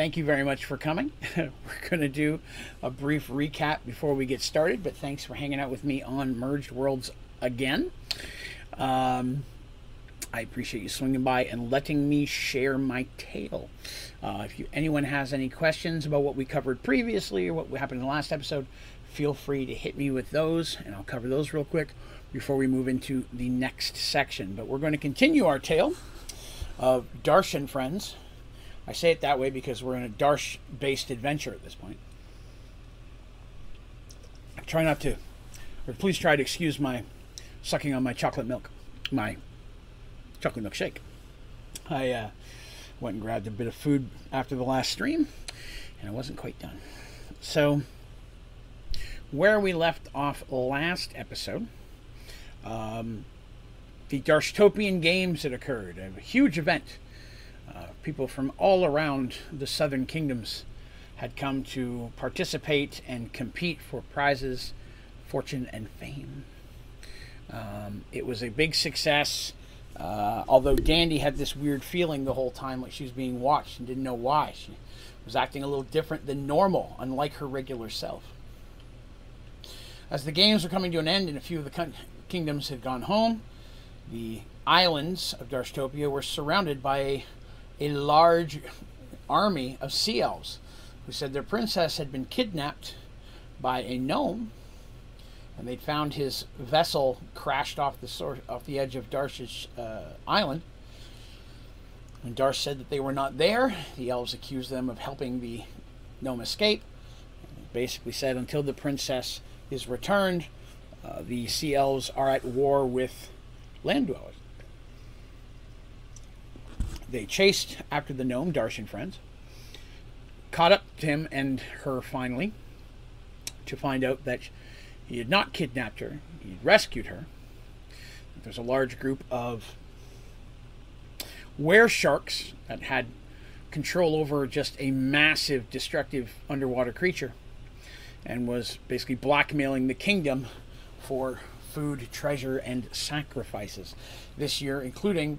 thank you very much for coming. We're going to do a brief recap before we get started, but thanks for hanging out with me on Merged Worlds again. Um, I appreciate you swinging by and letting me share my tale. Uh, if you, anyone has any questions about what we covered previously or what happened in the last episode, feel free to hit me with those, and I'll cover those real quick before we move into the next section. But we're going to continue our tale of Darsh and Friends. I say it that way because we're in a Darsh based adventure at this point. I Try not to, or please try to excuse my sucking on my chocolate milk, my chocolate milk shake. I uh, went and grabbed a bit of food after the last stream, and I wasn't quite done. So, where we left off last episode, um, the Darshtopian Games had occurred, a huge event. People from all around the southern kingdoms had come to participate and compete for prizes, fortune, and fame. Um, it was a big success. Uh, although Dandy had this weird feeling the whole time, like she was being watched and didn't know why. She was acting a little different than normal, unlike her regular self. As the games were coming to an end and a few of the kingdoms had gone home, the islands of Darshtopia were surrounded by a, a large army of sea elves who said their princess had been kidnapped by a gnome and they'd found his vessel crashed off the off the edge of Darsh's uh, island. When Darsh said that they were not there, the elves accused them of helping the gnome escape. Basically said until the princess is returned, uh, the sea elves are at war with land dwellers. They chased after the gnome, Darsh and friends, caught up to him and her finally, to find out that he had not kidnapped her, he had rescued her. There's a large group of were sharks that had control over just a massive, destructive underwater creature and was basically blackmailing the kingdom for food, treasure, and sacrifices this year, including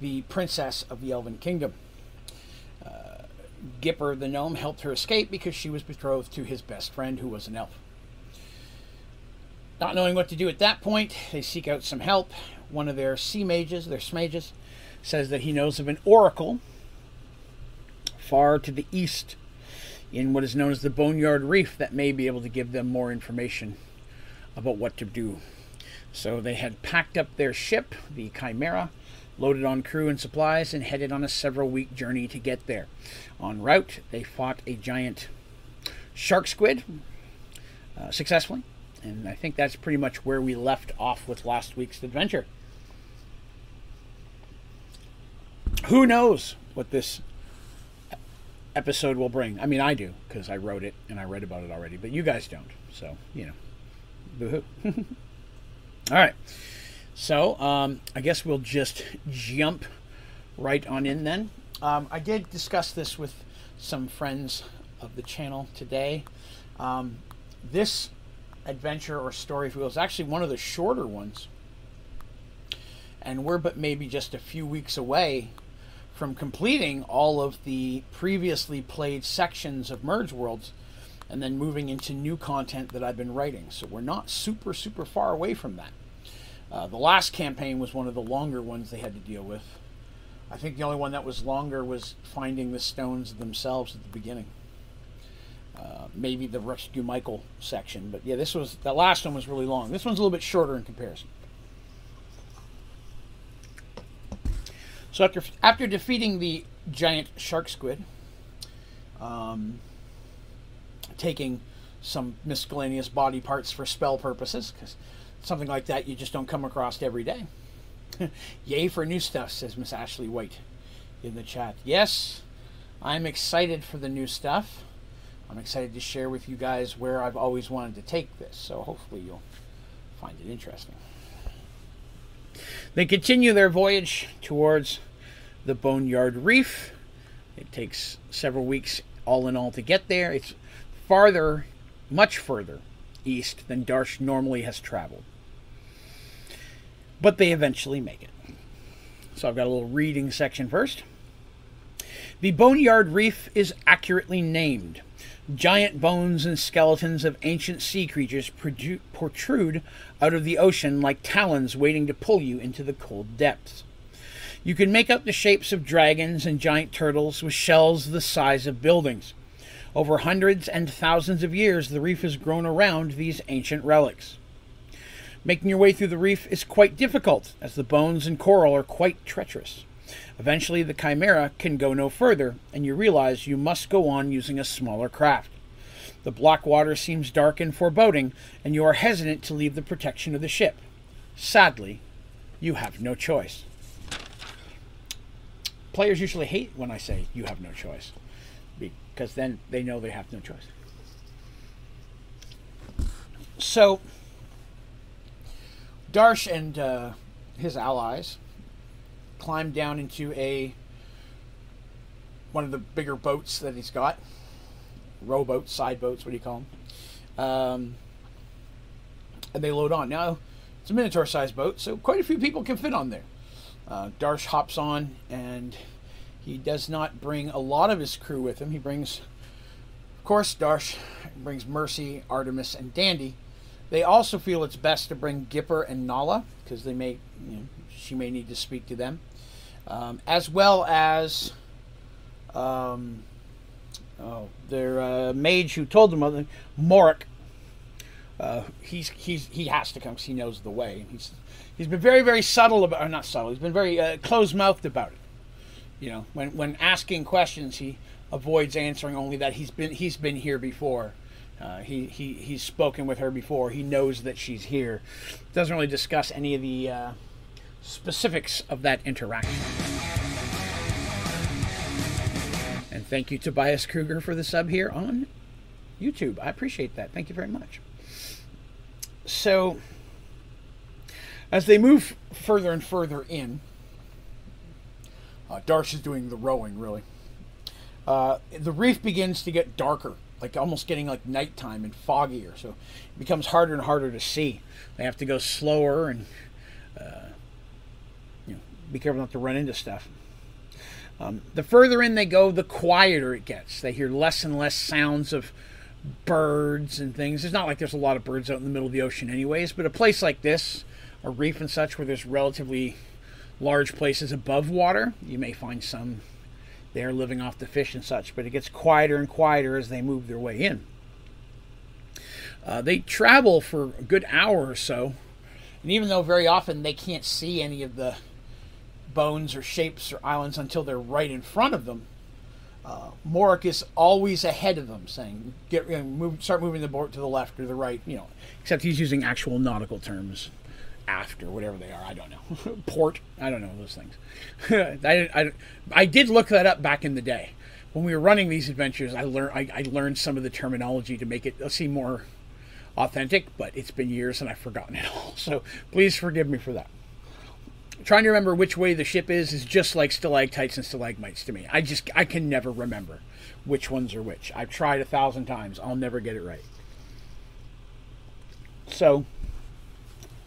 the princess of the Elven Kingdom. Uh, Gipper the gnome helped her escape because she was betrothed to his best friend, who was an elf. Not knowing what to do at that point, they seek out some help. One of their sea mages, their smages, says that he knows of an oracle far to the east in what is known as the Boneyard Reef that may be able to give them more information about what to do. So they had packed up their ship, the Chimera, loaded on crew and supplies, and headed on a several week journey to get there. En route, they fought a giant shark squid uh, successfully and I think that's pretty much where we left off with last week's adventure. Who knows what this episode will bring? I mean, I do because I wrote it and I read about it already, but you guys don't. So, you know, boo hoo. All right. So, um, I guess we'll just jump right on in then. Um, I did discuss this with some friends of the channel today. Um, this adventure or story, if you will, is actually one of the shorter ones. And we're but maybe just a few weeks away from completing all of the previously played sections of Merge Worlds and then moving into new content that I've been writing. So we're not super, super far away from that. Uh, the last campaign was one of the longer ones they had to deal with. I think the only one that was longer was finding the stones themselves at the beginning. Uh, maybe the Rescue Michael section. But yeah, this was the last one was really long. This one's a little bit shorter in comparison. So after after defeating the giant shark squid, um, taking some miscellaneous body parts for spell purposes, because something like that you just don't come across every day. Yay for new stuff, says Miss Ashley White in the chat. Yes, I'm excited for the new stuff. I'm excited to share with you guys where I've always wanted to take this, so hopefully you'll find it interesting. They continue their voyage towards the Boneyard Reef. It takes several weeks all in all to get there. It's farther, much further east than Darsh normally has traveled. But they eventually make it. So I've got a little reading section first. The Boneyard Reef is accurately named. Giant bones and skeletons of ancient sea creatures protrude out of the ocean like talons waiting to pull you into the cold depths. You can make out the shapes of dragons and giant turtles with shells the size of buildings. Over hundreds and thousands of years, the reef has grown around these ancient relics. Making your way through the reef is quite difficult, as the bones and coral are quite treacherous. Eventually, the Chimera can go no further, and you realize you must go on using a smaller craft. The black water seems dark and foreboding, and you are hesitant to leave the protection of the ship. Sadly, you have no choice. Players usually hate when I say you have no choice, because then they know they have no choice. So, Darsh and uh, his allies climbed down into a one of the bigger boats that he's got, rowboats, side boats, what do you call them? Um, and they load on. Now, it's a Minotaur-sized boat, so quite a few people can fit on there. Uh, Darsh hops on, and he does not bring a lot of his crew with him. He brings, of course, Darsh brings Mercy, Artemis, and Dandy they also feel it's best to bring Gipper and Nala because they may, you know, she may need to speak to them, um, as well as um, oh, their uh, mage who told them other Morik. Uh, he's he's he has to come because he knows the way. He's he's been very very subtle about, or not subtle. He's been very uh, close mouthed about it. You know, when when asking questions, he avoids answering only that he's been he's been here before uh, he, he he's spoken with her before. He knows that she's here. Doesn't really discuss any of the uh, specifics of that interaction. And thank you, Tobias Kruger, for the sub here on YouTube. I appreciate that. Thank you very much. So, as they move further and further in, uh, Darsh is doing the rowing, really. Uh, the reef begins to get darker like almost getting like nighttime and foggier. So it becomes harder and harder to see. They have to go slower and uh, you know, be careful not to run into stuff. Um, the further in they go, the quieter it gets. They hear less and less sounds of birds and things. It's not like there's a lot of birds out in the middle of the ocean, anyways, but a place like this, a reef and such, where there's relatively large places above water, you may find some they're living off the fish and such, but it gets quieter and quieter as they move their way in. Uh, they travel for a good hour or so, and even though very often they can't see any of the bones or shapes or islands until they're right in front of them, uh, Morik is always ahead of them, saying, "Get you know, move, start moving the boat to the left or the right." You know, except he's using actual nautical terms aft or whatever they are. I don't know. Port. I don't know those things. I, I, I did look that up back in the day. When we were running these adventures, I learned I, I learned some of the terminology to make it seem more authentic, but it's been years and I've forgotten it all. So please forgive me for that. Trying to remember which way the ship is is just like stalactites and stalagmites to me. I just I can never remember which ones are which. I've tried a thousand times. I'll never get it right. So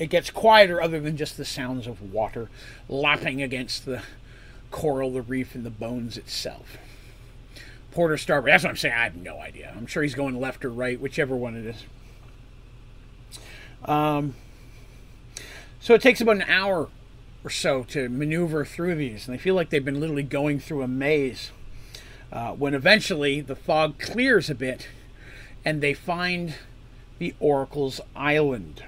it gets quieter other than just the sounds of water lapping against the coral, the reef, and the bones itself. Porter starboard. That's what I'm saying. I have no idea. I'm sure he's going left or right, whichever one it is. Um, so it takes about an hour or so to maneuver through these, and they feel like they've been literally going through a maze. Uh, when eventually the fog clears a bit, and they find the Oracle's Island.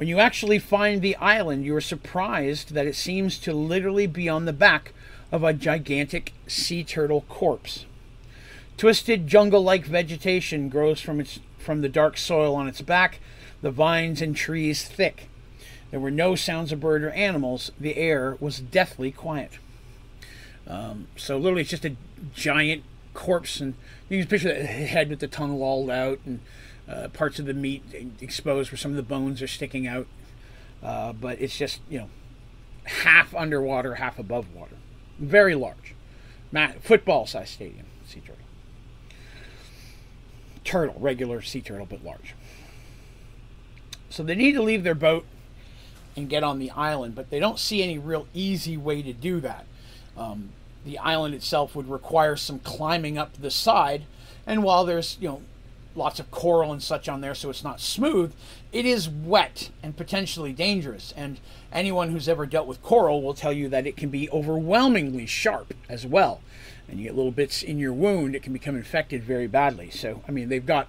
When you actually find the island, you are surprised that it seems to literally be on the back of a gigantic sea turtle corpse. Twisted jungle like vegetation grows from, its, from the dark soil on its back, the vines and trees thick. There were no sounds of bird or animals. The air was deathly quiet. Um, so literally, it's just a giant corpse, and you can picture the head with the tongue lolled out, and uh, parts of the meat exposed where some of the bones are sticking out. Uh, but it's just, you know, half underwater, half above water. Very large. football size stadium, sea turtle. Turtle, regular sea turtle, but large. So they need to leave their boat and get on the island, but they don't see any real easy way to do that. Um, the island itself would require some climbing up the side. And while there's, you know, lots of coral and such on there, so it's not smooth, it is wet and potentially dangerous. And anyone who's ever dealt with coral will tell you that it can be overwhelmingly sharp as well. And you get little bits in your wound, it can become infected very badly. So, I mean, they've got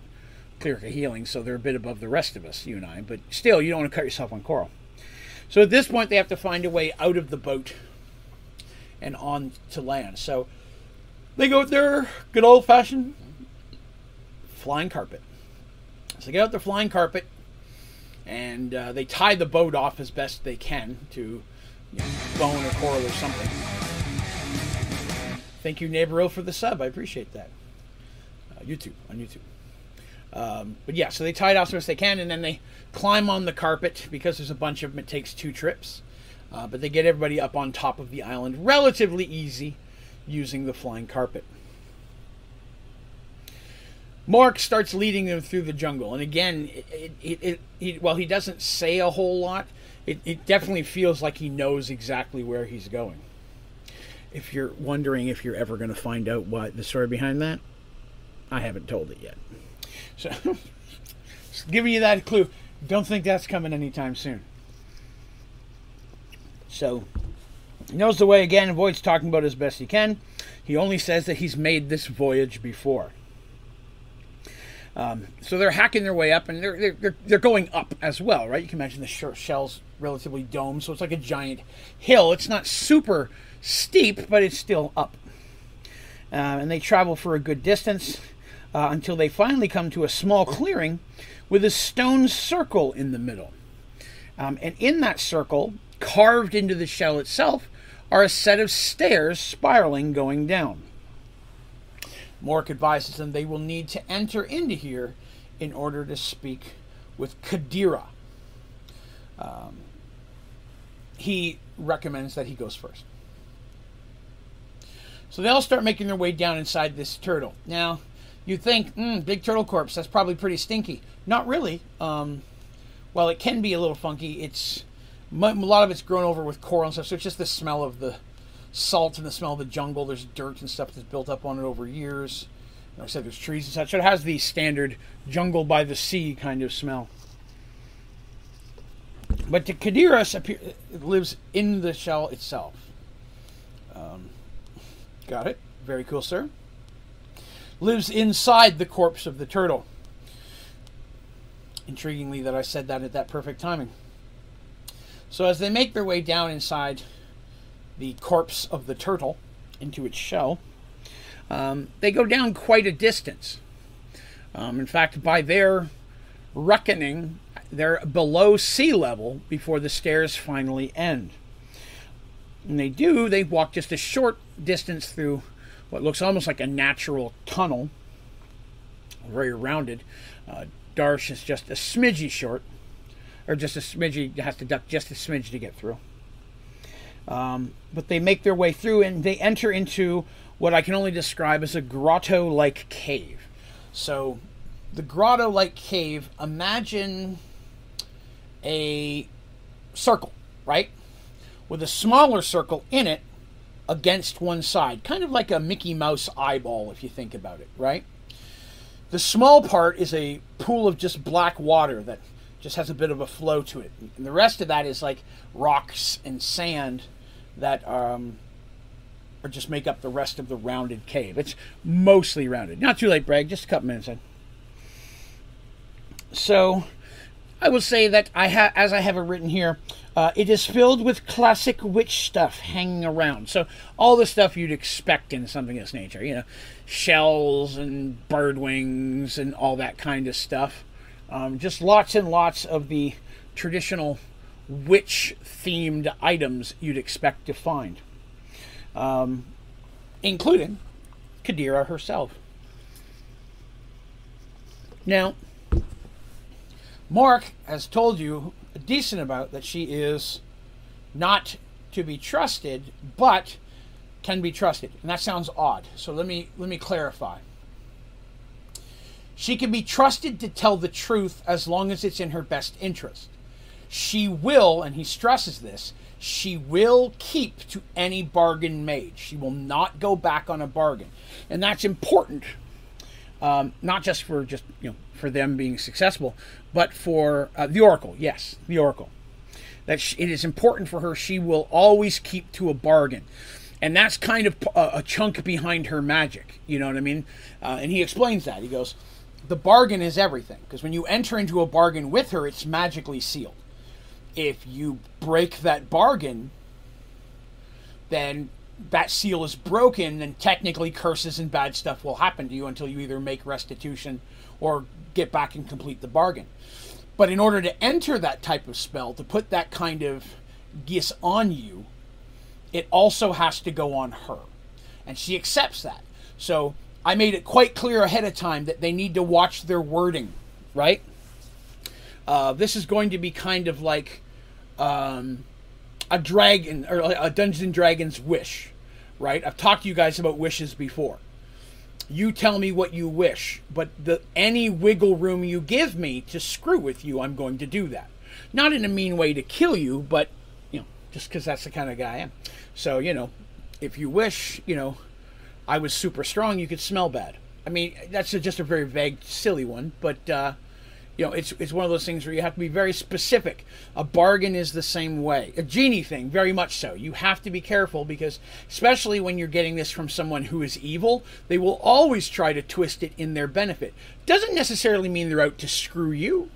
clerical healing, so they're a bit above the rest of us, you and I. But still, you don't want to cut yourself on coral. So at this point, they have to find a way out of the boat and on to land. So they go with their good old fashioned flying carpet. So they get out their flying carpet and uh, they tie the boat off as best they can to you know, bone or coral or something. Thank you, Neighbor for the sub. I appreciate that. Uh, YouTube on YouTube. Um, but yeah, so they tie it off as best they can, and then they climb on the carpet because there's a bunch of them. It takes two trips, uh, but they get everybody up on top of the island relatively easy using the flying carpet. Morik starts leading them through the jungle, and again, it, it, it, well, he doesn't say a whole lot. It, it definitely feels like he knows exactly where he's going. If you're wondering if you're ever going to find out what the story behind that, I haven't told it yet. So, giving you that clue. Don't think that's coming anytime soon. So, he knows the way again, avoids talking about it as best he can. He only says that he's made this voyage before. Um, so they're hacking their way up, and they're, they're, they're, going up as well, right? You can imagine the shell's relatively domed, so it's like a giant hill. It's not super steep, but it's still up. Uh, and they travel for a good distance uh, until they finally come to a small clearing with a stone circle in the middle. Um, and in that circle, carved into the shell itself, are a set of stairs spiraling going down. Morik advises them they will need to enter into here in order to speak with Kadira. Um, he recommends that he goes first. So they all start making their way down inside this turtle. Now, you think, mm, big turtle corpse, that's probably pretty stinky. Not really. Um, it can be a little funky. It's a lot of it's grown over with coral and stuff, so it's just the smell of the salt and the smell of the jungle. There's dirt and stuff that's built up on it over years. Like I said, there's trees and such. So it has the standard jungle by the sea kind of smell. But the appear, lives in the shell itself. Um, got it. Very cool, sir lives inside the corpse of the turtle. Intriguingly, that I said that at that perfect timing. So, as they make their way down inside the corpse of the turtle into its shell, um, they go down quite a distance. Um, in fact, by their reckoning, they're below sea level before the stairs finally end. And they do, they walk just a short distance through what looks almost like a natural tunnel, very rounded. Uh, Darsh is just a smidgy short, or just a smidgy, has to duck just a smidge to get through. Um, but they make their way through and they enter into what I can only describe as a grotto like cave. So, the grotto like cave, imagine a circle, right? With a smaller circle in it against one side, kind of like a Mickey Mouse eyeball, if you think about it, right? The small part is a pool of just black water that just has a bit of a flow to it. And the rest of that is like rocks and sand that um, or just make up the rest of the rounded cave. It's mostly rounded. Not too late, Bragg. Just a couple minutes in. So, I will say that I have, as I have it written here, uh, it is filled with classic witch stuff hanging around. So all the stuff you'd expect in something of this nature, you know, shells and bird wings and all that kind of stuff. Um, just lots and lots of the traditional witch themed items you'd expect to find, um, including Kadira herself. Now, Morik has told you a decent about that she is not to be trusted, but can be trusted. And that sounds odd. So let me let me clarify. She can be trusted to tell the truth as long as it's in her best interest. She will, and he stresses this, she will keep to any bargain made. She will not go back on a bargain, and that's important. Um, not just for just you know for them being successful, but for uh, the Oracle. Yes, the Oracle. That she, it is important for her. She will always keep to a bargain, and that's kind of a, chunk behind her magic. You know what I mean? Uh, and he explains that. He goes, "The bargain is everything because when you enter into a bargain with her, it's magically sealed. If you break that bargain, then that seal is broken, and technically curses and bad stuff will happen to you until you either make restitution or get back and complete the bargain. But in order to enter that type of spell, to put that kind of geas on you, it also has to go on her. And she accepts that. So I made it quite clear ahead of time that they need to watch their wording, right? Uh, this is going to be kind of like um, a dragon or a Dungeons and Dragons wish, right? I've talked to you guys about wishes before. You tell me what you wish, but the any wiggle room you give me to screw with you, I'm going to do that. Not in a mean way to kill you, but you know, just because that's the kind of guy I am. So you know, if you wish, you know, I was super strong, you could smell bad. I mean, that's just a very vague, silly one, but uh, you know, it's it's one of those things where you have to be very specific. A bargain is the same way. A genie thing, very much so. You have to be careful because, especially when you're getting this from someone who is evil, they will always try to twist it in their benefit. Doesn't necessarily mean they're out to screw you.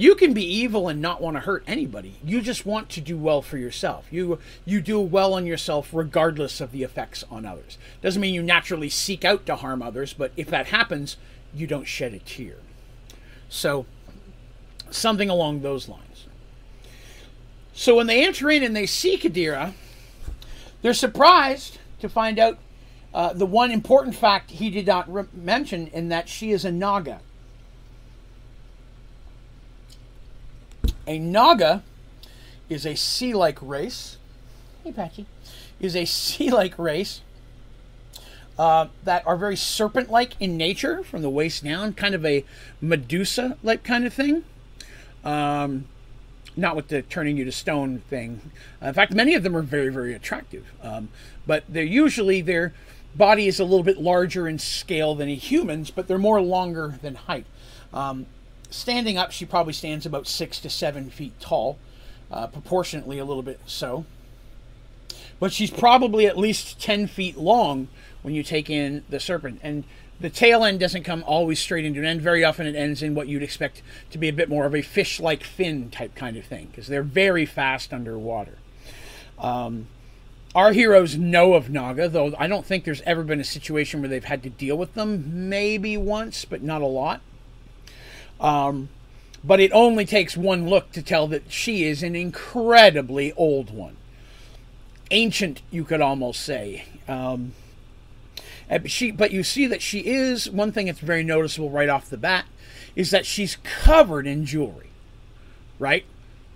You can be evil and not want to hurt anybody. You just want to do well for yourself. You you do well on yourself regardless of the effects on others. Doesn't mean you naturally seek out to harm others, but if that happens, you don't shed a tear. So, something along those lines. So, when they enter in and they see Kadira, they're surprised to find out uh, the one important fact he did not re- mention in that she is a Naga. A Naga is a sea like race. Hey, Patchy. Is a sea like race uh, that are very serpent like in nature from the waist down, kind of a Medusa like kind of thing. Um, not with the turning you to stone thing. Uh, in fact, many of them are very, very attractive. Um, but they're usually their body is a little bit larger in scale than a human's, but they're more longer than height. Um, standing up, she probably stands about six to seven feet tall, uh, proportionately a little bit so. But she's probably at least 10 feet long when you take in the serpent. And the tail end doesn't come always straight into an end. Very often it ends in what you'd expect to be a bit more of a fish like fin type kind of thing, because they're very fast underwater. Um, our heroes know of Naga, though I don't think there's ever been a situation where they've had to deal with them. Maybe once, but not a lot. Um, but it only takes one look to tell that she is an incredibly old one. Ancient, you could almost say. Um, she, but you see that she is one thing that's very noticeable right off the bat is that she's covered in jewelry, right?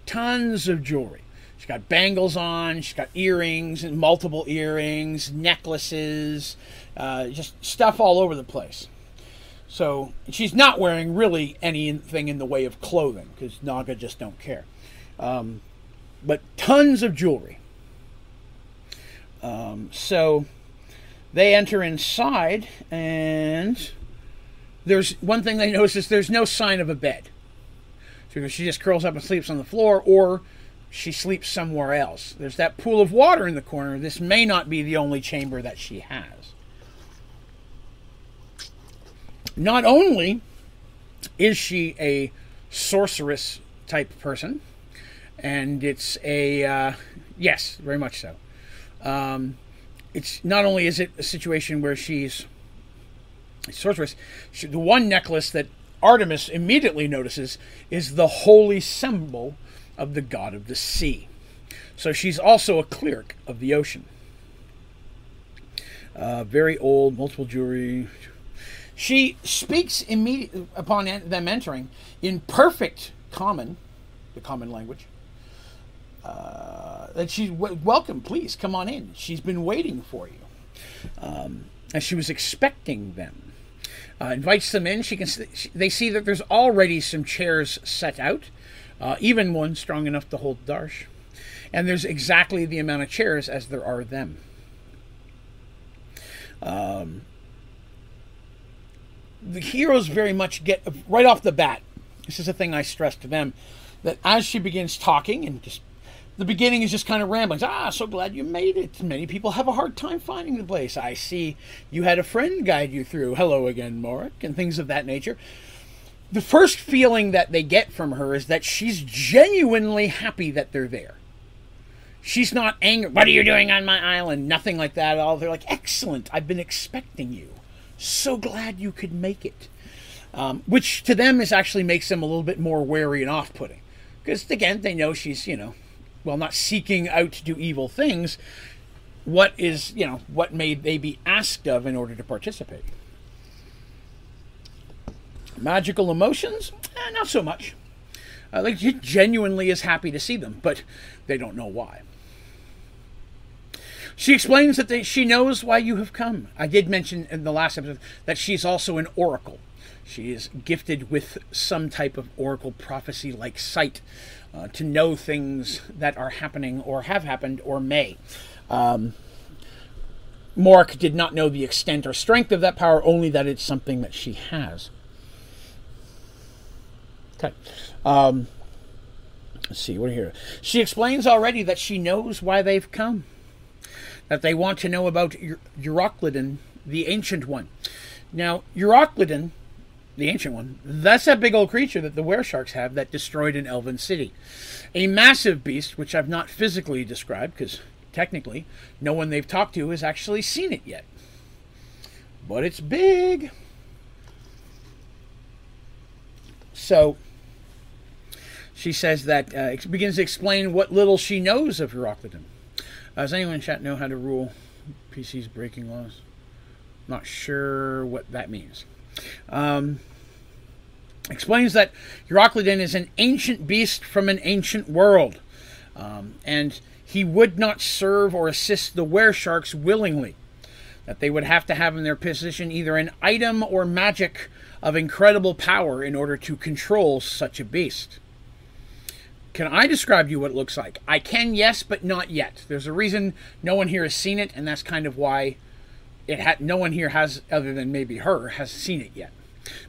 Tons of jewelry. She's got bangles on. She's got earrings and multiple earrings, necklaces, uh, just stuff all over the place. So she's not wearing really anything in the way of clothing because Naga just don't care. Um, but tons of jewelry. Um, so they enter inside, and there's one thing they notice is there's no sign of a bed. So she just curls up and sleeps on the floor, or she sleeps somewhere else. There's that pool of water in the corner. This may not be the only chamber that she has. Not only is she a sorceress type person, and it's a uh, yes, very much so. Um, it's not only is it a situation where she's a sorceress, she, the one necklace that Artemis immediately notices is the holy symbol of the god of the sea. So she's also a cleric of the ocean. Uh, very old, multiple jewelry. She speaks immediately upon them entering in perfect common, the common language, uh, that she's welcome. Please come on in. She's been waiting for you, um, and she was expecting them. Uh, invites them in. She can. They see that there's already some chairs set out, uh, even one strong enough to hold Darsh. and there's exactly the amount of chairs as there are them. Um, the heroes very much get right off the bat. This is a thing I stress to them that as she begins talking and just the beginning is just kind of ramblings. Ah, so glad you made it. Many people have a hard time finding the place. I see you had a friend guide you through. Hello again, Morik, and things of that nature. The first feeling that they get from her is that she's genuinely happy that they're there. She's not angry. What are you doing on my island? Nothing like that at all. They're like, excellent. I've been expecting you. So glad you could make it. Um, which to them is actually makes them a little bit more wary and off-putting, because again they know she's you know well, not seeking out to do evil things, what is, you know, what may they be asked of in order to participate? Magical emotions? Eh, not so much. Uh, like, genuinely is happy to see them, but they don't know why. She explains that they, she knows why you have come. I did mention in the last episode that she's also an oracle. She is gifted with some type of oracle prophecy like sight uh, to know things that are happening or have happened or may. Um, Morik did not know the extent or strength of that power, only that it's something that she has. Okay. Um, let's see, what here? She explains already that she knows why they've come. That they want to know about Euroclydon, the Ancient One. Now, Euroclydon the ancient one. That's that big old creature that the were sharks have that destroyed an elven city. A massive beast, which I've not physically described because technically no one they've talked to has actually seen it yet. But it's big. So she says that uh, begins to explain what little she knows of Euroclydon. Does anyone in chat know how to rule PCs breaking laws? Not sure what that means. Um, explains that Euroclydon is an ancient beast from an ancient world, um, and he would not serve or assist the were sharks willingly. That they would have to have in their possession either an item or magic of incredible power in order to control such a beast. Can I describe you what it looks like? I can, yes, but not yet. There's a reason no one here has seen it, and that's kind of why it had no one here has other than maybe her has seen it yet.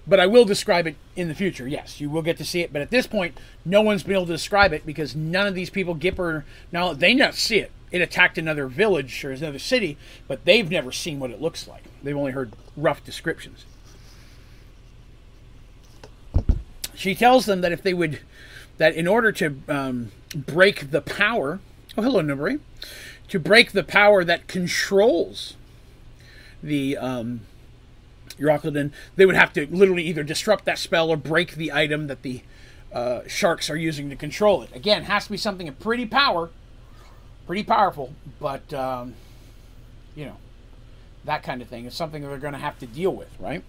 But i will describe it in the future yes. You will get to see it but at this point no one's been able to describe it because none of these people gipper now they not see it. It attacked another village or another city but they've never seen what it looks like. They've only heard rough descriptions. She tells them that if they would that in order to um, break the power oh hello Nubri, to break the power that controls the um, they would have to literally either disrupt that spell or break the item that the uh, sharks are using to control it. Again, has to be something of pretty power, pretty powerful, but um, you know that kind of thing is something they're going to have to deal with, right?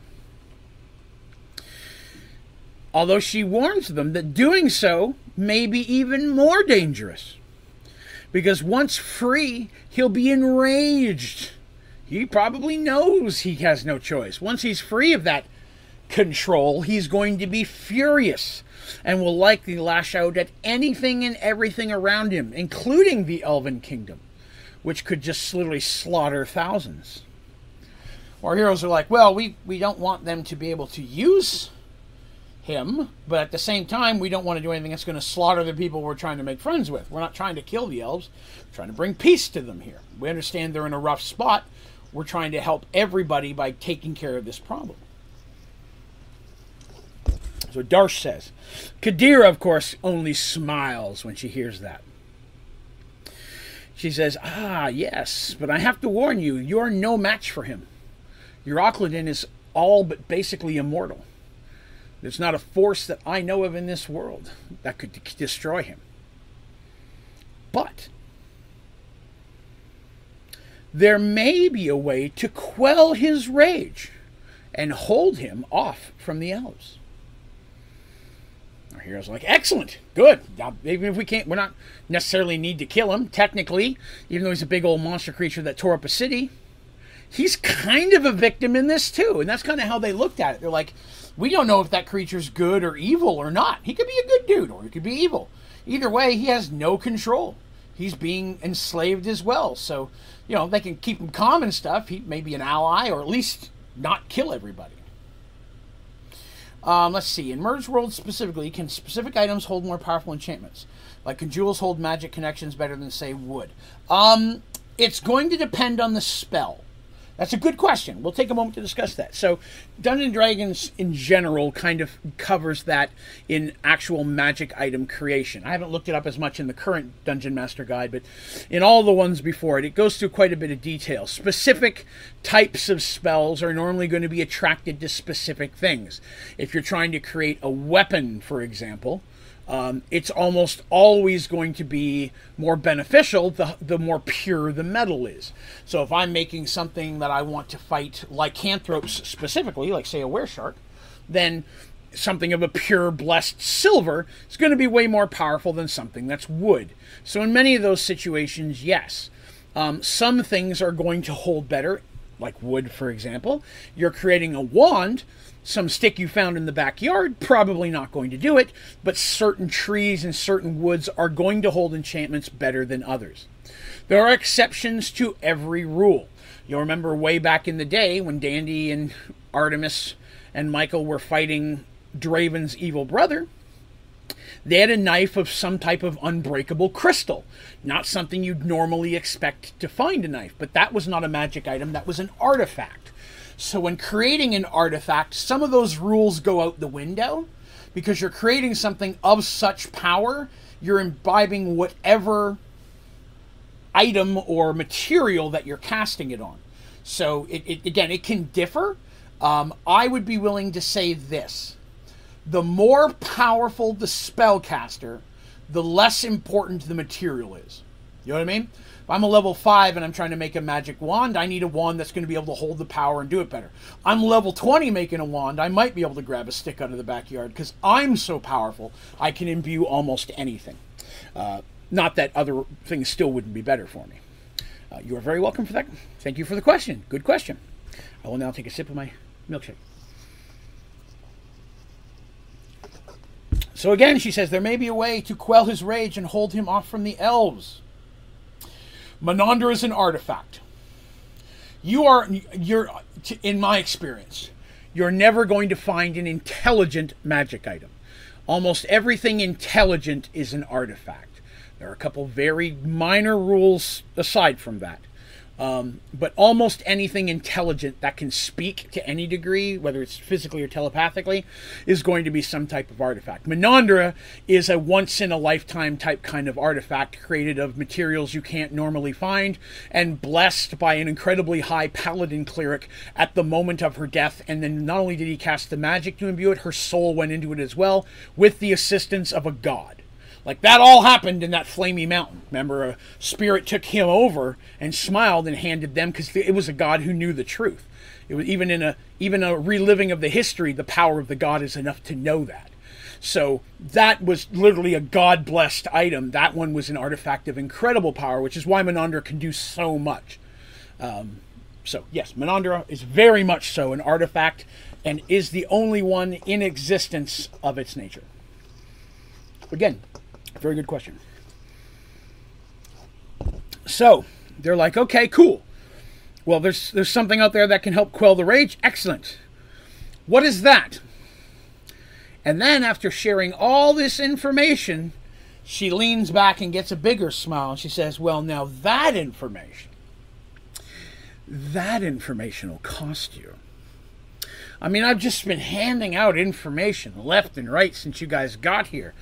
Although she warns them that doing so may be even more dangerous. Because once free, he'll be enraged he probably knows he has no choice. Once he's free of that control, he's going to be furious and will likely lash out at anything and everything around him, including the Elven Kingdom, which could just literally slaughter thousands. Our heroes are like, well, we, we don't want them to be able to use him, but at the same time, we don't want to do anything that's going to slaughter the people we're trying to make friends with. We're not trying to kill the elves, we're trying to bring peace to them here. We understand they're in a rough spot, we're trying to help everybody by taking care of this problem. So Darsh says. Kadira, of course, only smiles when she hears that. She says, Ah, yes, but I have to warn you, you're no match for him. Your Euroclydon is all but basically immortal. There's not a force that I know of in this world that could destroy him. But there may be a way to quell his rage and hold him off from the elves. Our hero's like, excellent, good. Now, even if we can't, we're not necessarily need to kill him. Technically, even though he's a big old monster creature that tore up a city, he's kind of a victim in this too. And that's kind of how they looked at it. They're like, we don't know if that creature's good or evil or not. He could be a good dude or he could be evil. Either way, he has no control. he's being enslaved as well. So, you know, they can keep him calm and stuff. He may be an ally or at least not kill everybody. Um, let's see. In Merge World specifically, can specific items hold more powerful enchantments? Like, can jewels hold magic connections better than, say, wood? Um, it's going to depend on the spell. That's a good question. We'll take a moment to discuss that. So, Dungeons and Dragons in general kind of covers that in actual magic item creation. I haven't looked it up as much in the current Dungeon Master Guide, but in all the ones before it, it goes through quite a bit of detail. Specific types of spells are normally going to be attracted to specific things. If you're trying to create a weapon, for example, um, it's almost always going to be more beneficial the, the more pure the metal is. So if I'm making something that I want to fight lycanthropes specifically, like say a wereshark, then something of a pure blessed silver is going to be way more powerful than something that's wood. So in many of those situations, yes. Um, some things are going to hold better, like wood, for example. You're creating a wand some stick you found in the backyard, probably not going to do it, but certain trees and certain woods are going to hold enchantments better than others. There are exceptions to every rule. You'll remember way back in the day when Dandy and Artemis and Michael were fighting Draven's evil brother. They had a knife of some type of unbreakable crystal. Not something you'd normally expect to find a knife, but that was not a magic item, that was an artifact. So when creating an artifact, some of those rules go out the window because you're creating something of such power, you're imbibing whatever item or material that you're casting it on. So it, it again, it can differ. Um, I would be willing to say this: the more powerful the spellcaster, the less important the material is. You know what I mean? If I'm a level 5 and I'm trying to make a magic wand, I need a wand that's going to be able to hold the power and do it better. I'm level 20 making a wand, I might be able to grab a stick out of the backyard because I'm so powerful, I can imbue almost anything. Uh, not that other things still wouldn't be better for me. Uh, you are very welcome for that. Thank you for the question. Good question. I will now take a sip of my milkshake. So again, she says, there may be a way to quell his rage and hold him off from the elves. Menandra is an artifact. You are, you're, in my experience, you're never going to find an intelligent magic item. Almost everything intelligent is an artifact. There are a couple very minor rules aside from that. Um, but almost anything intelligent that can speak to any degree, whether it's physically or telepathically, is going to be some type of artifact. Menandra is a once in a lifetime type kind of artifact created of materials you can't normally find and blessed by an incredibly high paladin cleric at the moment of her death. And then not only did he cast the magic to imbue it, her soul went into it as well with the assistance of a god. Like that all happened in that flamey mountain. Remember, a spirit took him over and smiled and handed them because it was a god who knew the truth. It was even in a even a reliving of the history. The power of the god is enough to know that. So that was literally a god blessed item. That one was an artifact of incredible power, which is why Menandra can do so much. Um, so yes, Menandra is very much so an artifact and is the only one in existence of its nature. Again, very good question. So they're like, okay, cool. Well, there's there's something out there that can help quell the rage. Excellent. What is that? And then after sharing all this information, she leans back and gets a bigger smile and she says, Well, now that information, that information will cost you. I mean, I've just been handing out information left and right since you guys got here.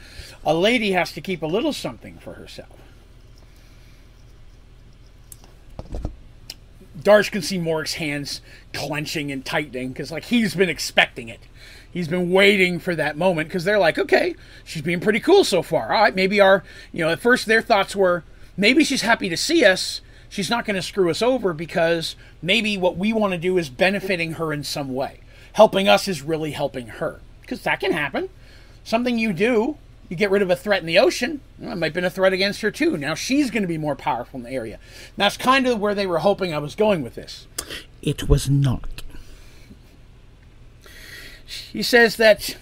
A lady has to keep a little something for herself. Darsh can see Morik's hands clenching and tightening because, like, he's been expecting it. He's been waiting for that moment because they're like, okay, she's being pretty cool so far. All right, maybe our, you know, at first their thoughts were, maybe she's happy to see us. She's not going to screw us over because maybe what we want to do is benefiting her in some way helping us is really helping her. Because that can happen. Something you do, you get rid of a threat in the ocean, well, it might have been a threat against her too. Now she's going to be more powerful in the area. That's kind of where they were hoping I was going with this. It was not. She says that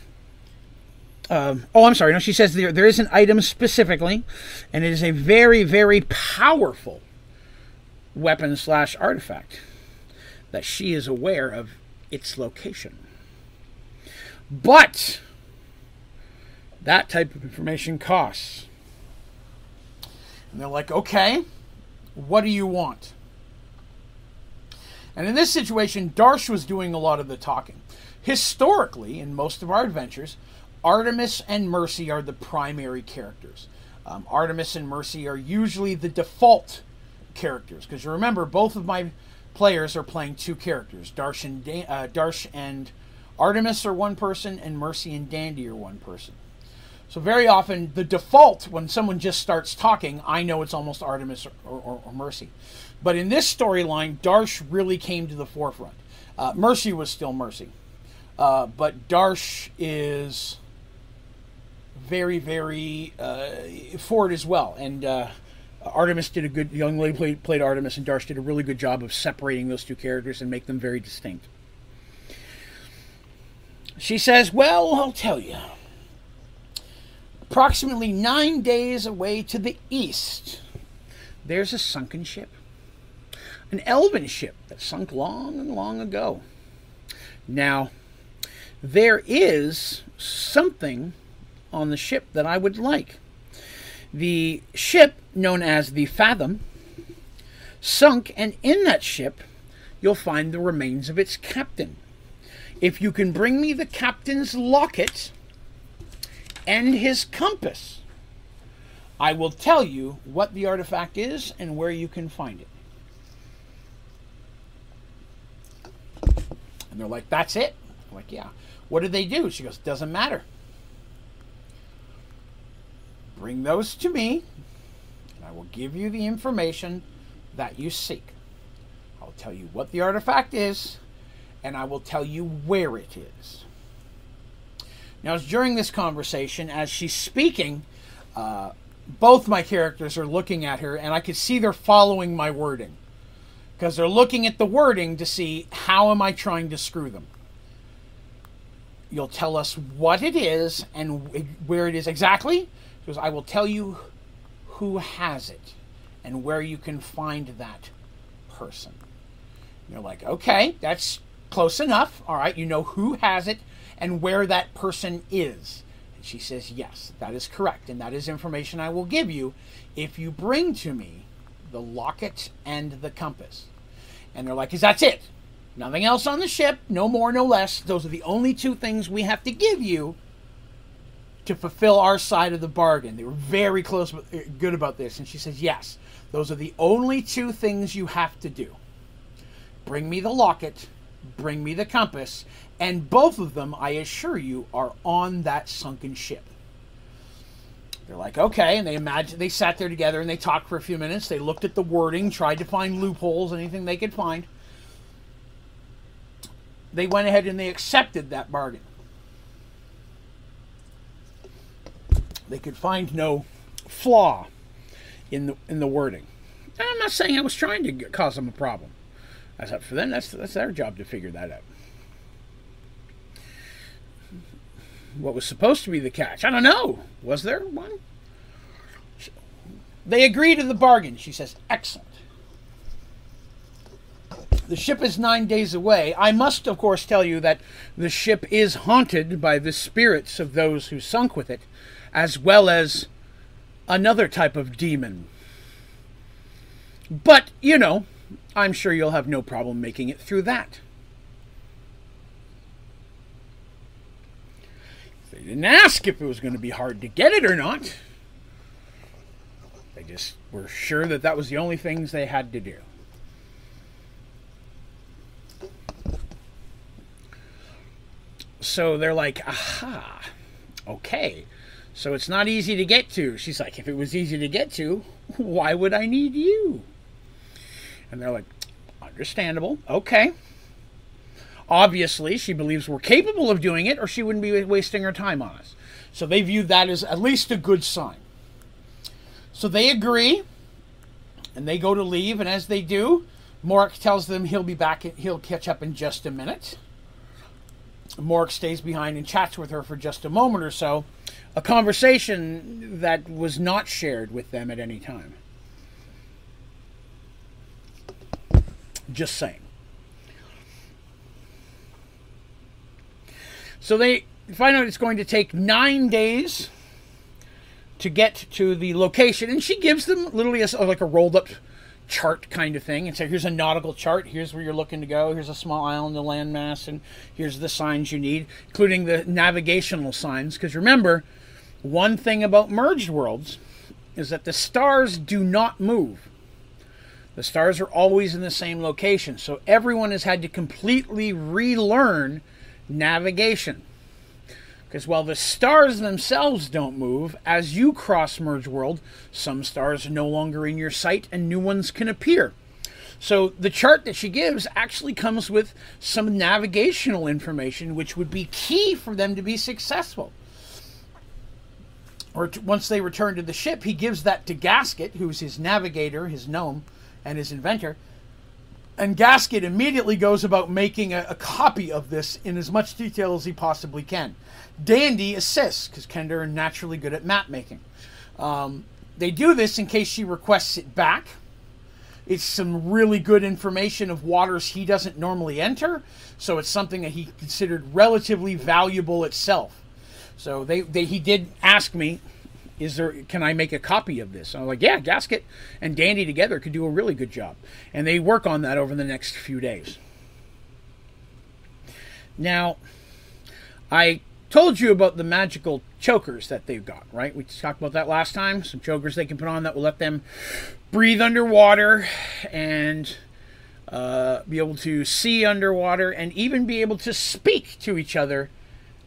um, oh, I'm sorry. No, she says there, there is an item specifically, and it is a very, very powerful weapon slash artifact that she is aware of its location. But that type of information costs. And they're like, okay, what do you want? And in this situation, Darsh was doing a lot of the talking. Historically, in most of our adventures, Artemis and Mercy are the primary characters. Um, Artemis and Mercy are usually the default characters because you remember both of my players are playing two characters. Darsh and da- uh, Darsh and Artemis are one person, and Mercy and Dandy are one person. So very often, the default when someone just starts talking, I know it's almost Artemis or, or, or Mercy. But in this storyline, Darsh really came to the forefront. Uh, Mercy was still Mercy, uh, but Darsh is very, very uh, forward as well. And uh, Artemis did a good. Young lady played, played Artemis, and Darsh did a really good job of separating those two characters and make them very distinct. She says, "Well, I'll tell you." Approximately nine days away to the east, there's a sunken ship. An elven ship that sunk long and long ago. Now, there is something on the ship that I would like. The ship, known as the Fathom, sunk, and in that ship, you'll find the remains of its captain. If you can bring me the captain's locket and his compass, I will tell you what the artifact is and where you can find it. And they're like, That's it? I'm like, yeah. What did they do? She goes, Doesn't matter. Bring those to me, and I will give you the information that you seek. I'll tell you what the artifact is, and I will tell you where it is. Now, during this conversation, as she's speaking, uh, both my characters are looking at her, and I can see they're following my wording because they're looking at the wording to see how am I trying to screw them. You'll tell us what it is and where it is exactly, because I will tell you who has it and where you can find that person. And you're like, okay, that's close enough. All right, you know who has it and where that person is. And she says, yes, that is correct. And that is information I will give you if you bring to me the locket and the compass. And they're like, is that it? Nothing else on the ship, no more, no less. Those are the only two things we have to give you to fulfill our side of the bargain. They were very close, uh, good about this. And she says, Yes, those are the only two things you have to do. Bring me the locket, bring me the compass, and both of them, I assure you, are on that sunken ship. They're like, okay, and they imagine they sat there together and they talked for a few minutes. They looked at the wording, tried to find loopholes, anything they could find. They went ahead and they accepted that bargain. They could find no flaw in the in the wording. And I'm not saying I was trying to cause them a problem. That's up for them. That's that's their job to figure that out. What was supposed to be the catch? I don't know. Was there one? They agree to the bargain. She says, "Excellent." The ship is nine days away. I must, of course, tell you that the ship is haunted by the spirits of those who sunk with it as well as another type of demon. But, you know, I'm sure you'll have no problem making it through that. They didn't ask if it was going to be hard to get it or not. They just were sure that that was the only things they had to do. So they're like, aha, okay. So it's not easy to get to. She's like, if it was easy to get to, why would I need you? And they're like, understandable. Okay. Obviously, she believes we're capable of doing it, or she wouldn't be wasting her time on us. So they view that as at least a good sign. So they agree, and they go to leave, and as they do, Morik tells them he'll be back, he'll catch up in just a minute. Morik stays behind and chats with her for just a moment or so, a conversation that was not shared with them at any time. Just saying. So they find out it's going to take nine days to get to the location, and she gives them literally a, like a rolled up chart kind of thing and say, here's a nautical chart, here's where you're looking to go, here's a small island, the landmass, and here's the signs you need, including the navigational signs. Because remember, one thing about merged worlds is that the stars do not move. The stars are always in the same location. So everyone has had to completely relearn navigation. Because while the stars themselves don't move, as you cross Merge World, some stars are no longer in your sight and new ones can appear. So the chart that she gives actually comes with some navigational information, which would be key for them to be successful. Or once they return to the ship, he gives that to Gasket, who's his navigator, his gnome, and his inventor. And Gasket immediately goes about making a, a copy of this in as much detail as he possibly can. Dandy assists because Kender are naturally good at map making. Um, they do this in case she requests it back. It's some really good information of waters he doesn't normally enter, so it's something that he considered relatively valuable itself. So they, they he did ask me, is there can I make a copy of this? I'm like, yeah, Gasket and Dandy together could do a really good job, and they work on that over the next few days. Now, I told you about the magical chokers that they've got, right? We talked about that last time. Some chokers they can put on that will let them breathe underwater and uh, be able to see underwater and even be able to speak to each other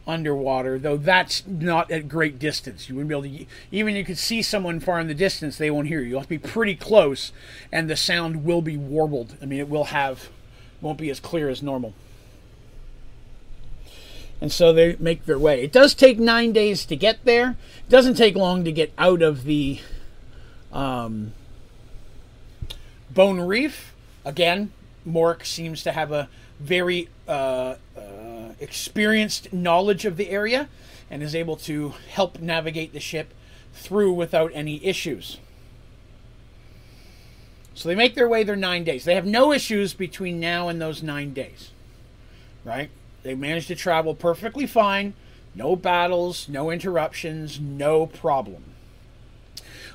underwater, though that's not at great distance. You wouldn't be able to, even you could see someone far in the distance, they won't hear you. You'll have to be pretty close, and the sound will be warbled. I mean, it will have, won't be as clear as normal and so they make their way. It does take nine days to get there. It doesn't take long to get out of the um, Bone Reef. Again, Morik seems to have a very uh, uh, experienced knowledge of the area and is able to help navigate the ship through without any issues. So they make their way their nine days. They have no issues between now and those nine days, right? They manage to travel perfectly fine, no battles, no interruptions, no problem.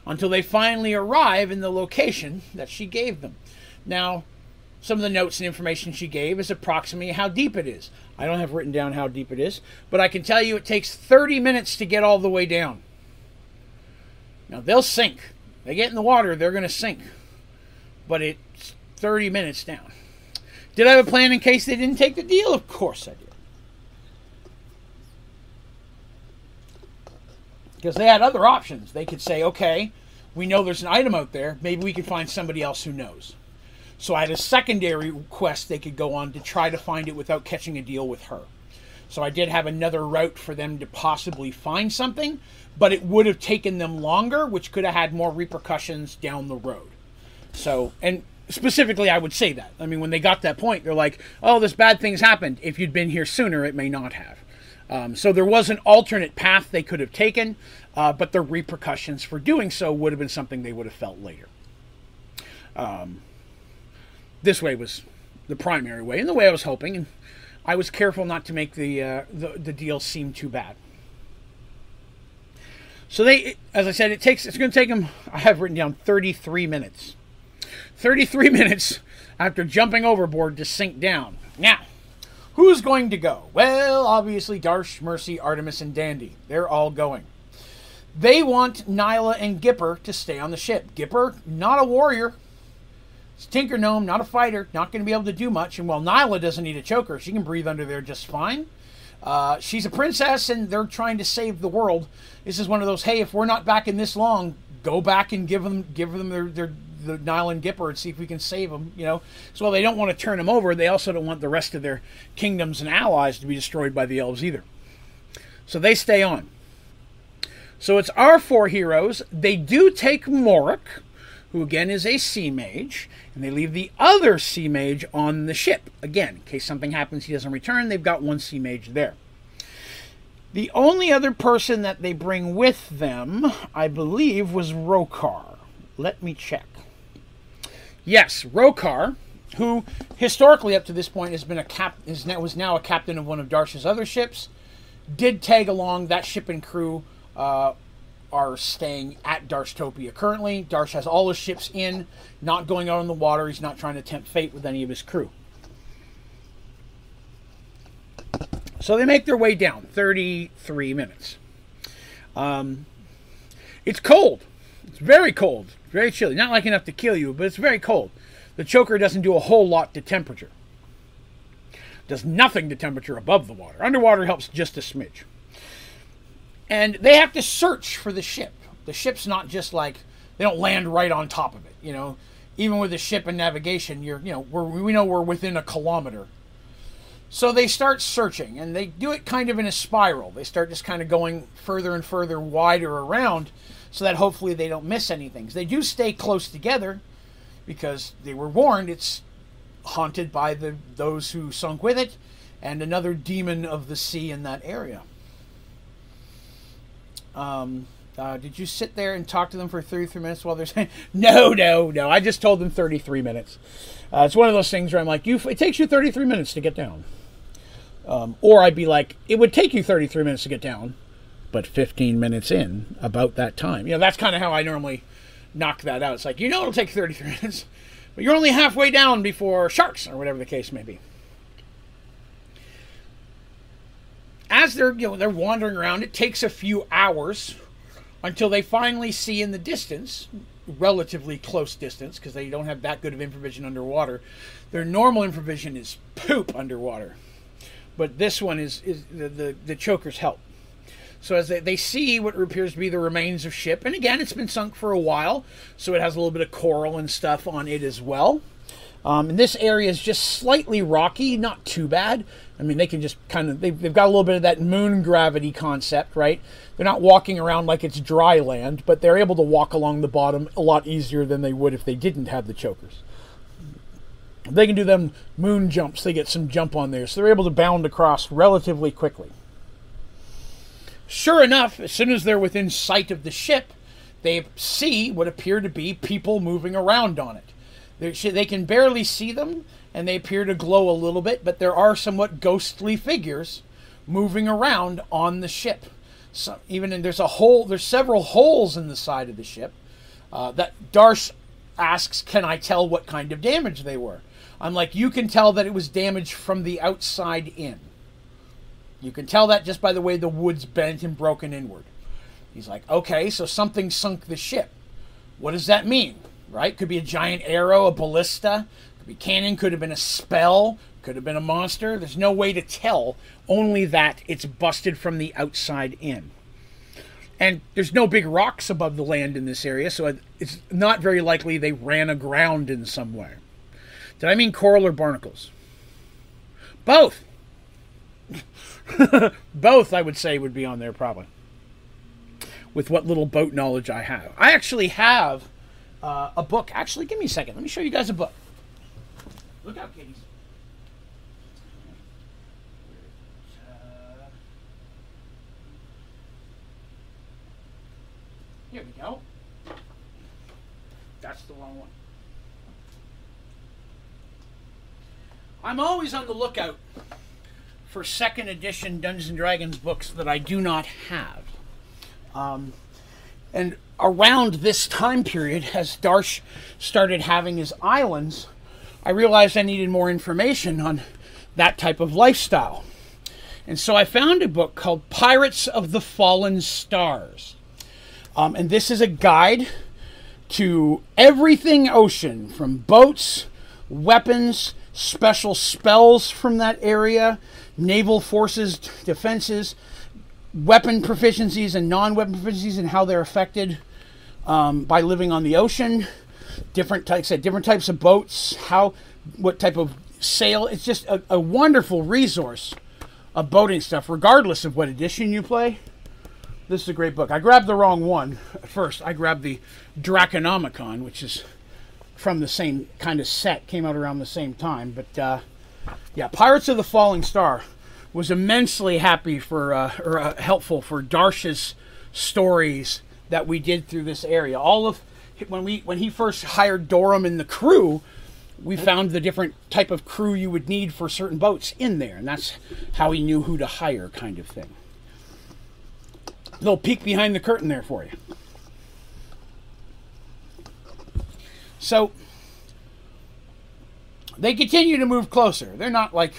Until they finally arrive in the location that she gave them. Now, some of the notes and information she gave is approximately how deep it is. I don't have written down how deep it is, but I can tell you it takes 30 minutes to get all the way down. Now, they'll sink. They get in the water, they're going to sink. But it's 30 minutes down. Did I have a plan in case they didn't take the deal? Of course I did. Because they had other options. They could say, okay, we know there's an item out there. Maybe we can find somebody else who knows. So I had a secondary quest they could go on to try to find it without catching a deal with her. So I did have another route for them to possibly find something, but it would have taken them longer, which could have had more repercussions down the road. So, and specifically, I would say that. I mean, when they got that point, they're like, oh, this bad thing's happened. If you'd been here sooner, it may not have. Um, so there was an alternate path they could have taken, uh, but the repercussions for doing so would have been something they would have felt later. Um, this way was the primary way, and the way I was hoping, and I was careful not to make the, uh, the, the deal seem too bad. So they, as I said, it takes it's going to take them. I have written down 33 minutes 33 minutes after jumping overboard to sink down. Now, who's going to go? Well, obviously, Darsh, Mercy, Artemis, and Dandy. They're all going. They want Nyla and Gipper to stay on the ship. Gipper, not a warrior. Tinker Gnome, not a fighter, not going to be able to do much. And while Nyla doesn't need a choker, she can breathe under there just fine. Uh, she's a princess, and they're trying to save the world. This is one of those, hey, if we're not back in this long, go back and give them give them their, their the and Gipper and see if we can save them. You know, so while they don't want to turn them over, they also don't want the rest of their kingdoms and allies to be destroyed by the elves either. So they stay on. So it's our four heroes. They do take Morik, who again is a sea mage, and they leave the other sea mage on the ship. Again, in case something happens, he doesn't return, they've got one sea mage there. The only other person that they bring with them, I believe, was Rokar. Let me check. Yes, Rokar, who historically up to this point has been a cap is now, was now a captain of one of Darsh's other ships, did tag along. That ship and crew uh, are staying at Darshtopia currently. Darsh has all his ships in, not going out on the water. He's not trying to tempt fate with any of his crew. So they make their way down, 33 minutes. Um, it's cold. It's very cold. Very chilly. Not like enough to kill you, but it's very cold. The choker doesn't do a whole lot to temperature. Does nothing to temperature above the water. Underwater helps just a smidge. And they have to search for the ship. The ship's not just like they don't land right on top of it, you know. Even with the ship and navigation, you're you know, we know we're within a kilometer so they start searching, and they do it kind of in a spiral. They start just kind of going further and further wider around so that hopefully they don't miss anything. They do stay close together because they were warned it's haunted by the those who sunk with it and another demon of the sea in that area. Um, uh, did you sit there and talk to them for 33 minutes while they're saying, no, no, no? I just told them 33 minutes. Uh, it's one of those things where I'm like, you, it takes you 33 minutes to get down. Um, or I'd be like, it would take you 33 minutes to get down, but 15 minutes in, about that time. You know, that's kind of how I normally knock that out. It's like, you know, it'll take 33 minutes, but you're only halfway down before sharks, or whatever the case may be. As they're, you know, they're wandering around, it takes a few hours until they finally see in the distance, relatively close distance, because they don't have that good of infravision underwater. Their normal infravision is poop underwater but this one is, is the, the, the chokers help. So as they, they see what appears to be the remains of ship, and again, it's been sunk for a while, so it has a little bit of coral and stuff on it as well. Um, and this area is just slightly rocky, not too bad. I mean, they can just kind of, they've, they've got a little bit of that moon gravity concept, right? They're not walking around like it's dry land, but they're able to walk along the bottom a lot easier than they would if they didn't have the chokers they can do them moon jumps. They get some jump on there. So they're able to bound across relatively quickly. Sure enough, as soon as they're within sight of the ship, they see what appear to be people moving around on it. They're, can barely see them, and they appear to glow a little bit, but there are somewhat ghostly figures moving around on the ship. So even in, there's a hole, there's several holes in the side of the ship uh, that Darsh asks, "Can I tell what kind of damage they were?" I'm like, you can tell that it was damage from the outside in. You can tell that just by the way the wood's bent and broken inward. He's like, okay, so something sunk the ship. What does that mean? Right? Could be a giant arrow, a ballista, could be cannon, could have been a spell, could have been a monster. There's no way to tell, only that it's busted from the outside in. And there's no big rocks above the land in this area, so it's not very likely they ran aground in some way. Did I mean coral or barnacles? Both. Both, I would say, would be on there probably. With what little boat knowledge I have. I actually have uh, a book. Actually, give me a second. Let me show you guys a book. Look out, kitties. Here we go. That's the wrong one. I'm always on the lookout for second edition Dungeons and Dragons books that I do not have. Um, and around this time period, as Darsh started having his islands, I realized I needed more information on that type of lifestyle. And so I found a book called Pirates of the Fallen Stars. Um, and this is a guide to everything ocean, from boats, weapons, special spells from that area, naval forces defenses, weapon proficiencies and non-weapon proficiencies, and how they're affected um, by living on the ocean. Different types, of different types of boats, how, what type of sail. It's just a, a wonderful resource of boating stuff, regardless of what edition you play. this is a great book. I grabbed the wrong one first. I grabbed the Draconomicon, which is from the same kind of set, came out around the same time. But uh, yeah, Pirates of the Falling Star was immensely happy for uh, or uh, helpful for Darsh's stories that we did through this area. All of when we when he first hired Dorum and the crew, we found the different type of crew you would need for certain boats in there, and that's how he knew who to hire, kind of thing. Little peek behind the curtain there for you. So they continue to move closer. They're not like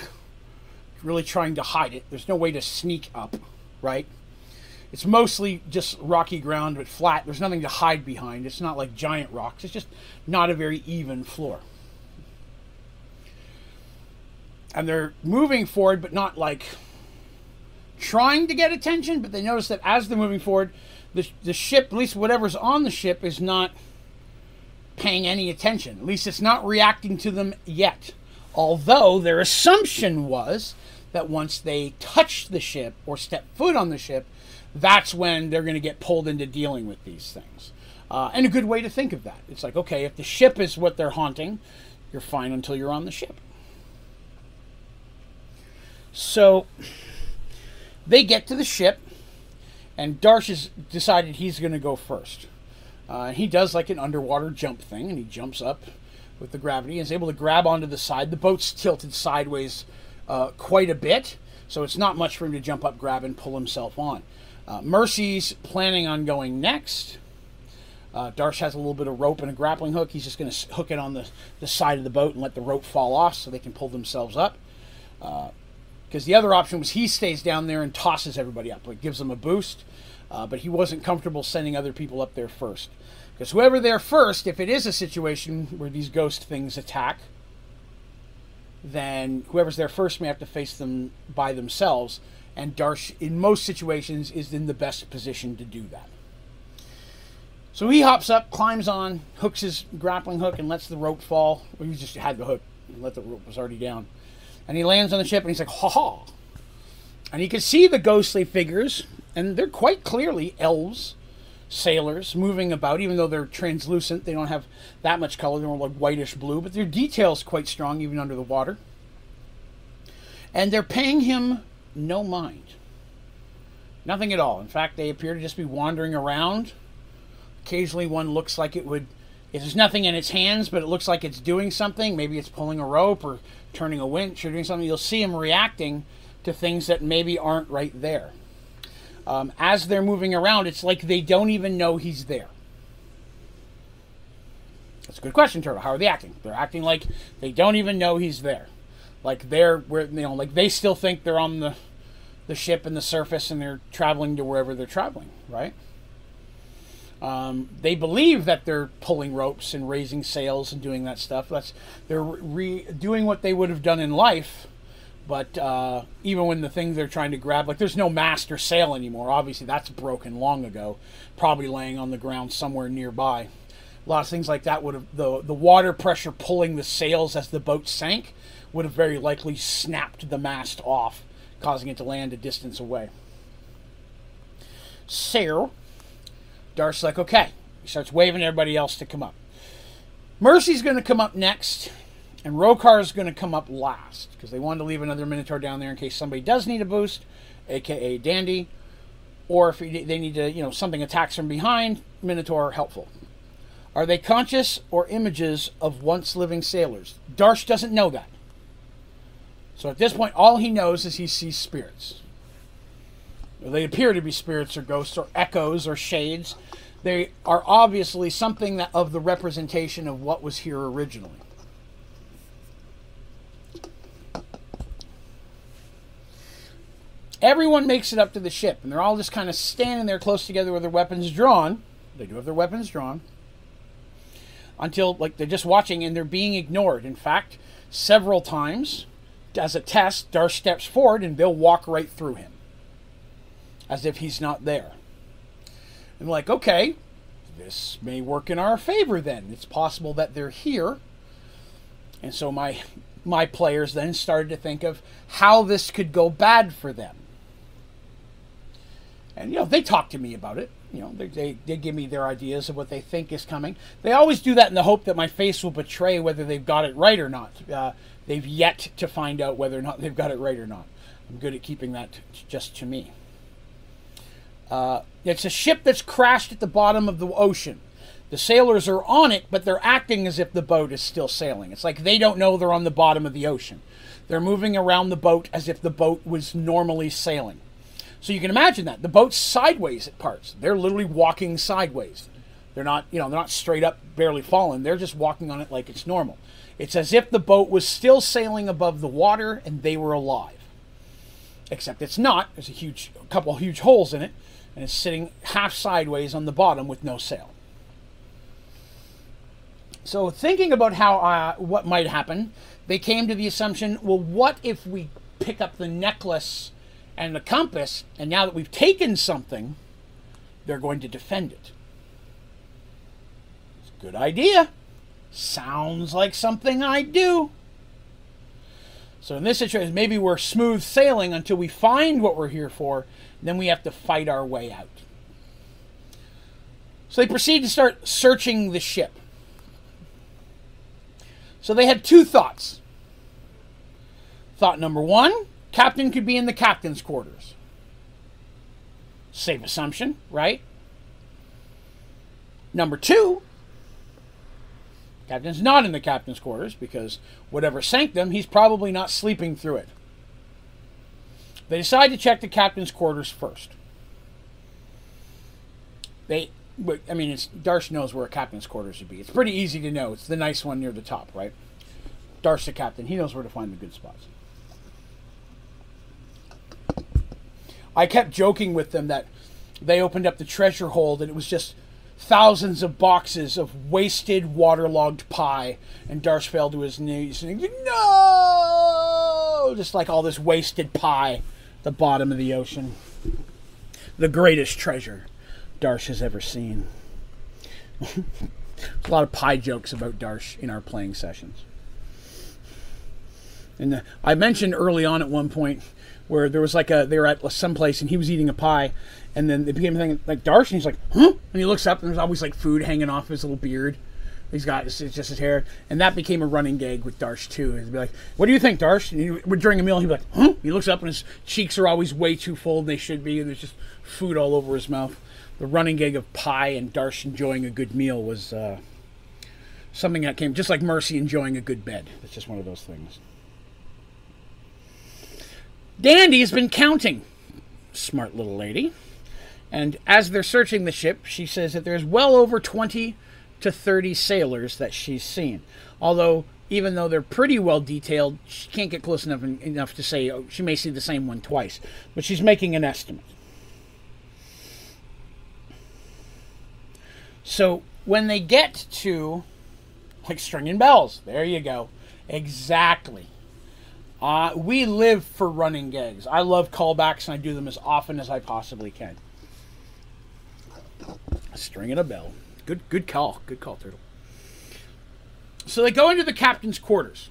really trying to hide it. There's no way to sneak up, right? It's mostly just rocky ground, but flat. There's nothing to hide behind. It's not like giant rocks. It's just not a very even floor. And they're moving forward, but not like trying to get attention. But they notice that as they're moving forward, the, the ship, at least whatever's on the ship, is not paying any attention. At least it's not reacting to them yet. Although their assumption was that once they touch the ship or step foot on the ship, that's when they're going to get pulled into dealing with these things. Uh, and a good way to think of that. It's like, okay, if the ship is what they're haunting, you're fine until you're on the ship. So they get to the ship, and Darsh has decided he's going to go first. Uh, he does like an underwater jump thing, and he jumps up with the gravity and is able to grab onto the side. The boat's tilted sideways uh, quite a bit, so it's not much for him to jump up, grab, and pull himself on. Uh, Mercy's planning on going next. Uh, Darsh has a little bit of rope and a grappling hook. He's just going to hook it on the, the side of the boat and let the rope fall off so they can pull themselves up. Because uh, the other option was he stays down there and tosses everybody up, like gives them a boost. Uh, but he wasn't comfortable sending other people up there first. Because whoever there first, if it is a situation where these ghost things attack, then whoever's there first may have to face them by themselves and Darsh, in most situations, is in the best position to do that. So he hops up, climbs on, hooks his grappling hook, and lets the rope fall. Well, he just had the hook, let the rope was already down, and he lands on the ship, and he's like, "Ha ha!" And he can see the ghostly figures, and they're quite clearly elves, sailors moving about. Even though they're translucent, they don't have that much color. They're more like whitish blue, but their details quite strong even under the water. And they're paying him no mind. Nothing at all. In fact, they appear to just be wandering around. Occasionally, one looks like it would. If there's nothing in its hands, but it looks like it's doing something, maybe it's pulling a rope or turning a winch or doing something, you'll see them reacting to things that maybe aren't right there. Um, as they're moving around, it's like they don't even know he's there. That's a good question, Turtle. How are they acting? They're acting like they don't even know he's there like they're where you know like they still think they're on the the ship and the surface and they're traveling to wherever they're traveling right um, they believe that they're pulling ropes and raising sails and doing that stuff that's they're re- doing what they would have done in life but uh, even when the things they're trying to grab like there's no mast or sail anymore obviously that's broken long ago probably laying on the ground somewhere nearby a lot of things like that would have the the water pressure pulling the sails as the boat sank would have very likely snapped the mast off, causing it to land a distance away. So, Darsh's like, okay. He starts waving everybody else to come up. Mercy's going to come up next, and Rokar is going to come up last because they wanted to leave another Minotaur down there in case somebody does need a boost, aka Dandy, or if they need to, you know, something attacks from behind, Minotaur helpful. Are they conscious or images of once living sailors? Darsh doesn't know that. So at this point, all he knows is he sees spirits. They appear to be spirits or ghosts or echoes or shades. They are obviously something that, of the representation of what was here originally. Everyone makes it up to the ship, and they're all just kind of standing there close together with their weapons drawn. They do have their weapons drawn. Until, like, they're just watching and they're being ignored. In fact, several times as a test, Darsh steps forward and they'll walk right through him as if he's not there. And like, okay, this may work in our favor then. It's possible that they're here. And so my my players then started to think of how this could go bad for them. And you know they talk to me about it. You know, they, they they give me their ideas of what they think is coming. They always do that in the hope that my face will betray whether they've got it right or not. Uh, they've yet to find out whether or not they've got it right or not. I'm good at keeping that just to me. Uh, it's a ship that's crashed at the bottom of the ocean. The sailors are on it, but they're acting as if the boat is still sailing. It's like they don't know they're on the bottom of the ocean. They're moving around the boat as if the boat was normally sailing. So you can imagine that. The boat's sideways at parts. They're literally walking sideways. They're not, you know, they're not straight up, barely falling. They're just walking on it like it's normal. It's as if the boat was still sailing above the water and they were alive. Except it's not. There's a huge, a couple huge holes in it, and it's sitting half sideways on the bottom with no sail. So thinking about how uh, what might happen, they came to the assumption: well, what if we pick up the necklace and the compass, and now that we've taken something, they're going to defend it? It's a good idea. Sounds like something I'd do. So in this situation, maybe we're smooth sailing until we find what we're here for, then we have to fight our way out. So they proceed to start searching the ship. So they had two thoughts. Thought number one captain could be in the captain's quarters. Safe assumption, right? Number two, captain's not in the captain's quarters because whatever sank them, he's probably not sleeping through it. They decide to check the captain's quarters first. They I mean, it's Darsh knows where a captain's quarters would be. It's pretty easy to know. It's the nice one near the top, right? Darsh, the captain, he knows where to find the good spots. I kept joking with them that they opened up the treasure hold and it was just thousands of boxes of wasted, waterlogged pie, and Darsh fell to his knees and he no, just like all this wasted pie, the bottom of the ocean, the greatest treasure. Darsh has ever seen. a lot of pie jokes about Darsh in our playing sessions. And uh, I mentioned early on at one point where there was like a they were at some place and he was eating a pie, and then it became thinking like Darsh, and he's like, huh? And he looks up and there's always like food hanging off his little beard. He's got it's just his hair, and that became a running gag with Darsh too. He'd be like, "What do you think, Darsh?" And he, during a meal, he'd be like, "Huh?" He looks up and his cheeks are always way too full, and they should be, and there's just food all over his mouth the running gag of pie and Darsh enjoying a good meal was uh, something that came just like Mercy enjoying a good bed. It's just one of those things. Dandy has been counting. Smart little lady. And as they're searching the ship, she says that there's well over 20 to 30 sailors that she's seen. Although, even though they're pretty well detailed, she can't get close enough enough to say oh, she may see the same one twice. But she's making an estimate. So when they get to like stringing bells, there you go. Exactly. Uh, we live for running gags. I love callbacks and I do them as often as I possibly can. Stringing a bell. Good good call. Good call, Turtle. So they go into the captain's quarters.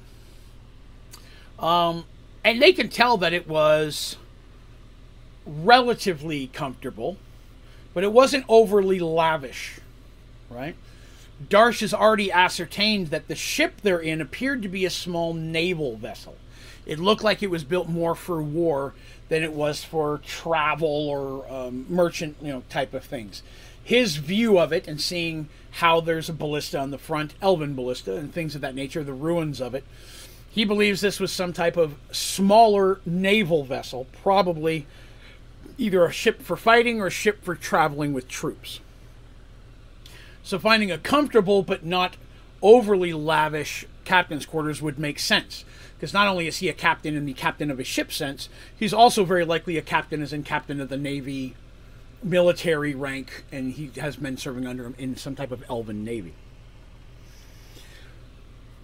Um, and they can tell that it was relatively comfortable, but it wasn't overly lavish right? Darsh has already ascertained that the ship they're in appeared to be a small naval vessel. It looked like it was built more for war than it was for travel or um, merchant, you know, type of things. His view of it and seeing how there's a ballista on the front, elven ballista, and things of that nature, the ruins of it, he believes this was some type of smaller naval vessel, probably either a ship for fighting or a ship for traveling with troops. So finding a comfortable but not overly lavish captain's quarters would make sense. Because not only is he a captain in the captain of a ship sense, he's also very likely a captain as in captain of the Navy military rank, and he has men serving under him in some type of elven navy.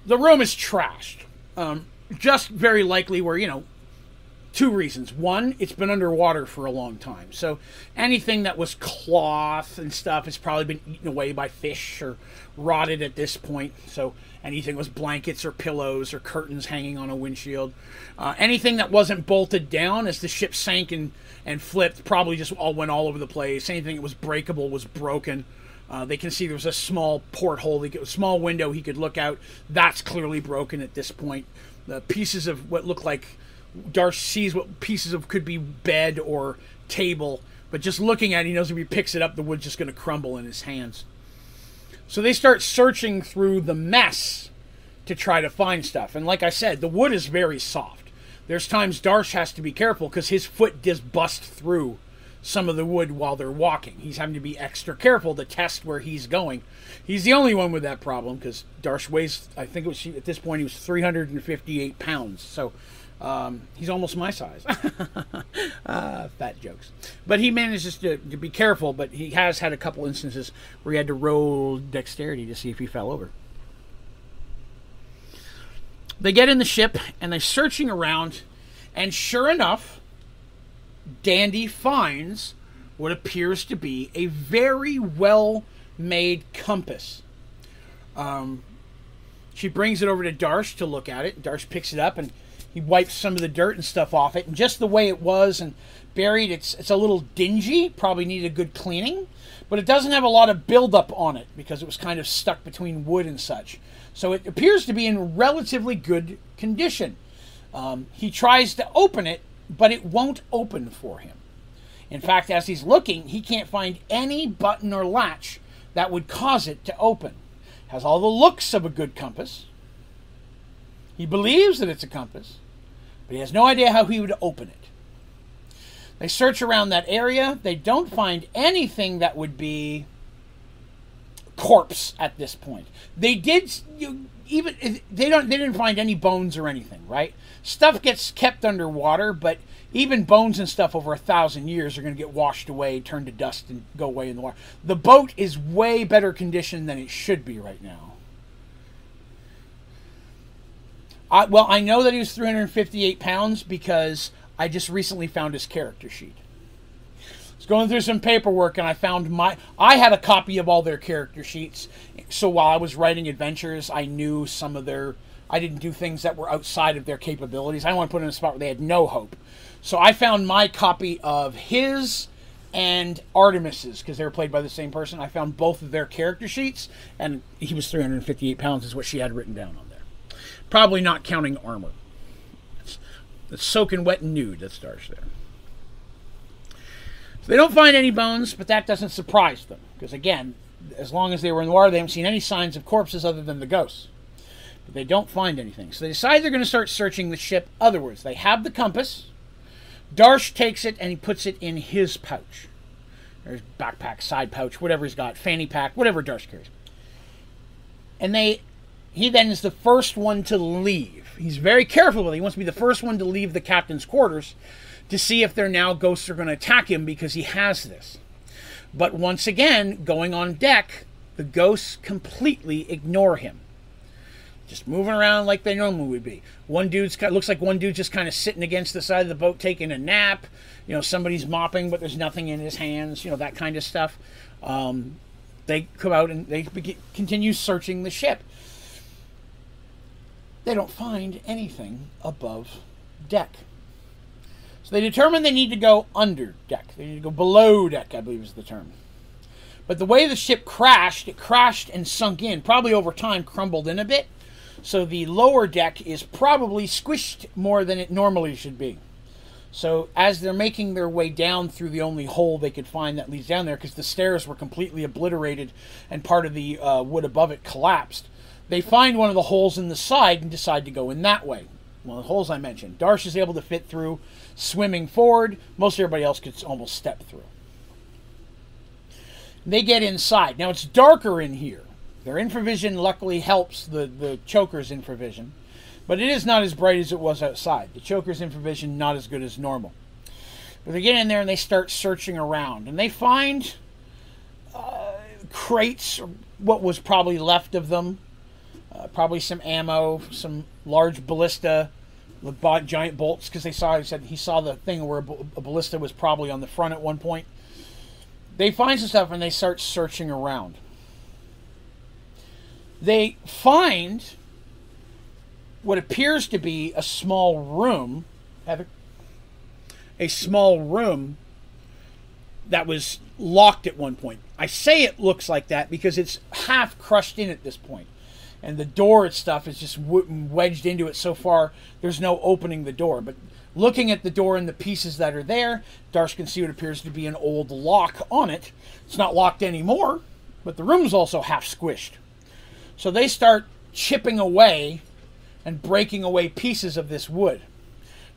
The room is trashed. Um, just very likely where, you know, two reasons. One, it's been underwater for a long time. So anything that was cloth and stuff has probably been eaten away by fish or rotted at this point. So anything was blankets or pillows or curtains hanging on a windshield. Uh, anything that wasn't bolted down as the ship sank and, and flipped probably just all went all over the place. Anything that was breakable was broken. Uh, they can see there was a small porthole, a small window he could look out. That's clearly broken at this point. The pieces of what looked like Darsh sees what pieces of could be bed or table, but just looking at it, he knows if he picks it up, the wood's just going to crumble in his hands. So they start searching through the mess to try to find stuff. And like I said, the wood is very soft. There's times Darsh has to be careful because his foot just bust through some of the wood while they're walking. He's having to be extra careful to test where he's going. He's the only one with that problem because Darsh weighs, I think it was at this point, he was 358 pounds. So um, he's almost my size. uh, fat jokes. But he manages to, to be careful, but he has had a couple instances where he had to roll dexterity to see if he fell over. They get in the ship and they're searching around, and sure enough, Dandy finds what appears to be a very well made compass. Um, she brings it over to Darsh to look at it. Darsh picks it up and he wipes some of the dirt and stuff off it, and just the way it was and buried, it's it's a little dingy. Probably needed a good cleaning, but it doesn't have a lot of buildup on it because it was kind of stuck between wood and such. So it appears to be in relatively good condition. Um, he tries to open it, but it won't open for him. In fact, as he's looking, he can't find any button or latch that would cause it to open. Has all the looks of a good compass. He believes that it's a compass, but he has no idea how he would open it. They search around that area. They don't find anything that would be corpse at this point. They did you, even eh, they don't they didn't find any bones or anything, right? Stuff gets kept underwater, but even bones and stuff over a thousand years are going to get washed away, turn to dust, and go away in the water. The boat is way better condition than it should be right now. I, well, I know that he was 358 pounds because I just recently found his character sheet. I was going through some paperwork and I found my. I had a copy of all their character sheets, so while I was writing adventures, I knew some of their. I didn't do things that were outside of their capabilities. I want to put in a spot where they had no hope. So I found my copy of his and Artemis's because they were played by the same person. I found both of their character sheets, and he was 358 pounds, is what she had written down on. Probably not counting armor. It's, it's soaking wet and nude that starts there. So they don't find any bones, but that doesn't surprise them. Because again, as long as they were in the water, they haven't seen any signs of corpses other than the ghosts. But they don't find anything. So they decide they're going to start searching the ship otherwards. They have the compass. Darsh takes it and he puts it in his pouch. There's backpack, side pouch, whatever he's got, fanny pack, whatever Darsh carries. And they he then is the first one to leave. He's very careful with it. He wants to be the first one to leave the captain's quarters to see if their now ghosts are going to attack him because he has this. But once again, going on deck, the ghosts completely ignore him. Just moving around like they normally would be. One dude's looks like one dude just kind of sitting against the side of the boat taking a nap. You know, somebody's mopping, but there's nothing in his hands. You know that kind of stuff. Um, they come out and they continue searching the ship they don't find anything above deck. So they determine they need to go under deck. They need to go below deck, I believe is the term. But the way the ship crashed, it crashed and sunk in, probably over time crumbled in a bit. So the lower deck is probably squished more than it normally should be. So as they're making their way down through the only hole they could find that leads down there, because the stairs were completely obliterated and part of the uh, wood above it collapsed, they find one of the holes in the side and decide to go in that way. Of the holes I mentioned. Darsh is able to fit through, swimming forward. Most everybody else could almost step through. They get inside. Now it's darker in here. Their infravision luckily helps the, the choker's infravision, but it is not as bright as it was outside. The choker's infravision not as good as normal. But they get in there and they start searching around, and they find uh, crates, what was probably left of them, uh, probably some ammo, some large ballista, the giant bolts because they saw he said he saw the thing where a, a ballista was probably on the front at one point. They find some stuff and they start searching around. They find what appears to be a small room, a small room that was locked at one point. I say it looks like that because it's half crushed in at this point and the door stuff is just wedged into it so far there's no opening the door. But looking at the door and the pieces that are there darsh can see what appears to be an old lock on it. It's not locked anymore but the room's also half squished. So they start chipping away and breaking away pieces of this wood.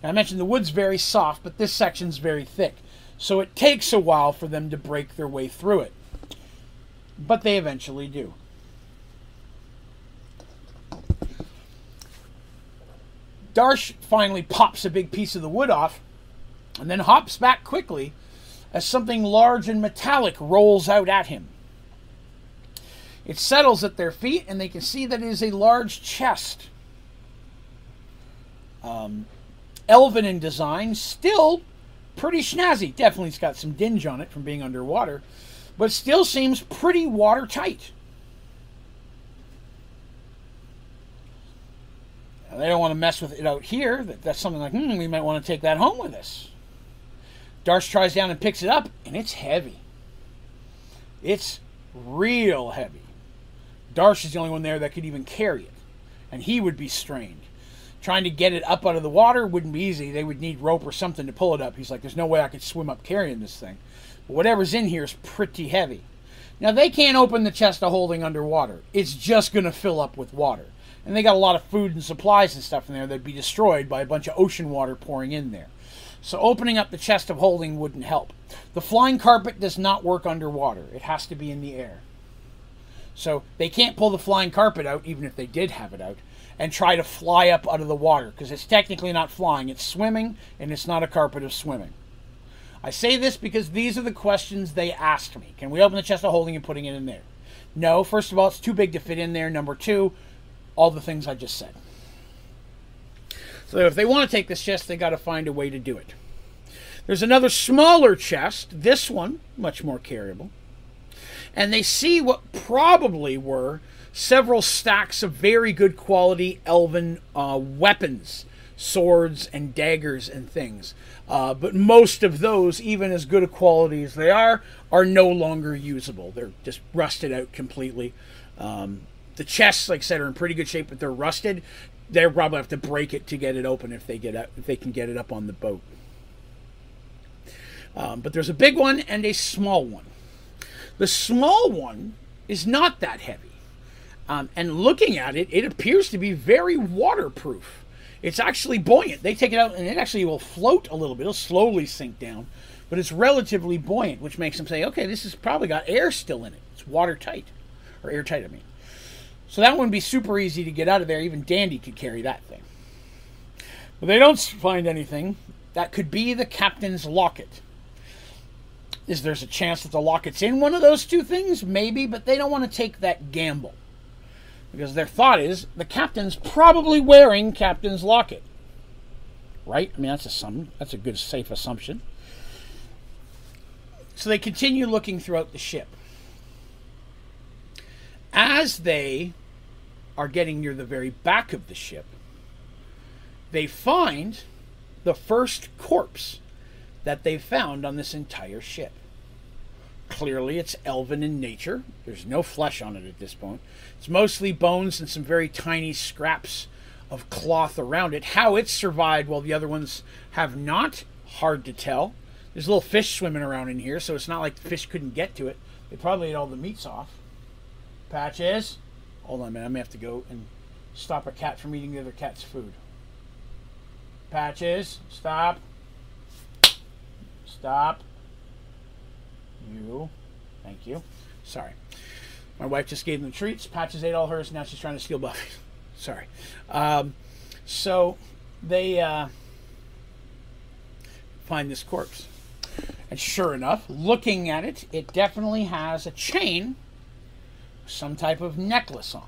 Now, i mentioned the wood's very soft but this section's very thick. So it takes a while for them to break their way through it. But they eventually do Darsh finally pops a big piece of the wood off and then hops back quickly as something large and metallic rolls out at him. It settles at their feet, and they can see that it is a large chest. Um, elven in design, still pretty snazzy. Definitely, it's got some dinge on it from being underwater, but still seems pretty watertight. They don't want to mess with it out here. That, that's something like, hmm, we might want to take that home with us. Darsh tries down and picks it up, and it's heavy. It's real heavy. Darsh is the only one there that could even carry it, and he would be strained. Trying to get it up out of the water wouldn't be easy. They would need rope or something to pull it up. He's like, there's no way I could swim up carrying this thing. But whatever's in here is pretty heavy. Now, they can't open the chest of holding underwater, it's just going to fill up with water and they got a lot of food and supplies and stuff in there that'd be destroyed by a bunch of ocean water pouring in there. So opening up the chest of holding wouldn't help. The flying carpet does not work underwater. It has to be in the air. So they can't pull the flying carpet out, even if they did have it out, and try to fly up out of the water, because it's technically not flying. It's swimming, and it's not a carpet of swimming. I say this because these are the questions they asked me. Can we open the chest of holding and putting it in there? No, first of all, it's too big to fit in there. Number two, all the things I just said. So if they want to take this chest, they got to find a way to do it. There's another smaller chest, this one, much more carryable. And they see what probably were several stacks of very good quality elven uh, weapons, swords and daggers and things. Uh, but most of those, even as good a quality as they are, are no longer usable. They're just rusted out completely. Um, the chests, like I said, are in pretty good shape, but they're rusted. They'll probably have to break it to get it open if they get up, if they can get it up on the boat. Um, but there's a big one and a small one. The small one is not that heavy. Um, and looking at it, it appears to be very waterproof. It's actually buoyant. They take it out and it actually will float a little bit. It'll slowly sink down, but it's relatively buoyant, which makes them say, okay, this has probably got air still in it. It's watertight, or airtight, I mean. So that wouldn't be super easy to get out of there. Even Dandy could carry that thing. But they don't find anything. That could be the captain's locket. Is there's a chance that the locket's in one of those two things? Maybe, but they don't want to take that gamble. Because their thought is the captain's probably wearing captain's locket. Right? I mean that's a some that's a good safe assumption. So they continue looking throughout the ship. As they are getting near the very back of the ship, they find the first corpse that they've found on this entire ship. Clearly, it's elven in nature. There's no flesh on it at this point. It's mostly bones and some very tiny scraps of cloth around it. How it's survived while the other ones have not, hard to tell. There's little fish swimming around in here, so it's not like the fish couldn't get to it. They probably ate all the meats off. Patches. Hold on a minute. I may have to go and stop a cat from eating the other cat's food. Patches, stop. Stop. You. Thank you. Sorry. My wife just gave them treats. Patches ate all hers. Now she's trying to steal Buffy. Sorry. Um, so they uh, find this corpse. And sure enough, looking at it, it definitely has a chain some type of necklace on.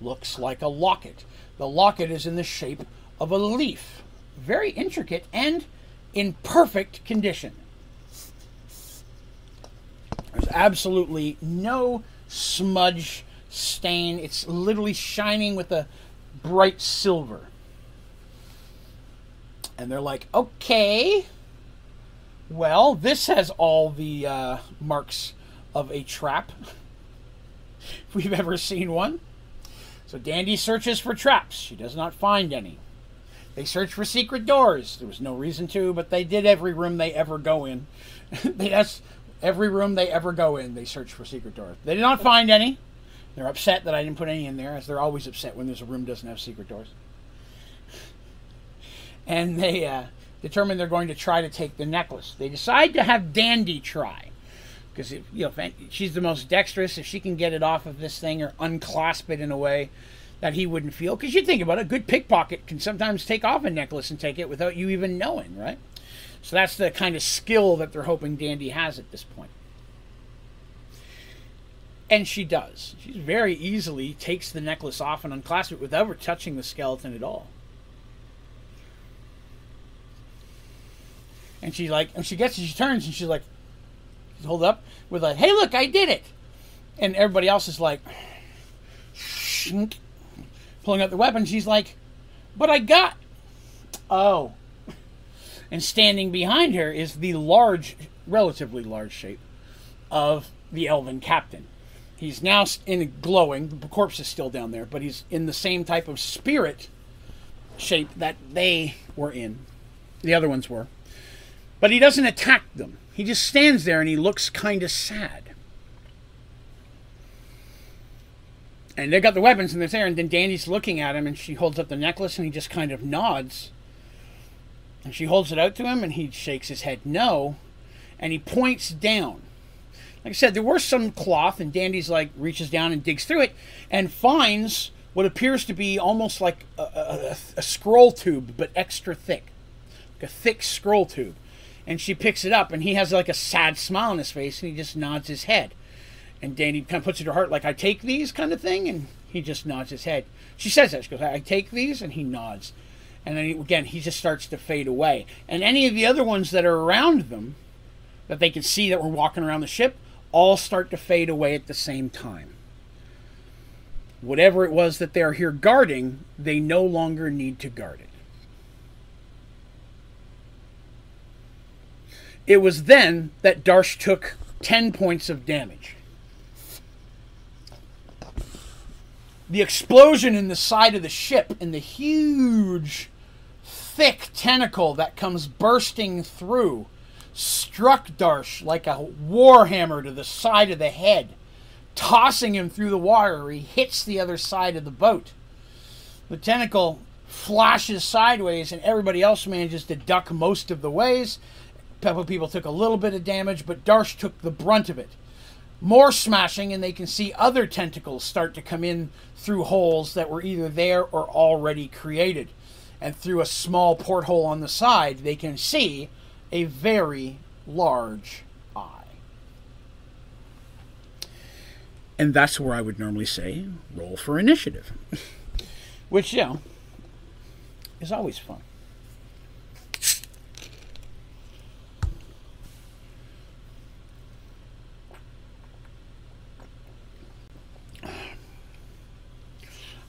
Looks like a locket. The locket is in the shape of a leaf. Very intricate and in perfect condition. There's absolutely no smudge stain. It's literally shining with a bright silver. And they're like, okay, well, this has all the uh, marks of a trap. we've ever seen one. So Dandy searches for traps. She does not find any. They search for secret doors. There was no reason to, but they did every room they ever go in. yes, every room they ever go in. They search for secret doors. They did not find any. They're upset that I didn't put any in there, as they're always upset when there's a room doesn't have secret doors. And they uh, determine they're going to try to take the necklace. They decide to have Dandy try because you know she's the most dexterous. If she can get it off of this thing or unclasp it in a way that he wouldn't feel, because you think about it, a good pickpocket can sometimes take off a necklace and take it without you even knowing, right? So that's the kind of skill that they're hoping Dandy has at this point. And she does. She very easily takes the necklace off and unclasps it without ever touching the skeleton at all. And she like, and she gets it, she turns and she's like, hold up with a, hey, look, I did it. And everybody else is like, pulling out the weapon. She's like, but I got, oh. And standing behind her is the large, relatively large shape of the elven captain. He's now in glowing. The corpse is still down there, but he's in the same type of spirit shape that they were in. The other ones were. But he doesn't attack them. He just stands there and he looks kind of sad. And they got the weapons and they're there, and then Dandy's looking at him and she holds up the necklace and he just kind of nods. And she holds it out to him and he shakes his head no. And he points down. Like I said, there was some cloth, and Dandy's like reaches down and digs through it and finds what appears to be almost like a, a, a scroll tube, but extra thick. Like a thick scroll tube and she picks it up, and he has like a sad smile on his face, and he just nods his head. And Dandy kind of puts it to her heart, like, I take these kind of thing, and he just nods his head. She says that. She goes, I take these, and he nods. And then he, again, he just starts to fade away. And any of the other ones that are around them, that they can see that were walking around the ship, all start to fade away at the same time. Whatever it was that they're here guarding, they no longer need to guard it. It was then that Darsh took 10 points of damage. The explosion in the side of the ship and the huge, thick tentacle that comes bursting through struck Darsh like a warhammer to the side of the head, tossing him through the water. He hits the other side of the boat. The tentacle flashes sideways, and everybody else manages to duck most of the ways Peppa people took a little bit of damage, but Darsh took the brunt of it. More smashing, and they can see other tentacles start to come in through holes that were either there or already created. And through a small porthole on the side, they can see a very large eye. And that's where I would normally say roll for initiative, which, you know, is always fun.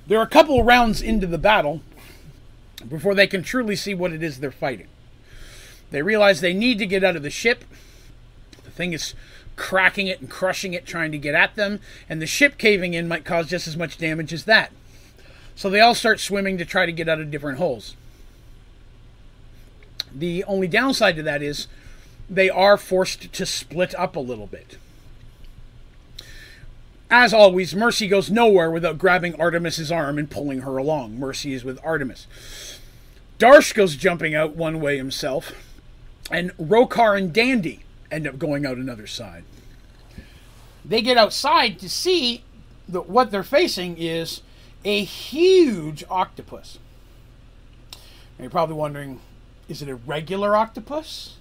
They're a couple rounds into the battle before they can truly see what it is they're fighting. They realize they need to get out of the ship. The thing is cracking it and crushing it, trying to get at them, and the ship caving in might cause just as much damage as that. So they all start swimming to try to get out of different holes. The only downside to that is they are forced to split up a little bit. As always, Mercy goes nowhere without grabbing Artemis's arm and pulling her along. Mercy is with Artemis. Darsh goes jumping out one way himself, and Rokar and Dandy end up going out another side. They get outside to see that what they're facing is a huge octopus. And you're probably wondering, is it a regular octopus?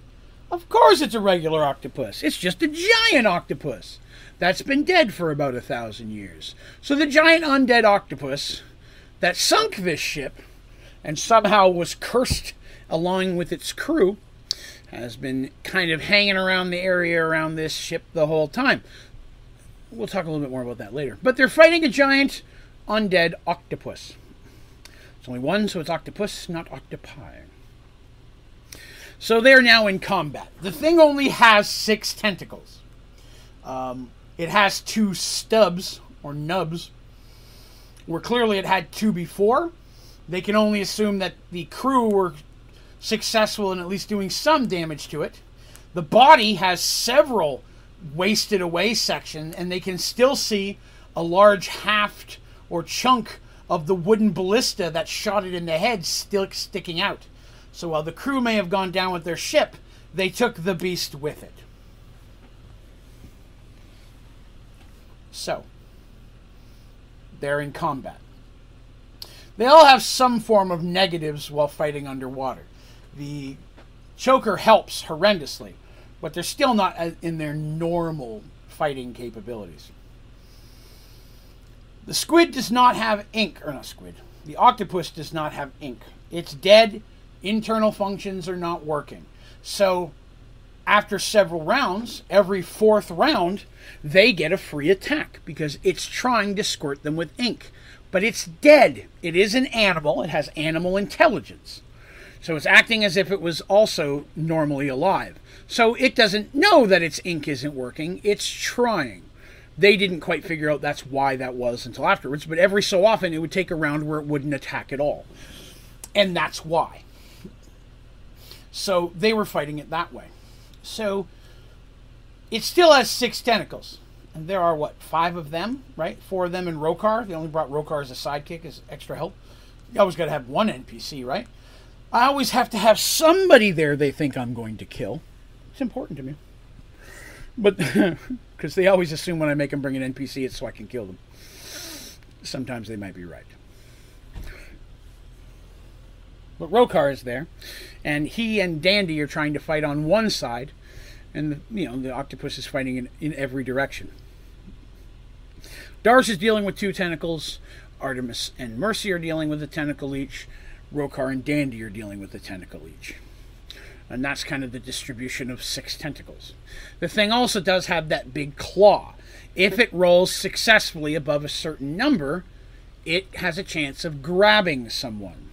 Of course it's a regular octopus. It's just a giant octopus that's been dead for about a thousand years. So the giant undead octopus that sunk this ship and somehow was cursed along with its crew, has been kind of hanging around the area around this ship the whole time. We'll talk a little bit more about that later. But they're fighting a giant undead octopus. It's only one, so it's octopus, not octopi. So they're now in combat. The thing only has six tentacles. Um, it has two stubs, or nubs, where clearly it had two before. They can only assume that the crew were successful in at least doing some damage to it. The body has several wasted away sections, and they can still see a large haft or chunk of the wooden ballista that shot it in the head still sticking out. So while the crew may have gone down with their ship, they took the beast with it. So, they're in combat. They all have some form of negatives while fighting underwater. The choker helps horrendously, but they're still not in their normal fighting capabilities. The squid does not have ink, or not squid. The octopus does not have ink. It's dead. Internal functions are not working. So, after several rounds, every fourth round, they get a free attack because it's trying to squirt them with ink. But it's dead. It is an animal, it has animal intelligence. So it's acting as if it was also normally alive. So it doesn't know that its ink isn't working, it's trying. They didn't quite figure out that's why that was until afterwards, but every so often it would take a round where it wouldn't attack at all. And that's why. So they were fighting it that way. So it still has six tentacles. And there are what, five of them, right? Four of them in Rokar. They only brought Rokar as a sidekick as extra help. You always got to have one NPC, right? I always have to have somebody there they think I'm going to kill. It's important to me. But because they always assume when I make them bring an NPC, it's so I can kill them. Sometimes they might be right. But Rokar is there, and he and Dandy are trying to fight on one side, and you know the octopus is fighting in, in every direction. Darsh is dealing with two tentacles. Artemis and Mercy are dealing with a tentacle each. Rokar and Dandy are dealing with a tentacle each. And that's kind of the distribution of six tentacles. The thing also does have that big claw. If it rolls successfully above a certain number, it has a chance of grabbing someone.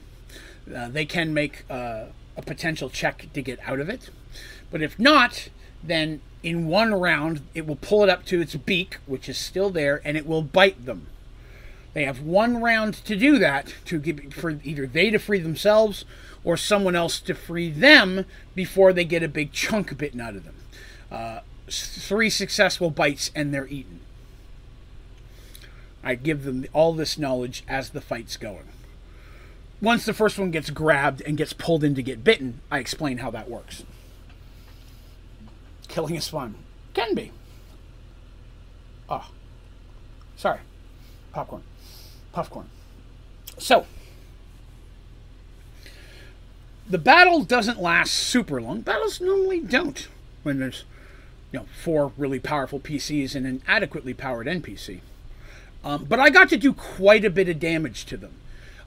Uh, they can make uh, a potential check to get out of it. But if not, then in one round, it will pull it up to its beak, which is still there, and it will bite them. They have one round to do that to give for either they to free themselves or someone else to free them before they get a big chunk bitten out of them. Uh, three successful bites and they're eaten. I give them all this knowledge as the fight's going. Once the first one gets grabbed and gets pulled in to get bitten, I explain how that works. Killing is fun. Can be. Oh. Sorry. Popcorn popcorn. So, the battle doesn't last super long. Battles normally don't when there's you know four really powerful PCs and an adequately powered NPC. Um, but I got to do quite a bit of damage to them.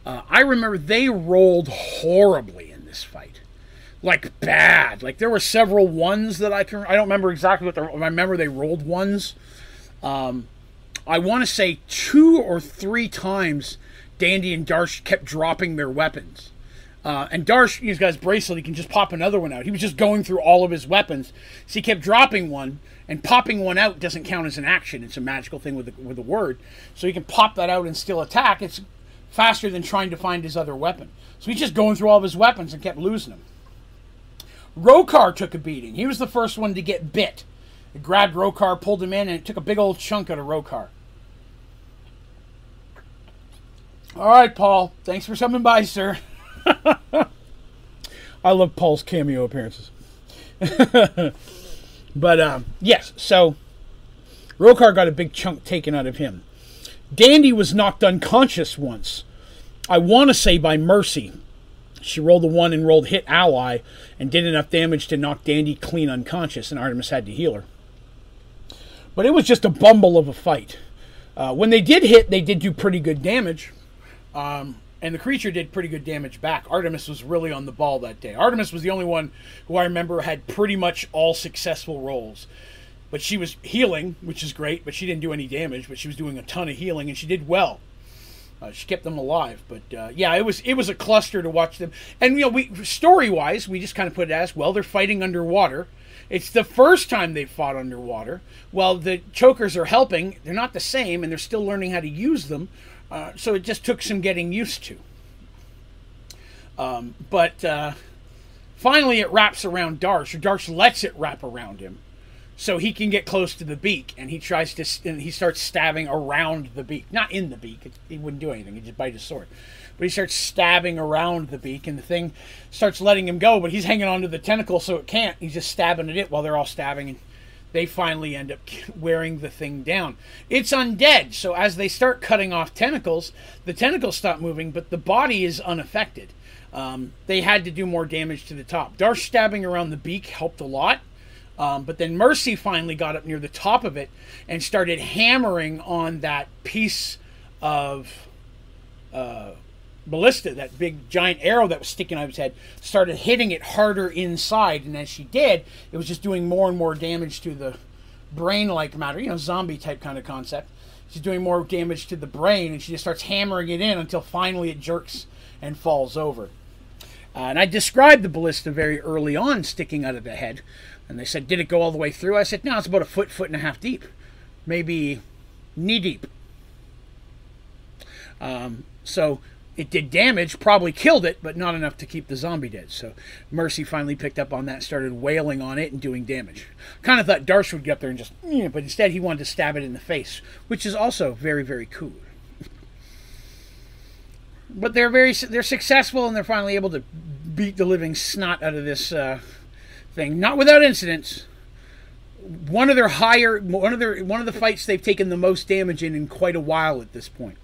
Uh, I remember they rolled horribly in this fight, like bad. Like there were several ones that I can. I don't remember exactly what the. I remember they rolled ones. Um, I want to say two or three times Dandy and Darsh kept dropping their weapons. Uh, and Darsh, he's got his bracelet, he can just pop another one out. He was just going through all of his weapons. So he kept dropping one, and popping one out doesn't count as an action. It's a magical thing with the, with the word. So he can pop that out and still attack. It's faster than trying to find his other weapon. So he's just going through all of his weapons and kept losing them. Rokar took a beating. He was the first one to get bit. It grabbed Rokar, pulled him in, and it took a big old chunk out of Rokar. All right, Paul. Thanks for coming by, sir. I love Paul's cameo appearances. but um, yes, so Rokar got a big chunk taken out of him. Dandy was knocked unconscious once. I want to say by Mercy. She rolled a one and rolled hit ally and did enough damage to knock Dandy clean unconscious, and Artemis had to heal her. But it was just a bumble of a fight. Uh, when they did hit, they did do pretty good damage. Um, and the creature did pretty good damage back. Artemis was really on the ball that day. Artemis was the only one who I remember had pretty much all successful rolls. But she was healing, which is great, but she didn't do any damage, but she was doing a ton of healing and she did well. Uh, she kept them alive, but uh, yeah, it was it was a cluster to watch them. And you know, we story wise, we just kind of put it as well. They're fighting underwater. It's the first time they've fought underwater. Well, the chokers are helping. They're not the same, and they're still learning how to use them. Uh, so it just took some getting used to. Um, but uh, finally, it wraps around Darsh, or Darsh lets it wrap around him, so he can get close to the beak, and he tries to, and he starts stabbing around the beak, not in the beak. He wouldn't do anything; he'd just bite his sword. But he starts stabbing around the beak, and the thing starts letting him go, but he's hanging onto the tentacle, so it can't. He's just stabbing at it while they're all stabbing, and they finally end up wearing the thing down. It's undead, so as they start cutting off tentacles, the tentacles stop moving, but the body is unaffected. Um, they had to do more damage to the top. Darsh stabbing around the beak helped a lot. Um, but then Mercy finally got up near the top of it and started hammering on that piece of uh, ballista, that big giant arrow that was sticking out of his head, started hitting it harder inside. And as she did, it was just doing more and more damage to the brain like matter, you know, zombie type kind of concept. She's doing more damage to the brain, and she just starts hammering it in until finally it jerks and falls over. Uh, and I described the ballista very early on sticking out of the head. And they said, Did it go all the way through? I said, No, it's about a foot, foot and a half deep. Maybe knee deep. Um, so it did damage, probably killed it, but not enough to keep the zombie dead. So Mercy finally picked up on that, started wailing on it and doing damage. Kind of thought Darsh would get up there and just, but instead he wanted to stab it in the face, which is also very, very cool but they're very they're successful and they're finally able to beat the living snot out of this uh, thing, not without incidents. One of their higher one of their one of the fights they've taken the most damage in in quite a while at this point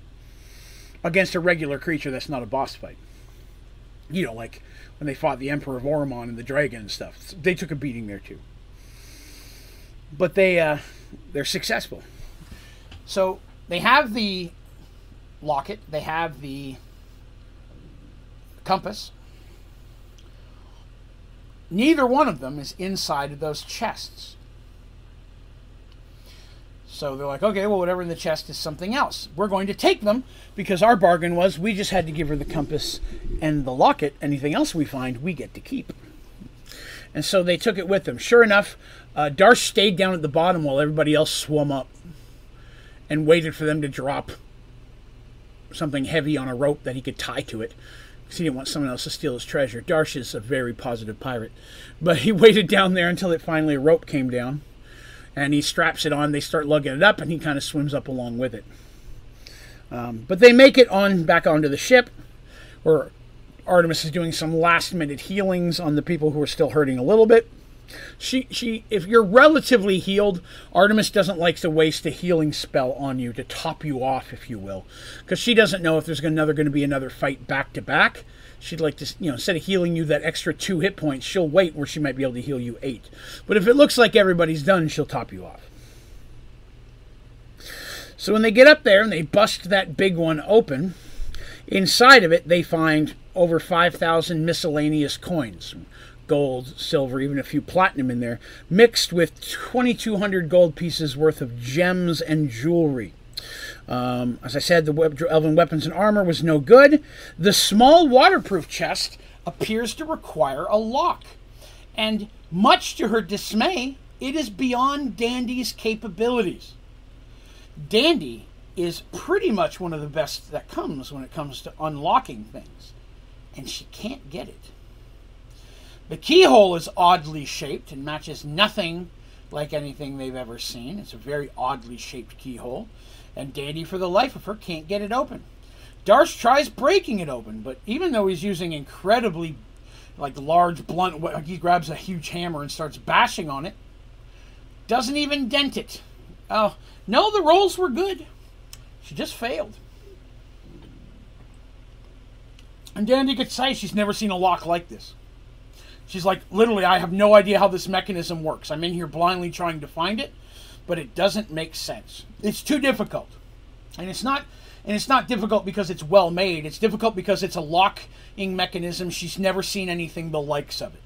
against a regular creature that's not a boss fight. You know, like when they fought the Emperor of Oromon and the dragon and stuff. They took a beating there too. But they uh, they're successful. So they have the locket. They have the compass. Neither one of them is inside of those chests. So they're like, okay, well, whatever in the chest is something else. We're going to take them because our bargain was we just had to give her the compass and the locket. Anything else we find, we get to keep. And so they took it with them. Sure enough, uh, Darsh stayed down at the bottom while everybody else swum up and waited for them to drop something heavy on a rope that he could tie to it because he didn't want someone else to steal his treasure. Darsh is a very positive pirate. But he waited down there until it finally a rope came down. And he straps it on. They start lugging it up, and he kind of swims up along with it. Um, but they make it on back onto the ship, where Artemis is doing some last minute healings on the people who are still hurting a little bit. She she if you're relatively healed, Artemis doesn't like to waste a healing spell on you to top you off, if you will, because she doesn't know if there's another going to be another fight back to back. She'd like to, you know, instead of healing you that extra two hit points, she'll wait where she might be able to heal you eight. But if it looks like everybody's done, she'll top you off. So when they get up there and they bust that big one open, inside of it they find over 5,000 miscellaneous coins gold, silver, even a few platinum in there, mixed with 2,200 gold pieces worth of gems and jewelry. Um, as I said, the elven weapons and armor was no good. The small waterproof chest appears to require a lock. And much to her dismay, it is beyond Dandy's capabilities. Dandy is pretty much one of the best that comes when it comes to unlocking things. And she can't get it. The keyhole is oddly shaped and matches nothing like anything they've ever seen. It's a very oddly shaped keyhole, and Dandy, for the life of her, can't get it open. Darsh tries breaking it open, but even though he's using incredibly like large blunt, he grabs a huge hammer and starts bashing on it. Doesn't even dent it. Oh no, the rolls were good. She just failed. And Dandy could say she's never seen a lock like this. She's like, literally, I have no idea how this mechanism works. I'm in here blindly trying to find it, but it doesn't make sense. It's too difficult. And it's not And it's not difficult because it's well made. It's difficult because it's a locking mechanism. She's never seen anything the likes of it.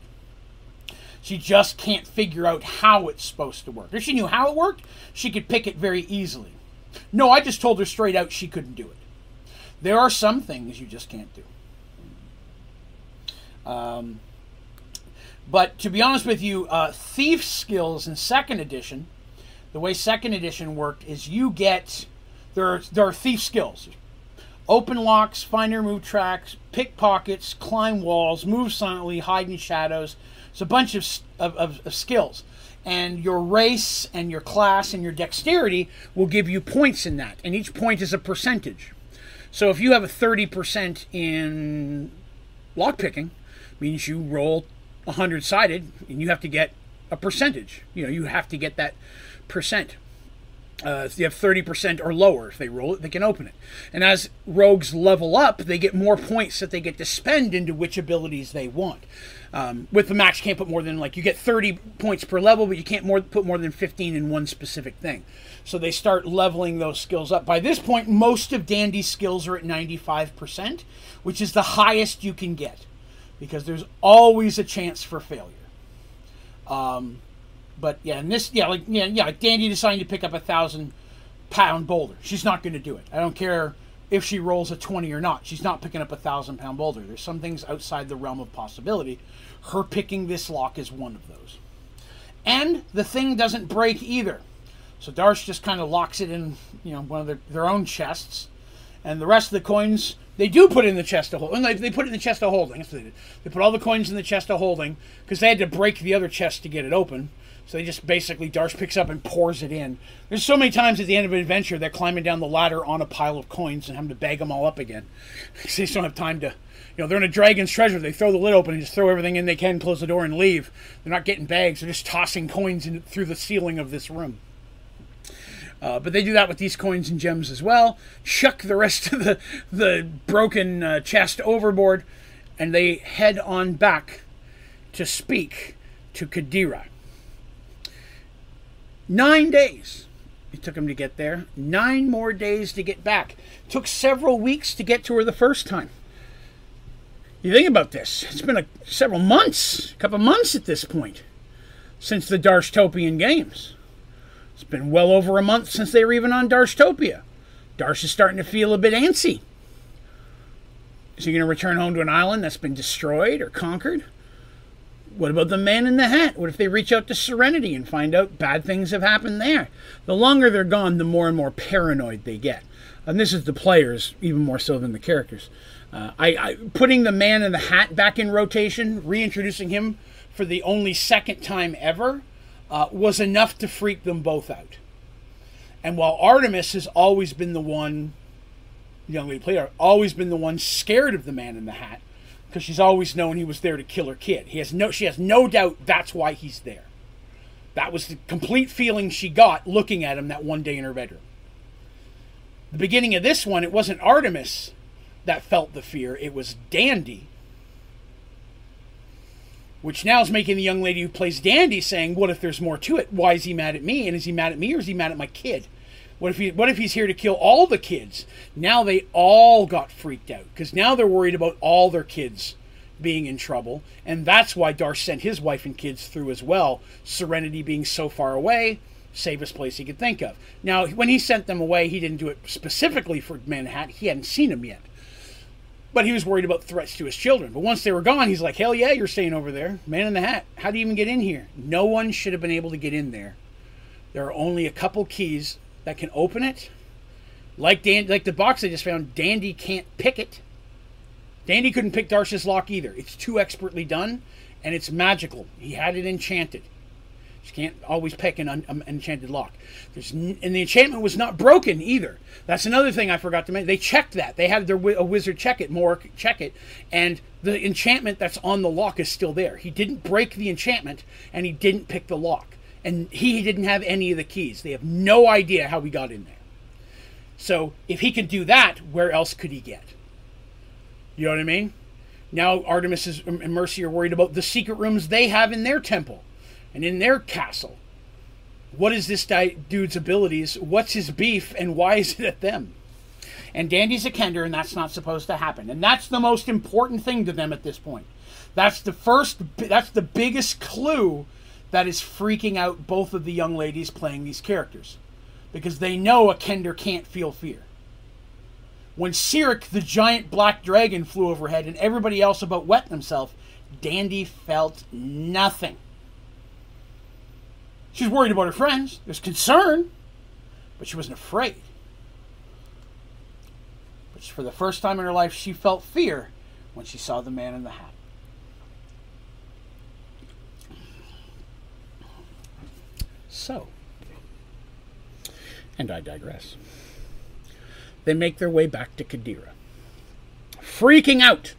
She just can't figure out how it's supposed to work. If she knew how it worked, she could pick it very easily. No, I just told her straight out she couldn't do it. There are some things you just can't do. Um, but to be honest with you, uh, thief skills in second edition, the way second edition worked is you get there are, there are thief skills. Open locks, find and remove tracks, pickpockets, climb walls, move silently, hide in shadows. It's a bunch of, of, of, of skills. And your race and your class and your dexterity will give you points in that. And each point is a percentage. So if you have a 30% in lockpicking, means you roll 100 sided and you have to get a percentage. You know, you have to get that percent. Uh, if you have 30% or lower, if they roll it, they can open it. And as rogues level up, they get more points that they get to spend into which abilities they want. Um, with the max, can't put more than like you get 30 points per level, but you can't more put more than 15 in one specific thing. So they start leveling those skills up. By this point, most of Dandy's skills are at 95%, which is the highest you can get because there's always a chance for failure. Um, but yeah, and this, yeah, like yeah, yeah, like Dandy deciding to pick up a thousand pound boulder. She's not going to do it. I don't care if she rolls a twenty or not. She's not picking up a thousand pound boulder. There's some things outside the realm of possibility. Her picking this lock is one of those. And the thing doesn't break either. So Darsh just kind of locks it in, you know, one of their, their own chests, and the rest of the coins they do put it in the chest of holding. They, they put it in the chest of holding. That's what They, did. they put all the coins in the chest of holding because they had to break the other chest to get it open. So they just basically Darsh picks up and pours it in. There's so many times at the end of an adventure they're climbing down the ladder on a pile of coins and having to bag them all up again. they just don't have time to, you know, they're in a dragon's treasure. They throw the lid open and just throw everything in they can, close the door and leave. They're not getting bags. They're just tossing coins in, through the ceiling of this room. Uh, but they do that with these coins and gems as well. Chuck the rest of the the broken uh, chest overboard, and they head on back to speak to Qadira. Nine days it took them to get there. Nine more days to get back. Took several weeks to get to her the first time. You think about this. It's been a, several months, a couple months at this point, since the Darshtopian Games. It's been well over a month since they were even on Darshtopia. Darsh is starting to feel a bit antsy. Is he going to return home to an island that's been destroyed or conquered? What about the man in the hat? What if they reach out to Serenity and find out bad things have happened there? The longer they're gone, the more and more paranoid they get. And this is the players, even more so than the characters. Uh, I, I putting the man in the hat back in rotation, reintroducing him for the only second time ever, uh, was enough to freak them both out. And while Artemis has always been the one, young lady player, always been the one scared of the man in the hat, because she's always known he was there to kill her kid. He has no, she has no doubt that's why he's there. That was the complete feeling she got looking at him that one day in her bedroom. The beginning of this one, it wasn't Artemis that felt the fear, it was Dandy which now is making the young lady who plays Dandy saying, "What if there's more to it? Why is he mad at me? And is he mad at me or is he mad at my kid? What if he? What if he's here to kill all the kids?" Now they all got freaked out because now they're worried about all their kids being in trouble, and that's why Darsh sent his wife and kids through as well. Serenity being so far away, safest place he could think of. Now, when he sent them away, he didn't do it specifically for Manhattan. He hadn't seen him yet. But he was worried about threats to his children. But once they were gone, he's like, hell yeah, you're staying over there. Man in the hat. How do you even get in here? No one should have been able to get in there. There are only a couple keys that can open it. Like Dan, like the box I just found, Dandy can't pick it. Dandy couldn't pick Darsh's lock either. It's too expertly done, and it's magical. He had it enchanted. You can't always pick an un- um, enchanted lock. N- and the enchantment was not broken either. That's another thing I forgot to mention. They checked that. They had their a wizard check it, Morik check it, and the enchantment that's on the lock is still there. He didn't break the enchantment, and he didn't pick the lock, and he didn't have any of the keys. They have no idea how he got in there. So if he can do that, where else could he get? You know what I mean? Now Artemis and Mercy are worried about the secret rooms they have in their temple and in their castle. What is this dude's abilities? What's his beef, and why is it at them? And Dandy's a Kender, and that's not supposed to happen. And that's the most important thing to them at this point. That's the first, that's the biggest clue that is freaking out both of the young ladies playing these characters. Because they know a Kender can't feel fear. When Sirik, the giant black dragon, flew overhead and everybody else about wet themselves, Dandy felt nothing. She's worried about her friends. There's concern, but she wasn't afraid. But for the first time in her life, she felt fear when she saw the man in the hat. So, and I digress. They make their way back to Qadira, freaking out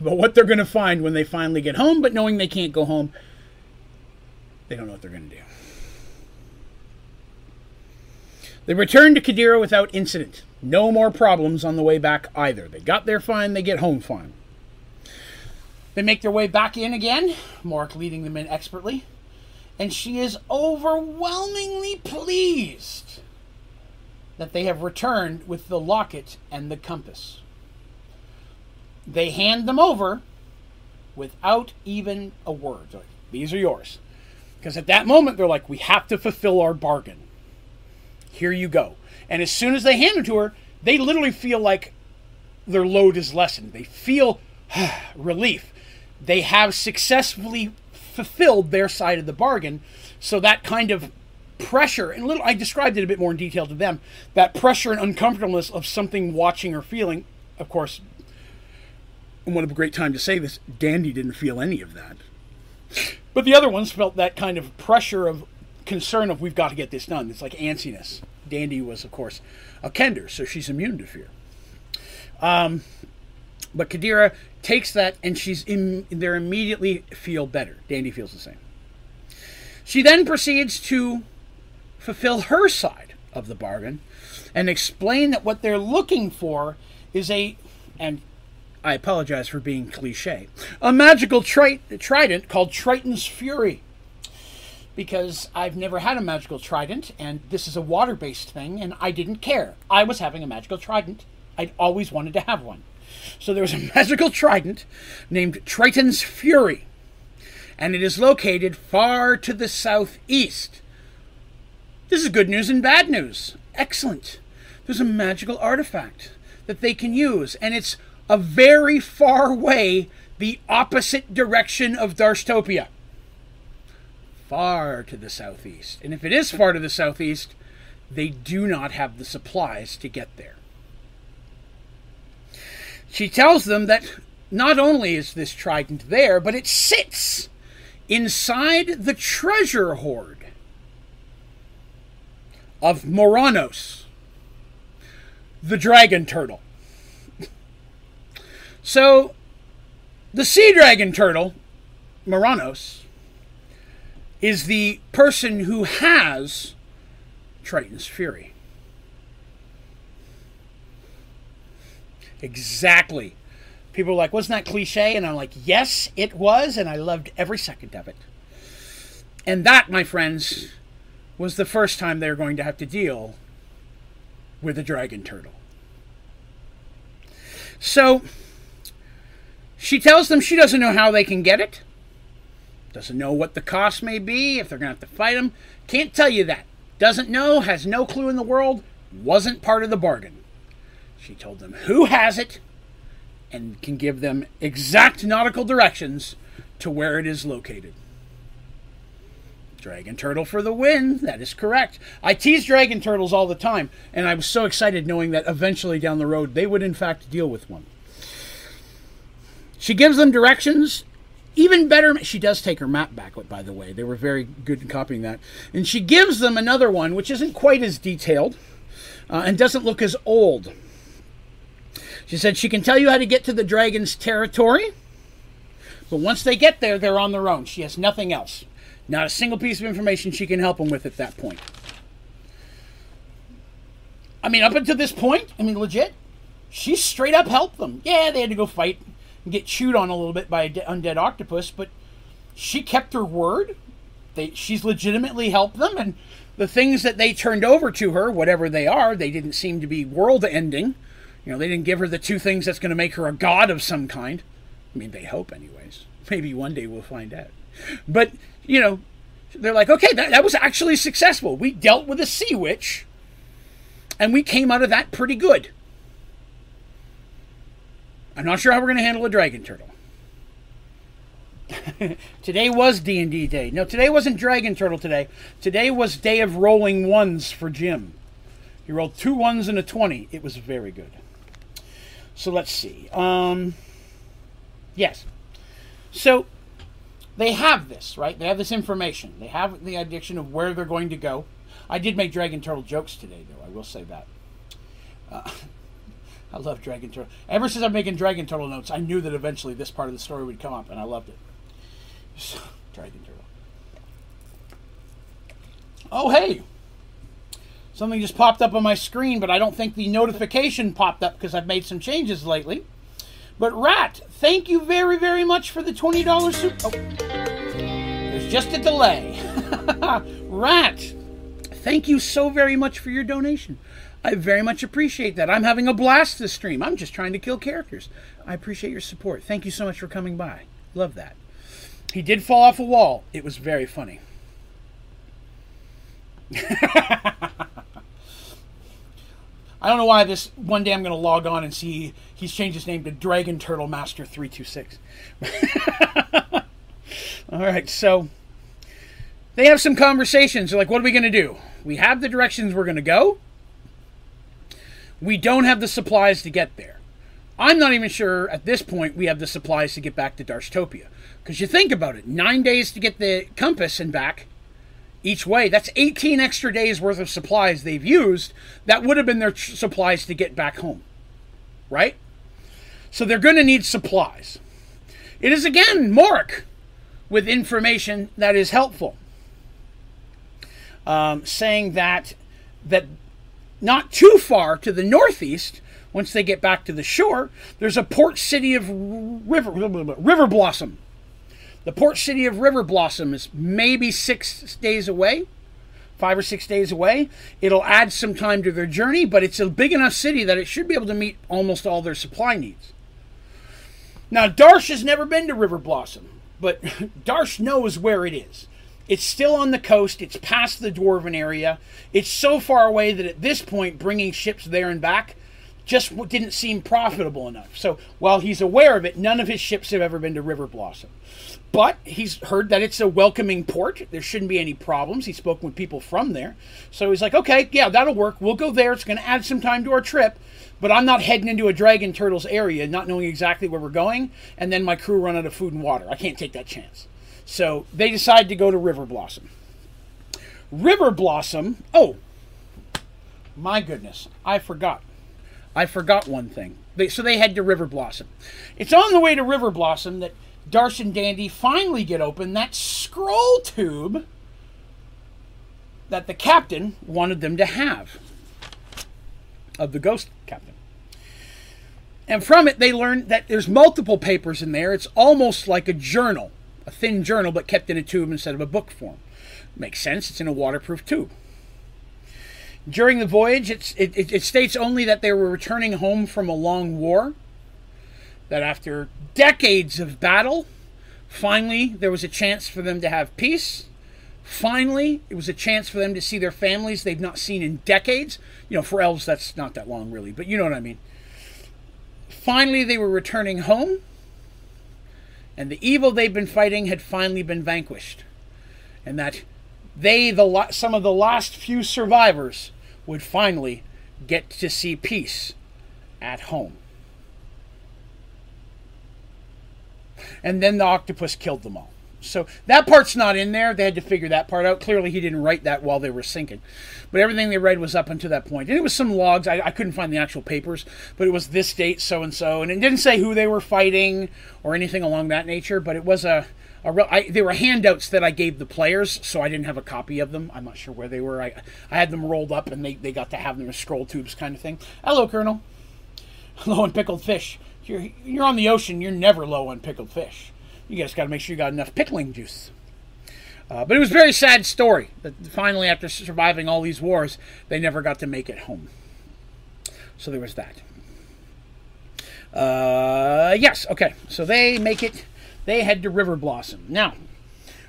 about what they're going to find when they finally get home, but knowing they can't go home, they don't know what they're going to do. They return to Qadira without incident. No more problems on the way back either. They got there fine, they get home fine. They make their way back in again, Morik leading them in expertly, and she is overwhelmingly pleased that they have returned with the locket and the compass. They hand them over without even a word. Like, These are yours. Because at that moment, they're like, we have to fulfill our bargain. Here you go. And as soon as they hand them to her, they literally feel like their load is lessened. They feel relief. They have successfully fulfilled their side of the bargain. So that kind of pressure, and little I described it a bit more in detail to them, that pressure and uncomfortableness of something watching or feeling, of course, and what a great time to say this, Dandy didn't feel any of that. But the other ones felt that kind of pressure of concern of we've got to get this done. It's like antsiness. Dandy was, of course, a Kender, so she's immune to fear. Um, but Qadira takes that and she's in there immediately feel better. Dandy feels the same. She then proceeds to fulfill her side of the bargain and explain that what they're looking for is a and I apologize for being cliche, a magical tri- trident called Triton's Fury. Because I've never had a magical trident, and this is a water based thing, and I didn't care. I was having a magical trident. I'd always wanted to have one. So there was a magical trident named Triton's Fury, and it is located far to the southeast. This is good news and bad news. Excellent. There's a magical artifact that they can use, and it's a very far way the opposite direction of Darshtopia. Far to the southeast. And if it is far to the southeast, they do not have the supplies to get there. She tells them that not only is this trident there, but it sits inside the treasure hoard of Moranos, the dragon turtle. So, the sea dragon turtle, Moranos, is the person who has Triton's Fury. Exactly. People are like, wasn't that cliche? And I'm like, yes, it was, and I loved every second of it. And that, my friends, was the first time they're going to have to deal with a dragon turtle. So, she tells them she doesn't know how they can get it, doesn't know what the cost may be, if they're going to have to fight them. Can't tell you that. Doesn't know, has no clue in the world, wasn't part of the bargain. She told them who has it and can give them exact nautical directions to where it is located. Dragon Turtle for the win. That is correct. I tease Dragon Turtles all the time, and I was so excited knowing that eventually down the road they would, in fact, deal with one. She gives them directions. Even better, she does take her map back, by the way. They were very good in copying that. And she gives them another one, which isn't quite as detailed uh, and doesn't look as old. She said she can tell you how to get to the dragon's territory, but once they get there, they're on their own. She has nothing else. Not a single piece of information she can help them with at that point. I mean, up until this point, I mean, legit, she straight up helped them. Yeah, they had to go fight get chewed on a little bit by an undead octopus, but she kept her word. They, she's legitimately helped them, and the things that they turned over to her, whatever they are, they didn't seem to be world ending. You know, they didn't give her the two things that's going to make her a god of some kind. I mean, they hope, anyways. Maybe one day we'll find out. But, you know, they're like, okay, that, that was actually successful. We dealt with a sea witch, and we came out of that pretty good. I'm not sure how we're going to handle a dragon turtle. today was D&D day. No, today wasn't Dragon Turtle today. Today was day of rolling ones for Jim. He rolled two ones and a 20. It was very good. So let's see. Um, yes. So they have this, right? They have this information. They have the addiction of where they're going to go. I did make Dragon Turtle jokes today, though. I will say that. Uh, I love Dragon Turtle. Ever since I'm making Dragon Turtle notes, I knew that eventually this part of the story would come up, and I loved it. Dragon Turtle. Oh, hey! Something just popped up on my screen, but I don't think the notification popped up because I've made some changes lately. But Rat, thank you very, very much for the $20 soup. Oh, there's just a delay. Rat, thank you so very much for your donation. I very much appreciate that. I'm having a blast this stream. I'm just trying to kill characters. I appreciate your support. Thank you so much for coming by. Love that. He did fall off a wall. It was very funny. I don't know why this one day I'm going to log on and see he's changed his name to Dragon Turtle Master 326. All right, so they have some conversations. They're like, what are we going to do? We have the directions we're going to go. We don't have the supplies to get there. I'm not even sure at this point we have the supplies to get back to Darshtopia. Because you think about it, nine days to get the compass and back each way. That's 18 extra days worth of supplies they've used. That would have been their tr- supplies to get back home. Right? So they're going to need supplies. It is again Morik with information that is helpful. Um, saying that that not too far to the northeast, once they get back to the shore, there's a port city of River River Blossom. The port city of River Blossom is maybe six days away, five or six days away. It'll add some time to their journey, but it's a big enough city that it should be able to meet almost all their supply needs. Now, Darsh has never been to River Blossom, but Darsh knows where it is. It's still on the coast. It's past the dwarven area. It's so far away that at this point, bringing ships there and back just didn't seem profitable enough. So while he's aware of it, none of his ships have ever been to River Blossom. But he's heard that it's a welcoming port. There shouldn't be any problems. He's spoken with people from there. So he's like, okay, yeah, that'll work. We'll go there. It's going to add some time to our trip. But I'm not heading into a Dragon Turtles area, not knowing exactly where we're going, and then my crew run out of food and water. I can't take that chance. So they decide to go to River Blossom. River Blossom, oh, my goodness, I forgot. I forgot one thing. They, so they head to River Blossom. It's on the way to River Blossom that Darsh and Dandy finally get open that scroll tube that the captain wanted them to have of the ghost captain. And from it, they learn that there's multiple papers in there. It's almost like a journal, a thin journal, but kept in a tube instead of a book form. Makes sense. It's in a waterproof tube. During the voyage, it, it, states only that they were returning home from a long war that after decades of battle, finally there was a chance for them to have peace. Finally, it was a chance for them to see their families they've not seen in decades. You know, for elves, that's not that long, really, but you know what I mean. Finally, they were returning home, and the evil they've been fighting had finally been vanquished. And that they, the some of the last few survivors, would finally get to see peace at home. and then the octopus killed them all. So that part's not in there. They had to figure that part out. Clearly, he didn't write that while they were sinking. But everything they read was up until that point. And it was some logs. I, I couldn't find the actual papers, but it was this date, so and so. And it didn't say who they were fighting or anything along that nature, but it was a. a real, I, they were handouts that I gave the players, so I didn't have a copy of them. I'm not sure where they were. I, I had them rolled up, and they, they got to have them as scroll tubes kind of thing. Hello, Colonel. Low and pickled fish you're you're on the ocean, you're never low on pickled fish. You just got to make sure you got enough pickling juice. Uh, but it was a very sad story that finally, after surviving all these wars, they never got to make it home. So there was that. Uh, yes, okay. So they make it, they head to River Blossom. Now,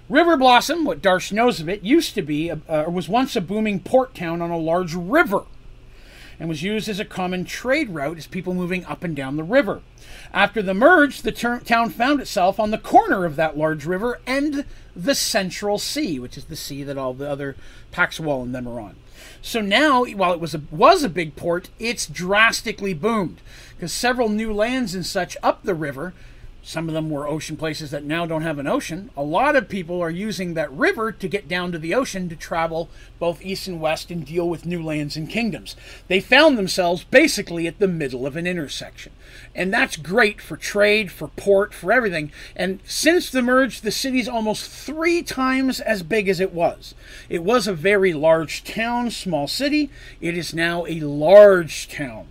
River Blossom, what Darsh knows of it, used to be, uh, was once a booming port town on a large river and was used as a common trade route as people moving up and down the river. After the merge, the ter- town found itself on the corner of that large river and the Central Sea, which is the sea that all the other Paxwell and them are on. So now, while it was a, was a big port, it's drastically boomed because several new lands and such up the river some of them were ocean places that now don't have an ocean. A lot of people are using that river to get down to the ocean to travel both east and west and deal with new lands and kingdoms. They found themselves basically at the middle of an intersection. And that's great for trade, for port, for everything. And since the merge, the city's almost three times as big as it was. It was a very large town, small city. It is now a large town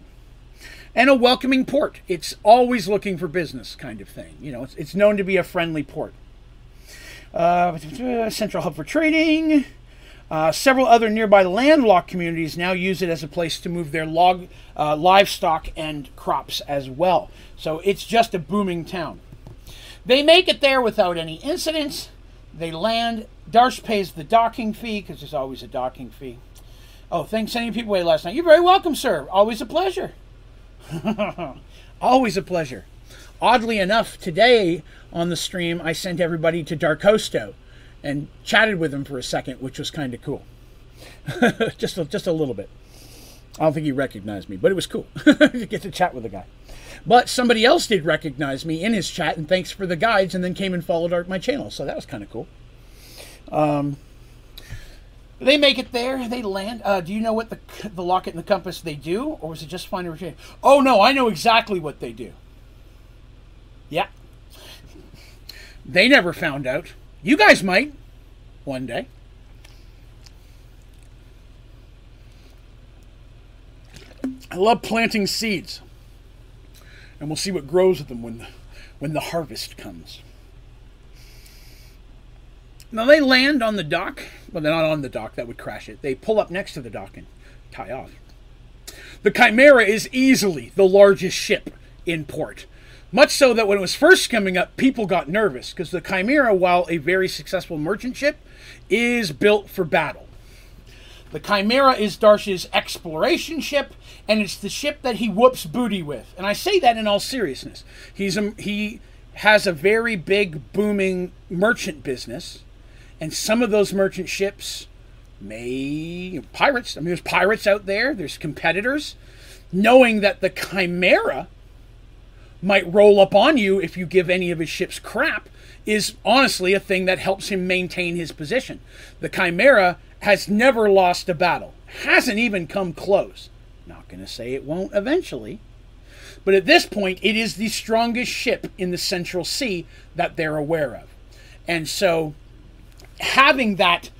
and a welcoming port. It's always looking for business, kind of thing. You know, it's, it's known to be a friendly port. Uh, central hub for trading. Uh, several other nearby landlocked communities now use it as a place to move their log, uh, livestock and crops as well. So it's just a booming town. They make it there without any incidents. They land. Darsh pays the docking fee because there's always a docking fee. Oh, thanks sending people away last night. You're very welcome, sir. Always a pleasure. Always a pleasure. Oddly enough, today on the stream, I sent everybody to Darkosto and chatted with him for a second, which was kind of cool. just, a, just a little bit. I don't think he recognized me, but it was cool to get to chat with the guy. But somebody else did recognize me in his chat, and thanks for the guides, and then came and followed our, my channel. So that was kind of cool. Um, they make it there. They land. Uh, do you know what the the locket and the compass they do, or was it just find a retrieve? Oh no, I know exactly what they do. Yeah. They never found out. You guys might one day. I love planting seeds, and we'll see what grows with them when when the harvest comes. Now they land on the dock. Well, they're not on the dock. That would crash it. They pull up next to the dock and tie off. The Chimera is easily the largest ship in port. Much so that when it was first coming up, people got nervous because the Chimera, while a very successful merchant ship, is built for battle. The Chimera is Darsh's exploration ship, and it's the ship that he whoops booty with. And I say that in all seriousness. He's a, he has a very big, booming merchant business and some of those merchant ships may pirates. I mean, there's pirates out there. There's competitors, knowing that the Chimera might roll up on you if you give any of his ships crap is honestly a thing that helps him maintain his position. The Chimera has never lost a battle, hasn't even come close. Not going to say it won't eventually. But at this point, it is the strongest ship in the Central Sea that they're aware of. And so having that,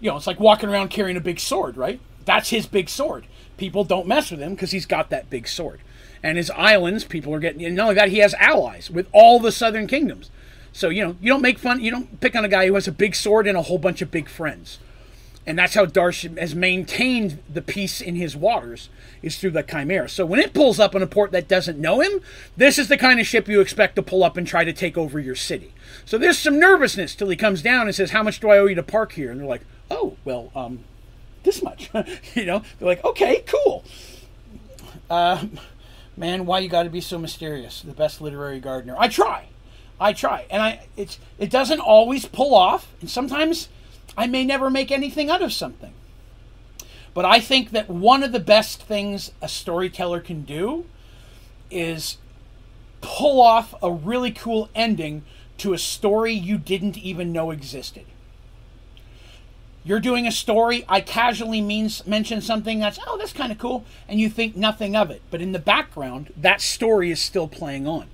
you know, it's like walking around carrying a big sword, right? That's his big sword. People don't mess with him because he's got that big sword. And his islands, people are getting, and not only that, he has allies with all the southern kingdoms. So, you know, you don't make fun, you don't pick on a guy who has a big sword and a whole bunch of big friends. And that's how Darsh has maintained the peace in his waters is through the Chimera. So when it pulls up on a port that doesn't know him, this is the kind of ship you expect to pull up and try to take over your city. So there's some nervousness till he comes down and says, "How much do I owe you to park here?" And they're like, "Oh, well, um, this much." you know, they're like, "Okay, cool." Uh, man, why you got to be so mysterious? The best literary gardener. I try, I try, and I it's it doesn't always pull off, and sometimes I may never make anything out of something. But I think that one of the best things a storyteller can do is pull off a really cool ending to a story you didn't even know existed. You're doing a story, I casually means mention something that's, oh, that's kind of cool, and you think nothing of it. But in the background, that story is still playing on.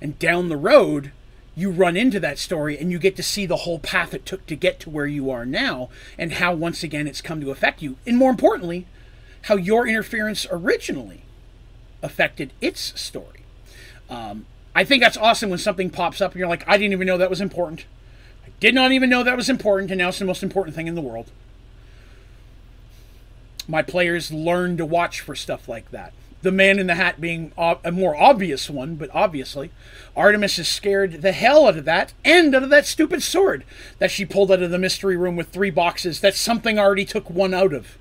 And down the road, you run into that story and you get to see the whole path it took to get to where you are now and how once again it's come to affect you. And more importantly, how your interference originally affected its story. Um, I think that's awesome when something pops up and you're like, I didn't even know that was important. I did not even know that was important, and now it's the most important thing in the world. My players learn to watch for stuff like that. The man in the hat being a more obvious one, but obviously, Artemis is scared the hell out of that and out of that stupid sword that she pulled out of the mystery room with three boxes that something already took one out of.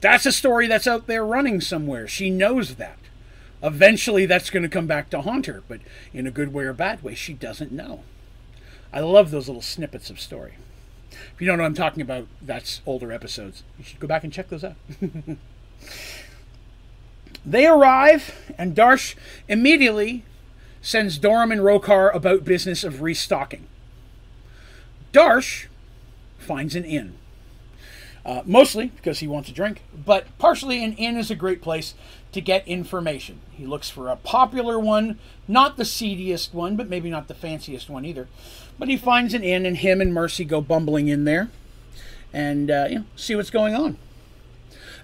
That's a story that's out there running somewhere. She knows that. Eventually, that's going to come back to haunt her, but in a good way or bad way, she doesn't know. I love those little snippets of story. If you don't know what I'm talking about, that's older episodes. You should go back and check those out. they arrive, and Darsh immediately sends Dorum and Rokar about business of restocking. Darsh finds an inn. Uh, mostly because he wants a drink, but partially an inn is a great place to get information. He looks for a popular one, not the seediest one, but maybe not the fanciest one either. But he finds an inn, and him and Mercy go bumbling in there and uh, you know, see what's going on.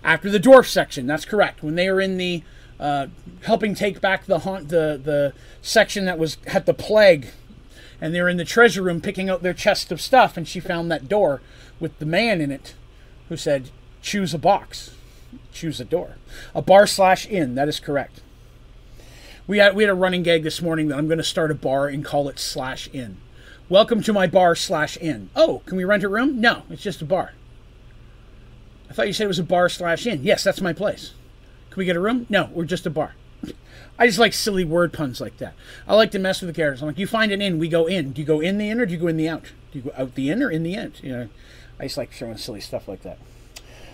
After the dwarf section, that's correct. When they were in the uh, helping take back the haunt, the the section that was had the plague, and they're in the treasure room picking out their chest of stuff, and she found that door with the man in it who said, choose a box, choose a door. A bar slash inn, that is correct. We had, we had a running gag this morning that I'm going to start a bar and call it slash inn. Welcome to my bar slash inn. Oh, can we rent a room? No, it's just a bar. I thought you said it was a bar slash inn. Yes, that's my place. Can we get a room? No, we're just a bar. I just like silly word puns like that. I like to mess with the characters. I'm like, you find an inn, we go in. Do you go in the inn or do you go in the out? Do you go out the inn or in the end? You know, I just like throwing silly stuff like that.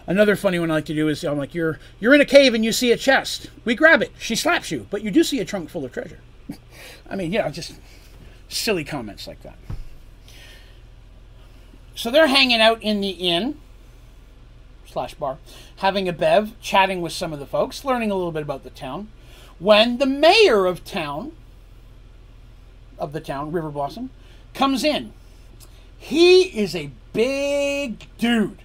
Another funny one I like to do is I'm like, you're you're in a cave and you see a chest. We grab it. She slaps you, but you do see a trunk full of treasure. I mean, yeah, just silly comments like that. So they're hanging out in the inn slash bar, having a bev, chatting with some of the folks, learning a little bit about the town. When the mayor of town, of the town, River Blossom, comes in. He is a big dude.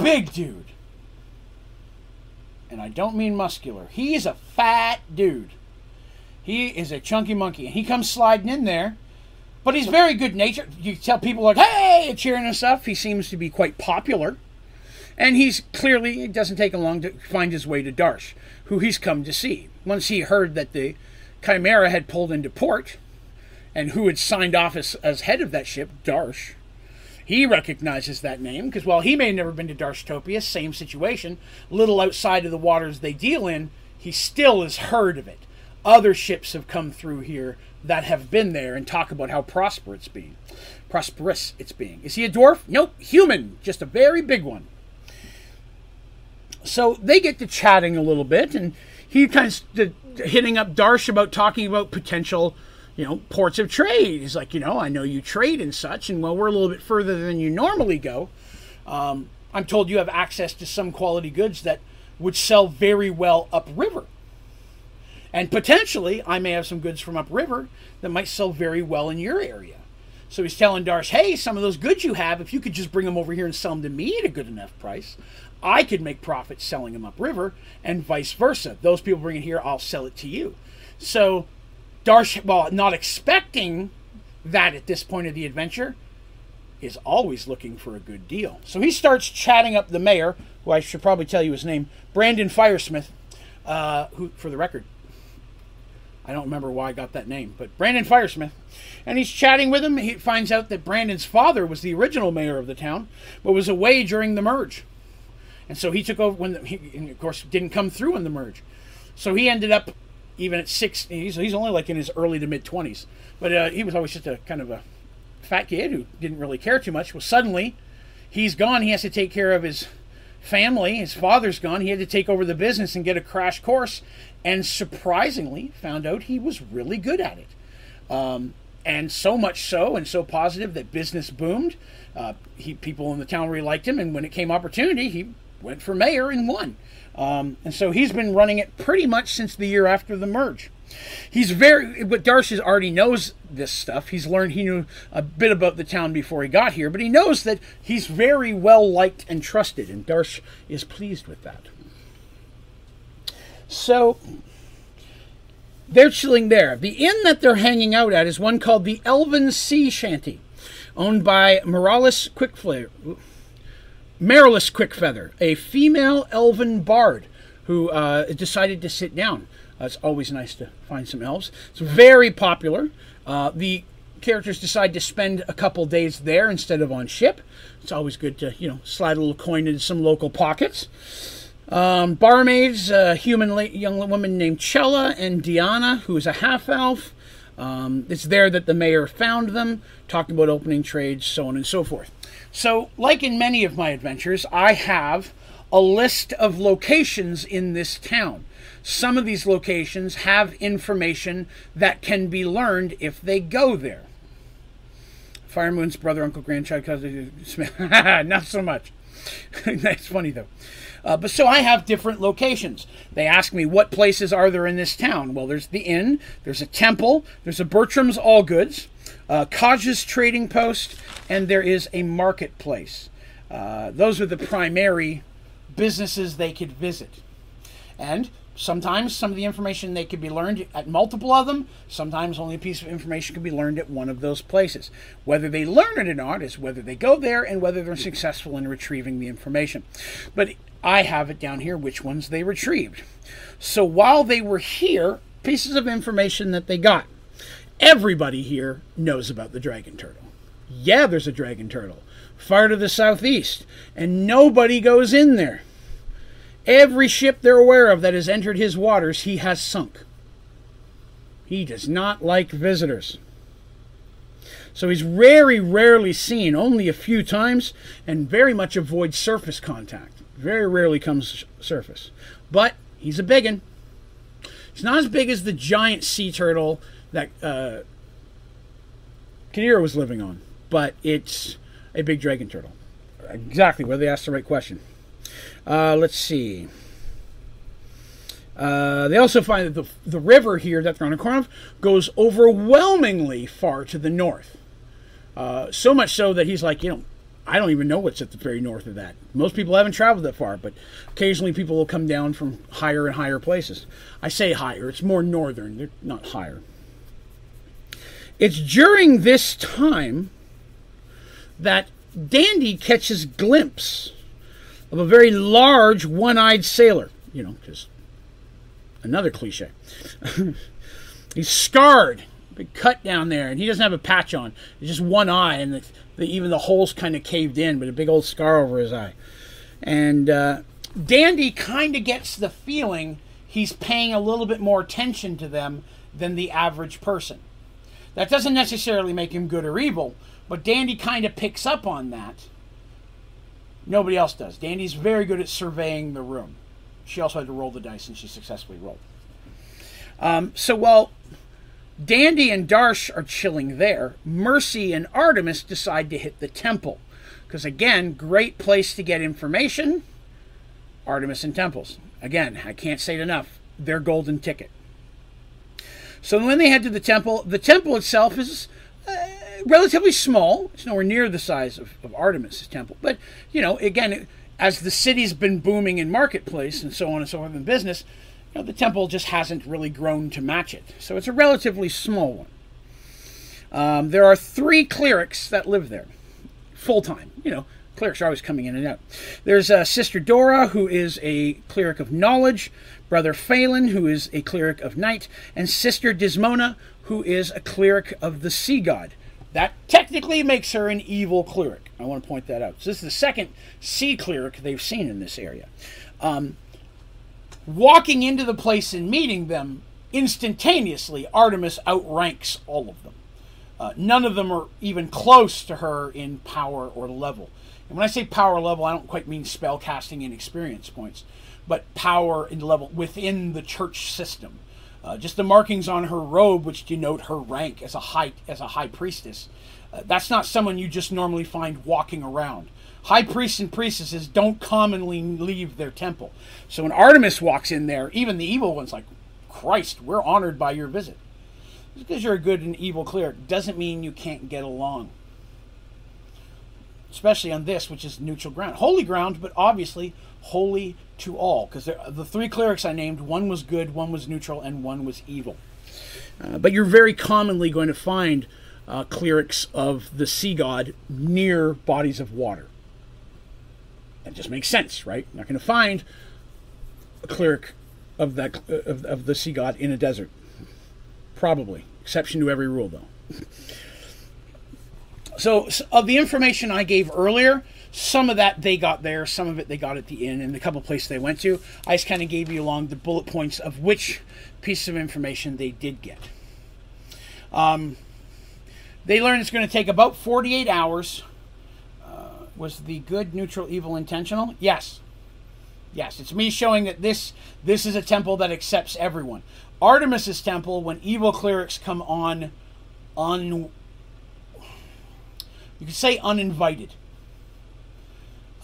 Big dude. And I don't mean muscular. He's a fat dude. He is a chunky monkey. And he comes sliding in there. But he's very good natured. You tell people like, hey, cheering and stuff. He seems to be quite popular. And he's clearly, it doesn't take him long to find his way to Darsh, who he's come to see. Once he heard that the Chimera had pulled into port, and who had signed off as, as head of that ship, Darsh. He recognizes that name because while he may have never been to Darshtopia, same situation, little outside of the waters they deal in, he still has heard of it. Other ships have come through here that have been there and talk about how prosperous it's being. Prosperous it's being. Is he a dwarf? Nope, human, just a very big one. So they get to chatting a little bit, and he kind of hitting up Darsh about talking about potential you know, ports of trade. He's like, you know, I know you trade and such, and well, we're a little bit further than you normally go. Um, I'm told you have access to some quality goods that would sell very well upriver. And potentially, I may have some goods from upriver that might sell very well in your area. So he's telling Darsh, hey, some of those goods you have, if you could just bring them over here and sell them to me at a good enough price, I could make profit selling them upriver, and vice versa. Those people bring it here, I'll sell it to you. So Darsh, well, not expecting that at this point of the adventure, is always looking for a good deal. So he starts chatting up the mayor, who I should probably tell you his name, Brandon Firesmith, uh, who, for the record, I don't remember why I got that name, but Brandon Firesmith. And he's chatting with him. He finds out that Brandon's father was the original mayor of the town, but was away during the merge. And so he took over when, the, he, of course, didn't come through in the merge. So he ended up even at six, he's, he's only like in his early to mid 20s. But uh, he was always just a kind of a fat kid who didn't really care too much. Well, suddenly he's gone. He has to take care of his family. His father's gone. He had to take over the business and get a crash course. And surprisingly, found out he was really good at it. Um, and so much so, and so positive that business boomed. Uh, he, people in the town really liked him, and when it came opportunity, he went for mayor and won. Um, and so he's been running it pretty much since the year after the merge. He's very, but Darsh already knows this stuff. He's learned, he knew a bit about the town before he got here, but he knows that he's very well liked and trusted, and Darsh is pleased with that. So they're chilling there. The inn that they're hanging out at is one called the Elven Sea Shanty, owned by Morales Quickflare. Marilys Quickfeather, a female elven bard who uh, decided to sit down. Uh, it's always nice to find some elves. It's very popular. Uh, the characters decide to spend a couple days there instead of on ship. It's always good to, you know, slide a little coin into some local pockets. Um, barmaids, a human young woman named Chella, and Diana, who is a half elf. Um, it's there that the mayor found them, talking about opening trades, so on and so forth. So, like in many of my adventures, I have a list of locations in this town. Some of these locations have information that can be learned if they go there. Fire Moon's brother, uncle, grandchild, cousin, not so much. That's funny though. Uh, but so I have different locations. They ask me what places are there in this town. Well, there's the inn, there's a temple, there's a Bertram's All Goods, uh, Kaj's Trading Post, and there is a marketplace. Uh, those are the primary businesses they could visit. And sometimes some of the information they could be learned at multiple of them. Sometimes only a piece of information can be learned at one of those places. Whether they learn it or not is whether they go there and whether they're successful in retrieving the information. But I have it down here which ones they retrieved. So while they were here, pieces of information that they got. Everybody here knows about the dragon turtle. Yeah, there's a dragon turtle far to the southeast, and nobody goes in there. Every ship they're aware of that has entered his waters, he has sunk. He does not like visitors. So he's very rarely seen, only a few times, and very much avoids surface contact very rarely comes surface. But he's a big one. He's not as big as the giant sea turtle that uh, Kadira was living on, but it's a big dragon turtle. Exactly where they asked the right question. Uh, let's see. Uh, they also find that the, the river here that they're on a corner of goes overwhelmingly far to the north. Uh, so much so that he's like, you know, I don't even know what's at the very north of that. Most people haven't traveled that far, but occasionally people will come down from higher and higher places. I say higher, it's more northern, they're not higher. It's during this time that Dandy catches glimpse of a very large one-eyed sailor, you know, because another cliche. He's scarred, big cut down there, and he doesn't have a patch on. It's just one eye, and the, the, even the holes kind of caved in, but a big old scar over his eye. And uh, Dandy kind of gets the feeling he's paying a little bit more attention to them than the average person. That doesn't necessarily make him good or evil, but Dandy kind of picks up on that. Nobody else does. Dandy's very good at surveying the room. She also had to roll the dice, and she successfully rolled. Um, so while Dandy and Darsh are chilling there. Mercy and Artemis decide to hit the temple. Because, again, great place to get information. Artemis and temples. Again, I can't say it enough. Their golden ticket. So when they head to the temple, the temple itself is uh, relatively small. It's nowhere near the size of, of Artemis' temple. But, you know, again, as the city's been booming in marketplace and so on and so forth in business, you know, the temple just hasn't really grown to match it. So it's a relatively small one. Um, there are three clerics that live there, full time. You know, clerics are always coming in and out. There's uh, Sister Dora, who is a cleric of knowledge, Brother Phelan, who is a cleric of night, and Sister Dismona, who is a cleric of the sea god. That technically makes her an evil cleric. I want to point that out. So this is the second sea cleric they've seen in this area. Um, walking into the place and meeting them instantaneously, Artemis outranks all of them. Uh, none of them are even close to her in power or level. And when I say power level, I don't quite mean spell casting and experience points, but power and level within the church system. Uh, just the markings on her robe, which denote her rank as a high as a high priestess. Uh, that's not someone you just normally find walking around high priests and priestesses don't commonly leave their temple. So when Artemis walks in there, even the evil one's like, Christ, we're honored by your visit. Just because you're a good and evil cleric doesn't mean you can't get along. Especially on this, which is neutral ground. Holy ground, but obviously holy to all. Because the three clerics I named, one was good, one was neutral, and one was evil. Uh, but you're very commonly going to find uh, clerics of the sea god near bodies of water. That just makes sense, right? Not going to find a cleric of that of, of the sea god in a desert. Probably, exception to every rule, though. So, of the information I gave earlier, some of that they got there, some of it they got at the inn, and a couple places they went to. I just kind of gave you along the bullet points of which piece of information they did get. Um, they learned it's going to take about 48 hours. Uh, was the good, neutral, evil intentional? Yes. Yes, it's me showing that this this is a temple that accepts everyone. Artemis's temple, when evil clerics come on, un you could say uninvited.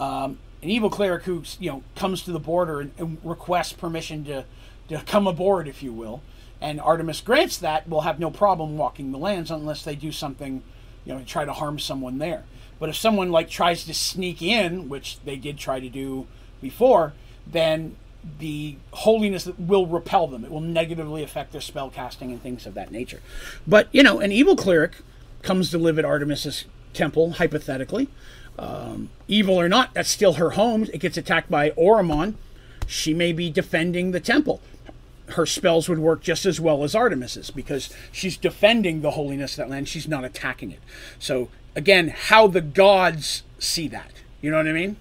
Um, an evil cleric who you know comes to the border and, and, requests permission to to come aboard, if you will, and Artemis grants that, will have no problem walking the lands unless they do something, you know, try to harm someone there. But if someone like tries to sneak in, which they did try to do before, then the holiness will repel them. It will negatively affect their spell casting and things of that nature. But you know, an evil cleric comes to live at Artemis's temple, hypothetically. Um, evil or not, that's still her home. It gets attacked by Oromon. She may be defending the temple. Her spells would work just as well as Artemis's because she's defending the holiness of that land. She's not attacking it. So, again, how the gods see that. You know what I mean?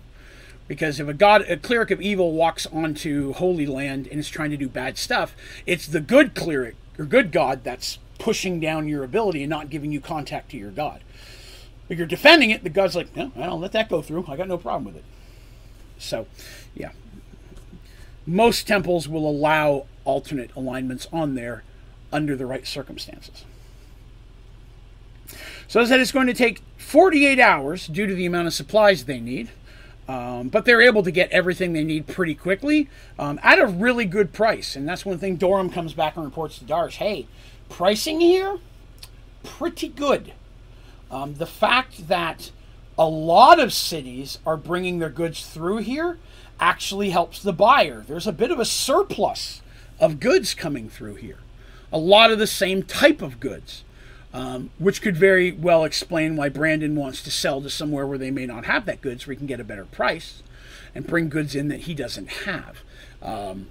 Because if a god, a cleric of evil walks onto holy land and is trying to do bad stuff, it's the good cleric or good god that's pushing down your ability and not giving you contact to your god. If you're defending it, the God's like, no, I don't let that go through. I got no problem with it. So, yeah. Most temples will allow alternate alignments on there under the right circumstances. So, as I said, it's going to take 48 hours due to the amount of supplies they need. Um, but they're able to get everything they need pretty quickly um, at a really good price. And that's one thing Dorum comes back and reports to Darsh hey, pricing here, pretty good. Um, the fact that a lot of cities are bringing their goods through here actually helps the buyer. There's a bit of a surplus of goods coming through here. A lot of the same type of goods, um, which could very well explain why Brandon wants to sell to somewhere where they may not have that goods, where he can get a better price and bring goods in that he doesn't have. Um,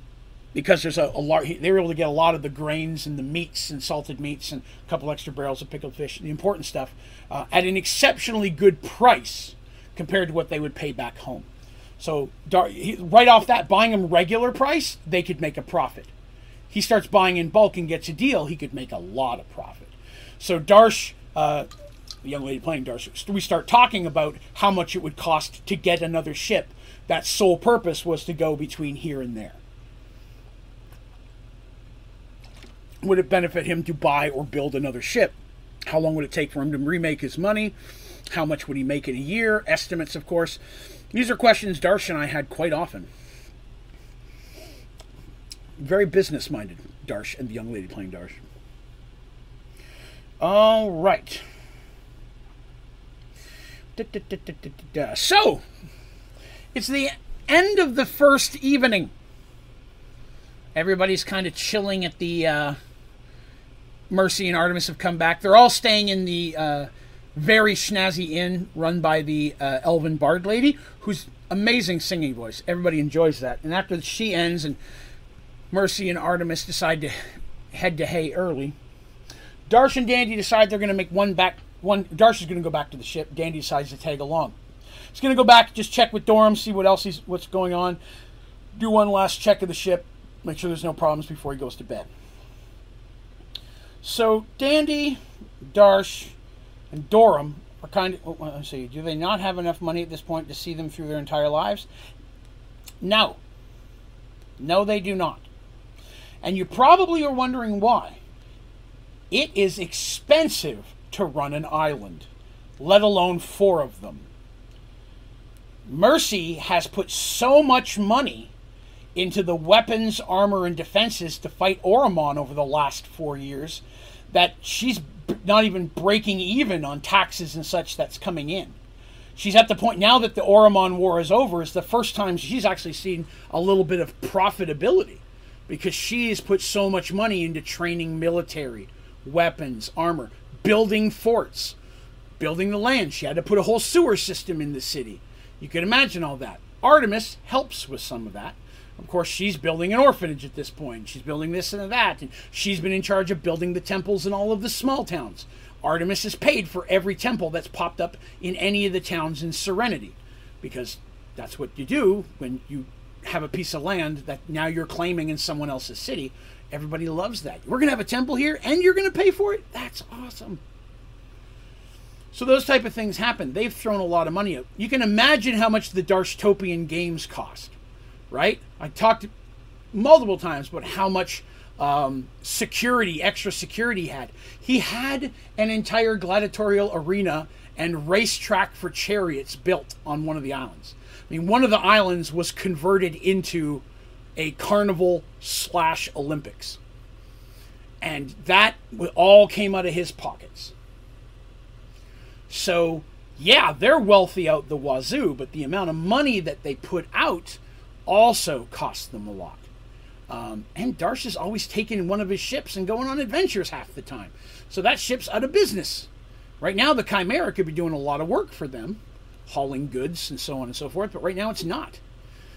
because there's a, a. They were able to get a lot of the grains and the meats and salted meats and a couple extra barrels of pickled fish, the important stuff, uh, at an exceptionally good price compared to what they would pay back home. So right off that, buying them regular price, they could make a profit. He starts buying in bulk and gets a deal, he could make a lot of profit. So Darsh, uh, the young lady playing Darsh, we start talking about how much it would cost to get another ship. That sole purpose was to go between here and there. Would it benefit him to buy or build another ship? How long would it take for him to remake his money? How much would he make in a year? Estimates, of course. These are questions Darsh and I had quite often. Very business minded, Darsh and the young lady playing Darsh. All right. So, it's the end of the first evening. Everybody's kind of chilling at the uh, Mercy and Artemis have come back. They're all staying in the uh, very snazzy inn run by the uh, Elven Bard lady, whose amazing singing voice. Everybody enjoys that. And after she ends and Mercy and Artemis decide to head to Hay early, Darsh and Dandy decide they're going to make one back. One Darsh is going to go back to the ship. Dandy decides to tag along. He's going to go back, just check with Dorum, see what else he's what's going on, do one last check of the ship, make sure there's no problems before he goes to bed. So Dandy, Darsh, and Dorum are kind of. Well, let's see. Do they not have enough money at this point to see them through their entire lives? No. No, they do not. And you probably are wondering why. It is expensive to run an island, let alone four of them. Mercy has put so much money into the weapons, armor, and defenses to fight Oromon over the last four years that she's not even breaking even on taxes and such that's coming in. She's at the point now that the Oromon War is over, is the first time she's actually seen a little bit of profitability because she has put so much money into training military, weapons, armor, building forts, building the land. She had to put a whole sewer system in the city. You can imagine all that. Artemis helps with some of that. Of course, she's building an orphanage at this point. She's building this and that, and she's been in charge of building the temples in all of the small towns. Artemis is paid for every temple that's popped up in any of the towns in Serenity, because that's what you do when you have a piece of land that now you're claiming in someone else's city. Everybody loves that. We're going to have a temple here and you're going to pay for it? That's awesome. So those type of things happen. They've thrown a lot of money out. You can imagine how much the Darshtopian games cost, right? I talked multiple times about how much um, security, extra security had. He had an entire gladiatorial arena and racetrack for chariots built on one of the islands. I mean, one of the islands was converted into a carnival slash Olympics. And that all came out of his pockets. So, yeah, they're wealthy out the wazoo, but the amount of money that they put out also costs them a lot. Um, and Darsh is always taking one of his ships and going on adventures half the time. So that ship's out of business. Right now, the Chimera could be doing a lot of work for them, hauling goods and so on and so forth, but right now it's not.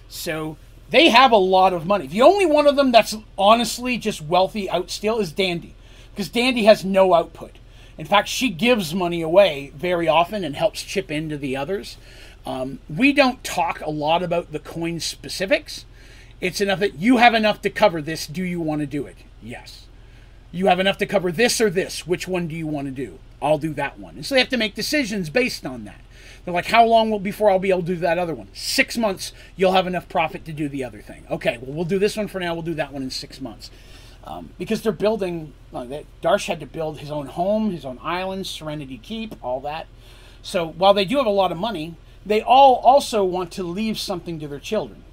So they have a lot of money. The only one of them that's honestly just wealthy out still is Dandy, because Dandy has no output. In fact, she gives money away very often and helps chip into the others. Um, we don't talk a lot about the coin specifics. It's enough that you have enough to cover this. Do you want to do it? Yes. You have enough to cover this or this. Which one do you want to do? I'll do that one. And so they have to make decisions based on that. They're like, how long will before I'll be able to do that other one? Six months, you'll have enough profit to do the other thing. Okay, well, we'll do this one for now. We'll do that one in six months. Um, because they're building, uh, Darsh had to build his own home, his own island, Serenity Keep, all that. So while they do have a lot of money, they all also want to leave something to their children.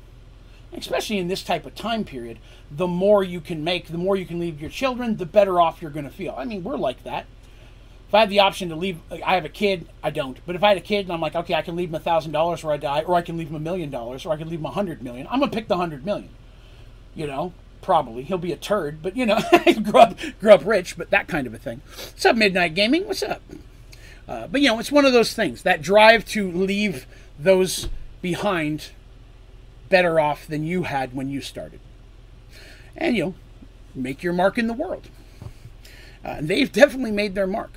Especially in this type of time period, the more you can make, the more you can leave your children, the better off you're going to feel. I mean, we're like that. If I had the option to leave, I have a kid, I don't. But if I had a kid and I'm like, okay, I can leave him a thousand dollars or I die, or I can leave him a million dollars, or I can leave him a hundred million, I'm gonna pick the hundred million. You know, probably he'll be a turd, but you know, grew up grow up rich, but that kind of a thing. What's up, Midnight Gaming? What's up? Uh, but you know, it's one of those things that drive to leave those behind better off than you had when you started, and you know, make your mark in the world. Uh, they've definitely made their mark.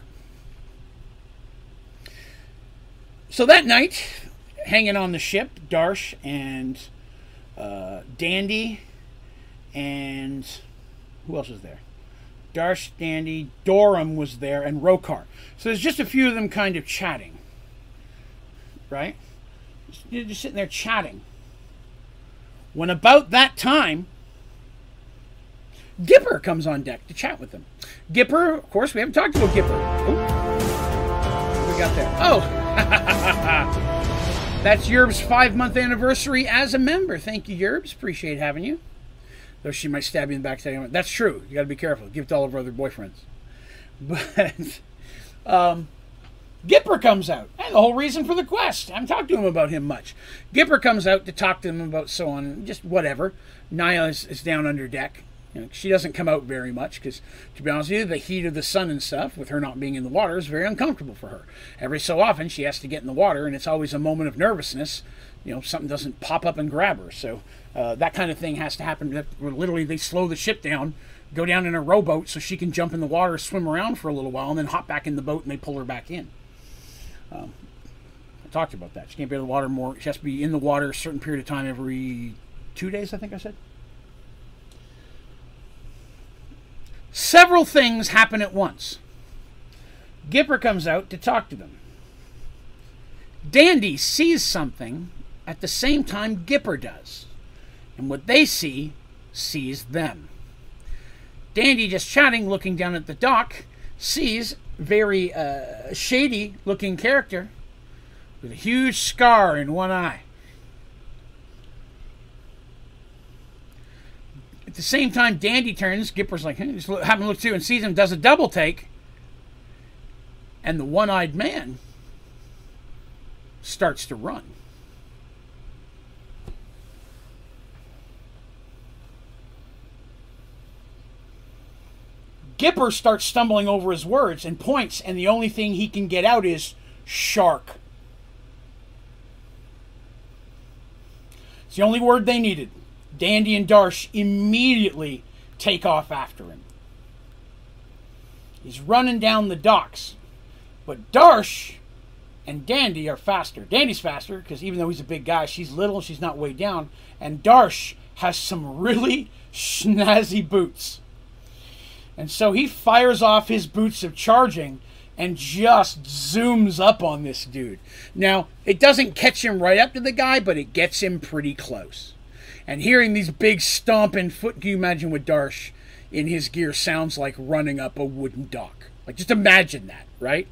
So that night, hanging on the ship, Darsh and uh, Dandy and who else was there? Darsh, Dandy, Dorum was there, and Rokar. So there's just a few of them kind of chatting. Right? Just, just sitting there chatting. When about that time, Gipper comes on deck to chat with them. Gipper, of course, we haven't talked about Gipper. What we got there? Oh, That's Yerb's five month anniversary as a member. Thank you, Yerbs. Appreciate having you. Though she might stab you in the back. That's true. You got to be careful. Give it to all of her other boyfriends. But um, Gipper comes out. And the whole reason for the quest. I haven't talked to him about him much. Gipper comes out to talk to him about so on. Just whatever. Naya is, is down under deck. You know, she doesn't come out very much because, to be honest with you, the heat of the sun and stuff, with her not being in the water, is very uncomfortable for her. Every so often, she has to get in the water, and it's always a moment of nervousness. You know, something doesn't pop up and grab her. So uh, that kind of thing has to happen. Literally, they slow the ship down, go down in a rowboat so she can jump in the water, swim around for a little while, and then hop back in the boat, and they pull her back in. Um, I talked about that. She can't be in the water more. She has to be in the water a certain period of time every two days. I think I said. Several things happen at once. Gipper comes out to talk to them. Dandy sees something at the same time Gipper does. And what they see sees them. Dandy, just chatting, looking down at the dock, sees very uh, shady looking character with a huge scar in one eye. At the same time, Dandy turns. Gipper's like, hey, just having a look too, and sees him, does a double take. And the one eyed man starts to run. Gipper starts stumbling over his words and points, and the only thing he can get out is shark. It's the only word they needed. Dandy and Darsh immediately take off after him. He's running down the docks. But Darsh and Dandy are faster. Dandy's faster because even though he's a big guy, she's little, and she's not weighed down. And Darsh has some really snazzy boots. And so he fires off his boots of charging and just zooms up on this dude. Now, it doesn't catch him right up to the guy, but it gets him pretty close. And hearing these big stomping foot, can you imagine what Darsh in his gear sounds like running up a wooden dock? Like, just imagine that, right?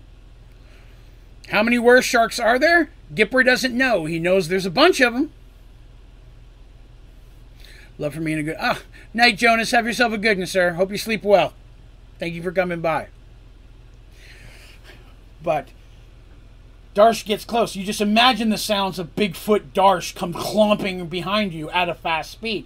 How many were sharks are there? Gipper doesn't know. He knows there's a bunch of them. Love for me and a good. Ah, night, Jonas. Have yourself a good one, sir. Hope you sleep well. Thank you for coming by. But Darsh gets close. You just imagine the sounds of Bigfoot Darsh come clomping behind you at a fast speed.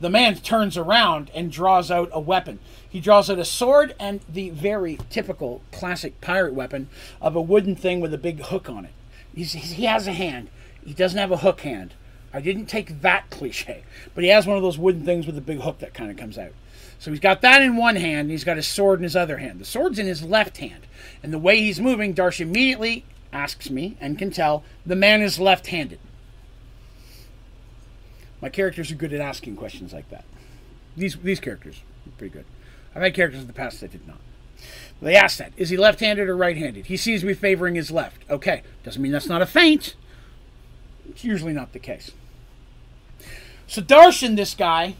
The man turns around and draws out a weapon. He draws out a sword and the very typical classic pirate weapon of a wooden thing with a big hook on it. He's, he has a hand. He doesn't have a hook hand. I didn't take that cliche, but he has one of those wooden things with a big hook that kind of comes out. So he's got that in one hand, and he's got his sword in his other hand. The sword's in his left hand. And the way he's moving, Darsh immediately asks me and can tell the man is left handed. My characters are good at asking questions like that. These, these characters are pretty good. I've had characters in the past that did not. They ask that. Is he left handed or right handed? He sees me favoring his left. Okay. Doesn't mean that's not a feint. It's usually not the case. So Darsh and this guy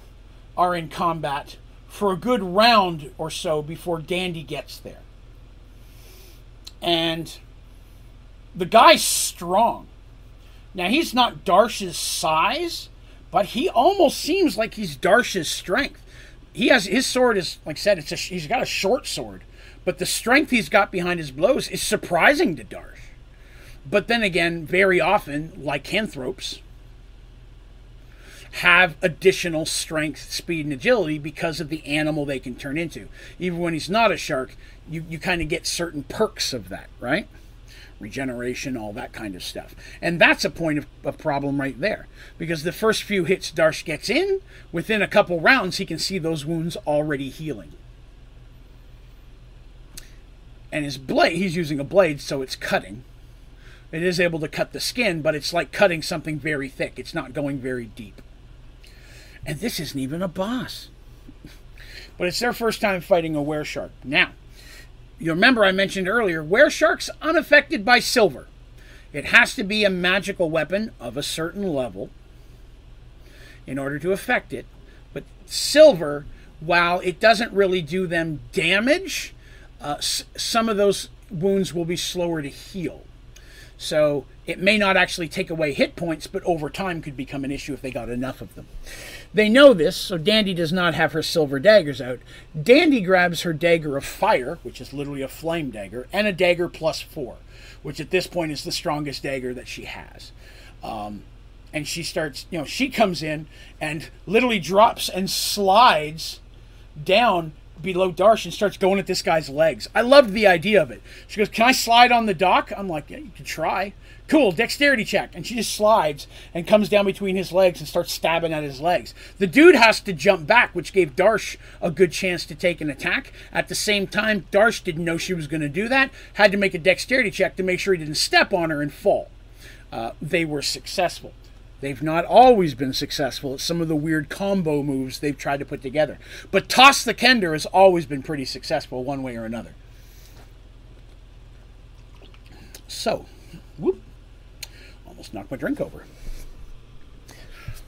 are in combat for a good round or so before Dandy gets there. And the guy's strong. Now, he's not Darsh's size, but he almost seems like he's Darsh's strength. He has his sword is like I said, it's a, he's got a short sword, but the strength he's got behind his blows is surprising to Darsh. But then again, very often, lycanthropes have additional strength, speed, and agility because of the animal they can turn into. Even when he's not a shark, you, you kind of get certain perks of that, right? Regeneration, all that kind of stuff. And that's a point of, of problem right there. Because the first few hits Darsh gets in, within a couple rounds, he can see those wounds already healing. And his blade, he's using a blade, so it's cutting. It is able to cut the skin, but it's like cutting something very thick. It's not going very deep. And this isn't even a boss. But it's their first time fighting a were shark. Now, you remember I mentioned earlier, were sharks unaffected by silver. It has to be a magical weapon of a certain level in order to affect it. But silver, while it doesn't really do them damage, uh, some of those wounds will be slower to heal. So it may not actually take away hit points, but over time could become an issue if they got enough of them. They know this, so Dandy does not have her silver daggers out. Dandy grabs her dagger of fire, which is literally a flame dagger, and a dagger plus four, which at this point is the strongest dagger that she has. Um, and she starts, you know, she comes in and literally drops and slides down below Darsh and starts going at this guy's legs. I loved the idea of it. She goes, Can I slide on the dock? I'm like, Yeah, you can try. Cool, dexterity check. And she just slides and comes down between his legs and starts stabbing at his legs. The dude has to jump back, which gave Darsh a good chance to take an attack. At the same time, Darsh didn't know she was going to do that, had to make a dexterity check to make sure he didn't step on her and fall. Uh, they were successful. They've not always been successful at some of the weird combo moves they've tried to put together. But Toss the Kender has always been pretty successful one way or another. So, almost knocked my drink over.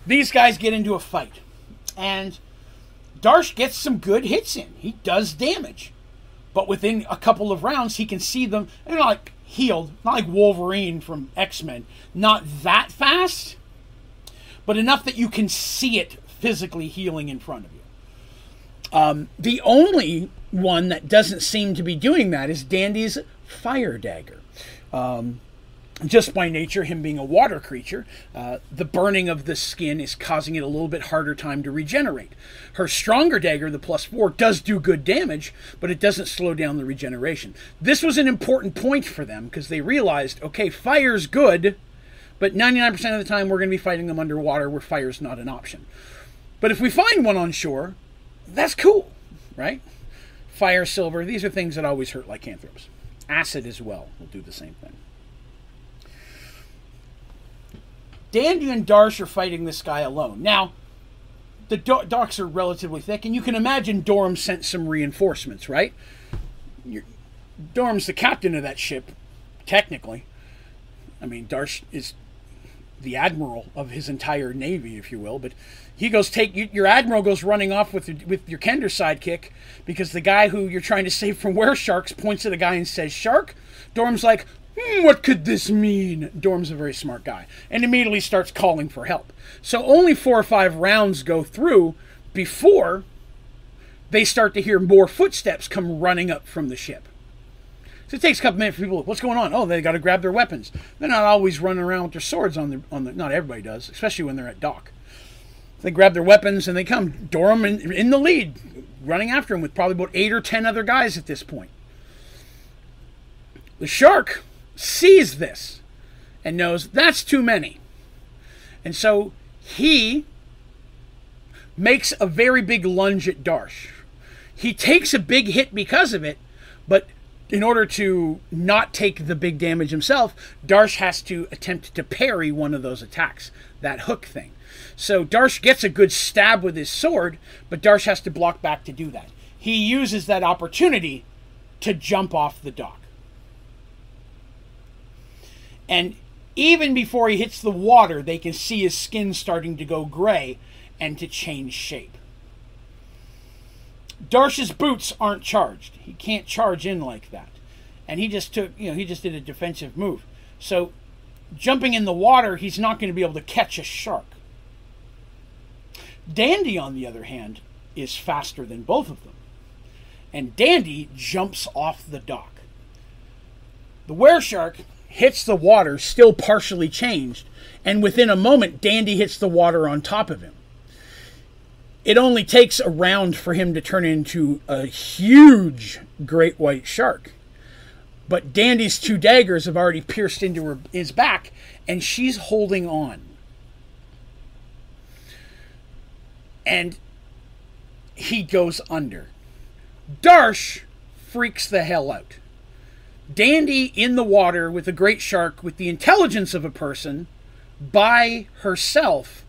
These guys get into a fight, and Darsh gets some good hits in. He does damage. But within a couple of rounds, he can see them. They're not like healed, not like Wolverine from X Men. Not that fast, but enough that you can see it physically healing in front of you. Um, the only one that doesn't seem to be doing that is Dandy's fire dagger. Um, just by nature, him being a water creature, uh, the burning of the skin is causing it a little bit harder time to regenerate. Her stronger dagger, the plus four, does do good damage, but it doesn't slow down the regeneration. This was an important point for them because they realized okay, fire's good, But 99% of the time, we're going to be fighting them underwater where fire's not an option. But if we find one on shore, that's cool, right? Fire, silver, these are things that always hurt lycanthropes. Acid as well will do the same thing. Dandy and Darsh are fighting this guy alone. Now, the do- docks are relatively thick, and you can imagine Dorum sent some reinforcements, right? You're, Dorum's the captain of that ship, technically. I mean, Darsh is the admiral of his entire navy, if you will. But he goes take your admiral goes running off with your, with your Kender sidekick because the guy who you're trying to save from were sharks points at the guy and says shark. Dorum's like, hmm, what could this mean? Dorum's a very smart guy and immediately starts calling for help. So only four or five rounds go through before they start to hear more footsteps come running up from the ship. So it takes a couple minutes for people. To look, what's going on? Oh, they got to grab their weapons. They're not always running around with their swords on the on the. Not everybody does, especially when they're at dock. They grab their weapons and they come. Dorum in, in the lead, running after him with probably about eight or ten other guys at this point. The shark sees this and knows that's too many, and so he makes a very big lunge at Darsh. He takes a big hit because of it, but in order to not take the big damage himself, Darsh has to attempt to parry one of those attacks, that hook thing. So Darsh gets a good stab with his sword, but Darsh has to block back to do that. He uses that opportunity to jump off the dock. And even before he hits the water, they can see his skin starting to go gray and to change shape. Darsh's boots aren't charged. He can't charge in like that. And he just took, you know, he just did a defensive move. So jumping in the water, he's not going to be able to catch a shark. Dandy, on the other hand, is faster than both of them. And Dandy jumps off the dock. The were shark hits the water, still partially changed, and within a moment, Dandy hits the water on top of him it only takes a round for him to turn into a huge great white shark. But Dandy's two daggers have already pierced into her, his back, and she's holding on. And he goes under. Darsh freaks the hell out. Dandy in the water with a great shark with the intelligence of a person by herself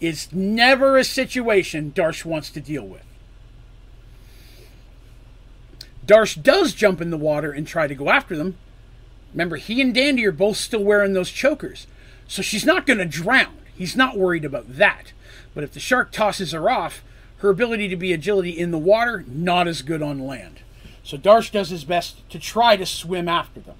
is never a situation Darsh wants to deal with. Darsh does jump in the water and try to go after them. Remember, he and Dandy are both still wearing those chokers. So she's not going to drown. He's not worried about that. But if the shark tosses her off, her ability to be agility in the water, not as good on land. So Darsh does his best to try to swim after them.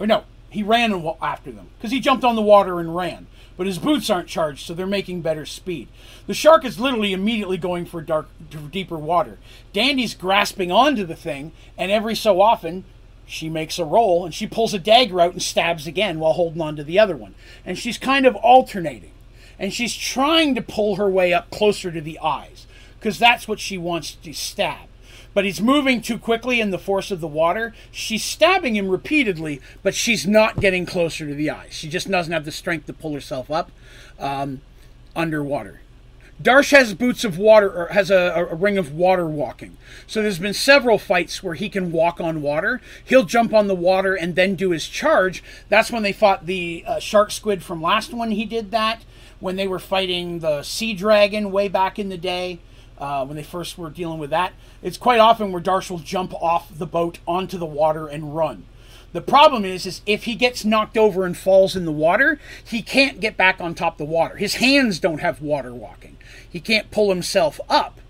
Or no, he ran after them because he jumped on the water and ran but his boots aren't charged, so they're making better speed. The shark is literally immediately going for dark, deeper water. Dandy's grasping onto the thing, and every so often, she makes a roll and she pulls a dagger out and stabs again while holding on to the other one. And she's kind of alternating. And she's trying to pull her way up closer to the eyes because that's what she wants to stab but he's moving too quickly in the force of the water. She's stabbing him repeatedly, but she's not getting closer to the eyes. She just doesn't have the strength to pull herself up um, underwater. Darsh has boots of water, or has a, a, ring of water walking. So there's been several fights where he can walk on water. He'll jump on the water and then do his charge. That's when they fought the uh, shark squid from last one. He did that when they were fighting the sea dragon way back in the day uh, when they first were dealing with that. It's quite often where Darsh will jump off the boat onto the water and run. The problem is, is if he gets knocked over and falls in the water, he can't get back on top of the water. His hands don't have water walking. He can't pull himself up.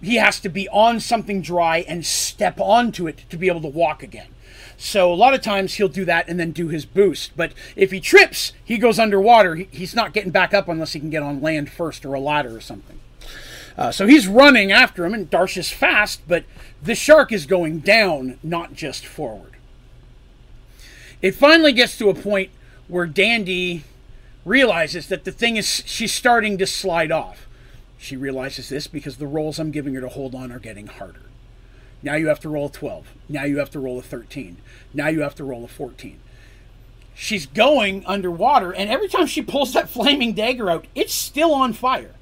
He has to be on something dry and step onto it to be able to walk again. So a lot of times he'll do that and then do his boost. But if he trips, he goes underwater. he's not getting back up unless he can get on land first or a ladder or something. Uh, so he's running after him, and Darsh is fast, but the shark is going down, not just forward. It finally gets to a point where Dandy realizes that the thing is she's starting to slide off. She realizes this because the rolls I'm giving her to hold on are getting harder. Now you have to roll a 12. Now you have to roll a 13. Now you have to roll a 14. she's going underwater, and every time she pulls that flaming dagger out, it's still on fire.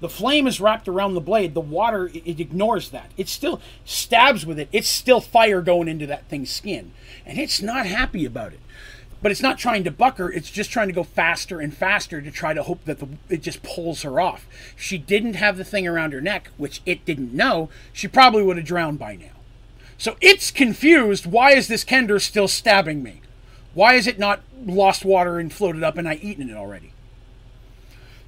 The flame is wrapped around the blade. The water, it ignores that. It still stabs with it. It's still fire going into that thing's skin. And it's not happy about it. But it's not trying to buck her. It's just trying to go faster and faster to try to hope that the, it just pulls her off. She didn't have the thing around her neck, which it didn't know, she probably would have drowned by now. So it's confused. Why is this Kender still stabbing me? Why is it not lost water and floated up and I eaten it already?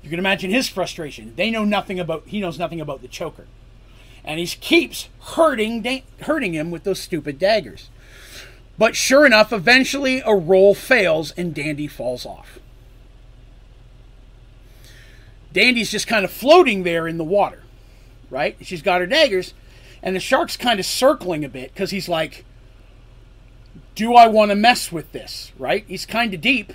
You can imagine his frustration. They know nothing about. He knows nothing about the choker, and he keeps hurting hurting him with those stupid daggers. But sure enough, eventually a roll fails and Dandy falls off. Dandy's just kind of floating there in the water, right? She's got her daggers, and the shark's kind of circling a bit because he's like, Do I want to mess with this, right? He's kind of deep.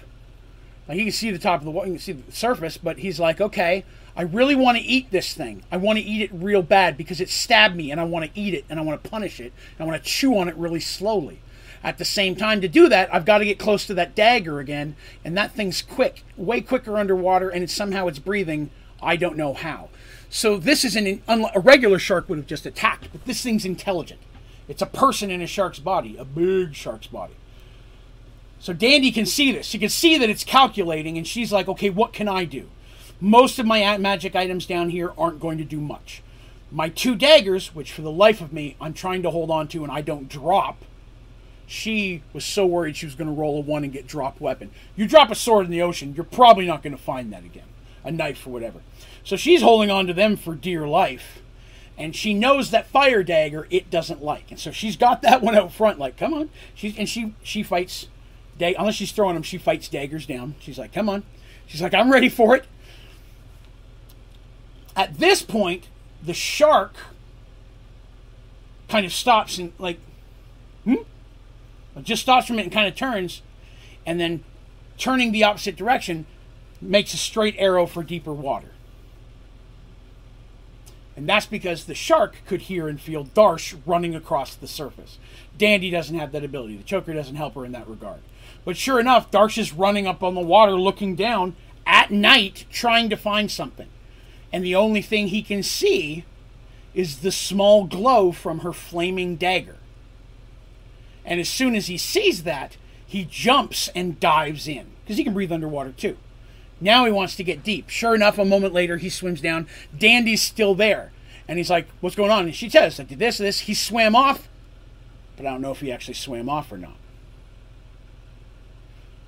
Like you can see the top of the water, you can see the surface, but he's like, Okay, I really want to eat this thing. I want to eat it real bad because it stabbed me and I want to eat it and I want to punish it. And I want to chew on it really slowly. At the same time, to do that, I've got to get close to that dagger again, and that thing's quick, way quicker underwater, and it's somehow it's breathing. I don't know how. So this is an a regular shark would have just attacked, but this thing's intelligent. It's a person in a shark's body, a big shark's body. So Dandy can see this. She can see that it's calculating, and she's like, okay, what can I do? Most of my magic items down here aren't going to do much. My two daggers, which for the life of me I'm trying to hold on to and I don't drop, she was so worried she was going to roll a one and get dropped weapon. You drop a sword in the ocean, you're probably not going to find that again, a knife or whatever. So she's holding on to them for dear life, and she knows that fire dagger it doesn't like, and so she's got that one out front, like, come on. She's and she she fights, unless she's throwing them, she fights daggers down. She's like, come on. She's like, I'm ready for it. At this point, the shark kind of stops and like, hmm just stops from it and kind of turns, and then turning the opposite direction makes a straight arrow for deeper water. And that's because the shark could hear and feel Darsh running across the surface. Dandy doesn't have that ability. The choker doesn't help her in that regard. But sure enough, Darsh is running up on the water looking down at night trying to find something. And the only thing he can see is the small glow from her flaming dagger. And as soon as he sees that, he jumps and dives in because he can breathe underwater too. Now he wants to get deep. Sure enough, a moment later, he swims down. Dandy's still there. And he's like, What's going on? And she says, I did this, this. He swam off, but I don't know if he actually swam off or not.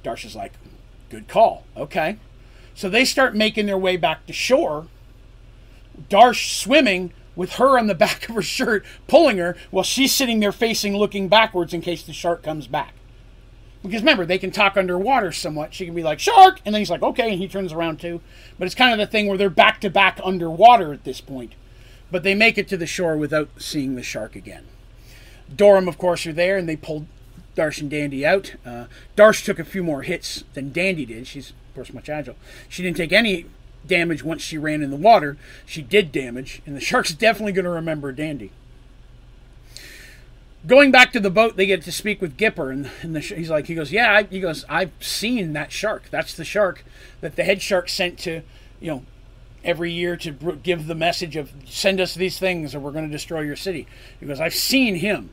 Darsh is like, Good call. Okay. So they start making their way back to shore. Darsh swimming with her on the back of her shirt pulling her while she's sitting there facing looking backwards in case the shark comes back. Because remember, they can talk underwater somewhat. She can be like, shark! And then he's like, okay, and he turns around too. But it's kind of the thing where they're back to back underwater at this point. But they make it to the shore without seeing the shark again. Dorum, of course, are there, and they pulled Darsh and Dandy out. Uh, Darsh took a few more hits than Dandy did. She's, of course, much agile. She didn't take any damage once she ran in the water. She did damage, and the shark's definitely going to remember Dandy. Going back to the boat, they get to speak with Gipper, and, and the, he's like, he goes, yeah, I, he goes, I've seen that shark. That's the shark that the head shark sent to, you know, every year to give the message of send us these things or we're going to destroy your city. He goes, I've seen him.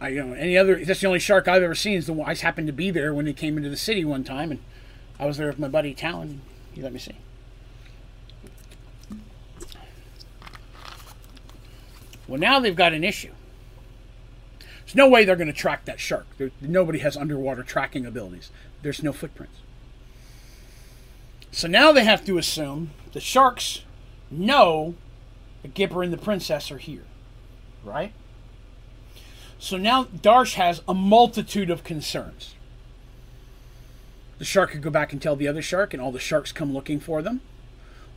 I you know any other. That's the only shark I've ever seen. Is the one I just happened to be there when he came into the city one time, and I was there with my buddy Talon. You let me see. Well, now they've got an issue. There's no way they're going to track that shark. There, nobody has underwater tracking abilities. There's no footprints. So now they have to assume the sharks know the Gipper and the princess are here. Right? So now Darsh has a multitude of concerns. The shark could go back and tell the other shark, and all the sharks come looking for them.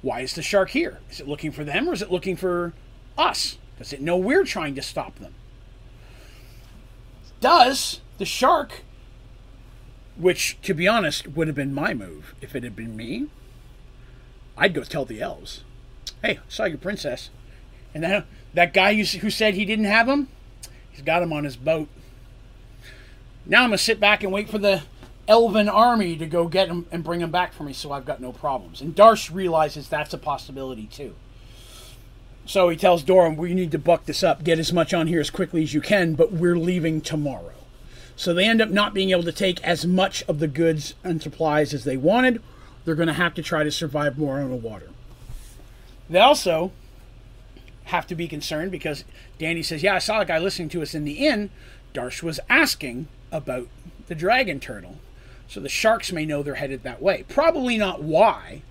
Why is the shark here? Is it looking for them or is it looking for us? Does it know we're trying to stop them? Does the shark, which to be honest would have been my move if it had been me, I'd go tell the elves, "Hey, I saw your princess," and that that guy who said he didn't have him, he's got him on his boat. Now I'm going to sit back and wait for the elven army to go get him and bring him back for me so I've got no problems. And Darsh realizes that's a possibility too. So he tells Dorum, we need to buck this up, get as much on here as quickly as you can, but we're leaving tomorrow. So they end up not being able to take as much of the goods and supplies as they wanted. They're going to have to try to survive more on the water. They also have to be concerned because Dandy says, Yeah, I saw a guy listening to us in the inn. Darsh was asking about the dragon turtle. So the sharks may know they're headed that way. Probably not why.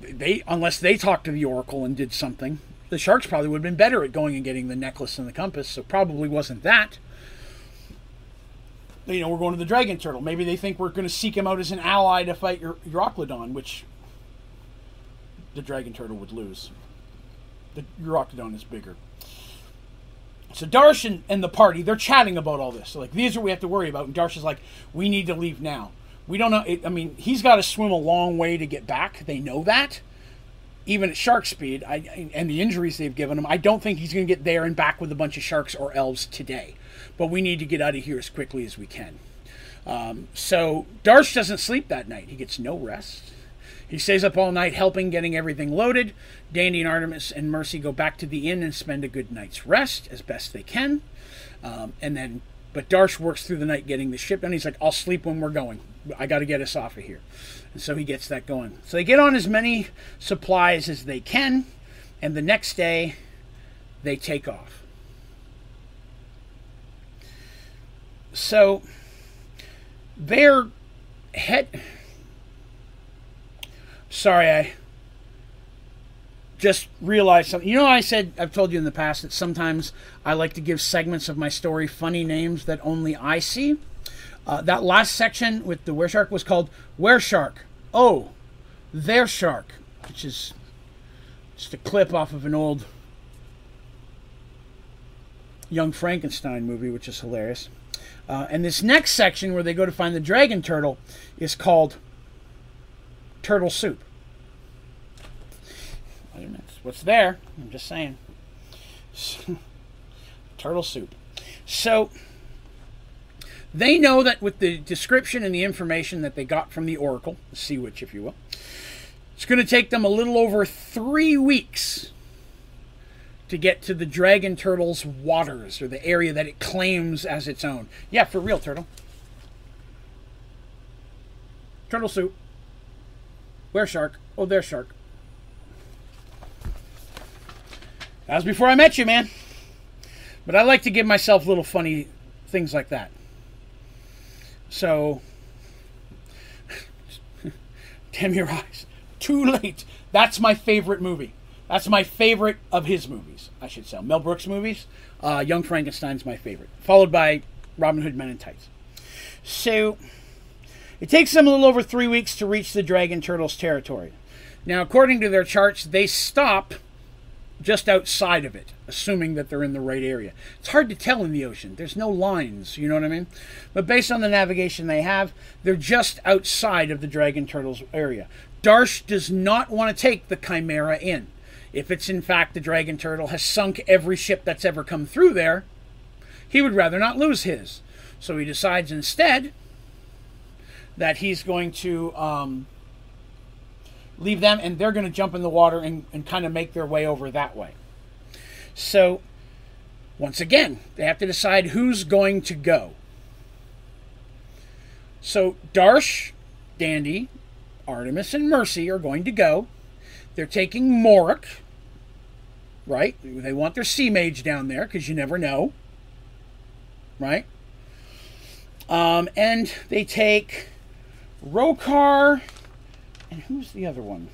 They unless they talked to the oracle and did something. The sharks probably would have been better at going and getting the necklace and the compass, so probably wasn't that. You know, we're going to the dragon turtle. Maybe they think we're going to seek him out as an ally to fight Euroclydon, which the dragon turtle would lose. The Euroclydon is bigger. So Darsh and, and, the party, they're chatting about all this. So like, these are what we have to worry about. And Darsh is like, we need to leave now. We don't know. It, I mean, he's got to swim a long way to get back. They know that. Even at shark speed, I, and the injuries they've given him, I don't think he's going to get there and back with a bunch of sharks or elves today. But we need to get out of here as quickly as we can. Um, so Darsh doesn't sleep that night. He gets no rest. He stays up all night helping getting everything loaded. Dandy and Artemis and Mercy go back to the inn and spend a good night's rest as best they can. Um, and then, but Darsh works through the night getting the ship done. He's like, I'll sleep when we're going. I got to get us off of here. And so he gets that going. So they get on as many supplies as they can. And the next day, they take off. So they're head sorry, I just realized something. You know, I said, I've told you in the past that sometimes I like to give segments of my story funny names that only I see. Uh, that last section with the were shark was called Were Shark. Oh, their shark, which is just a clip off of an old Young Frankenstein movie, which is hilarious. Uh, and this next section where they go to find the dragon turtle is called turtle soup. what's there. I'm just saying. turtle soup. So they know that with the description and the information that they got from the Oracle, the Sea Witch, if you will, it's going to take them a little over three weeks to get to the dragon turtle's waters or the area that it claims as its own. Yeah, for real, turtle. Turtle soup. Where shark? Oh, there's shark. That was before I met you, man. But I like to give myself little funny things like that. So, damn your eyes. Too late. That's my favorite movie. That's my favorite of his movies, I should say. Mel Brooks movies. Uh, Young Frankenstein's my favorite, followed by Robin Hood Men in Tights. So, it takes them a little over three weeks to reach the Dragon Turtles territory. Now, according to their charts, they stop just outside of it, assuming that they're in the right area. It's hard to tell in the ocean. There's no lines, you know what I mean? But based on the navigation they have, they're just outside of the Dragon Turtles area. Darsh does not want to take the Chimera in. If it's in fact the Dragon Turtle has sunk every ship that's ever come through there, he would rather not lose his. So he decides instead that he's going to um, leave them and they're going to jump in the water and, and kind of make their way over that way. So, once again, they have to decide who's going to go. So, Darsh, Dandy, Artemis, and Mercy are going to go. They're taking Morik, right? They want their sea mage down there because you never know, right? Um, and they take Rokar, and who's the other one?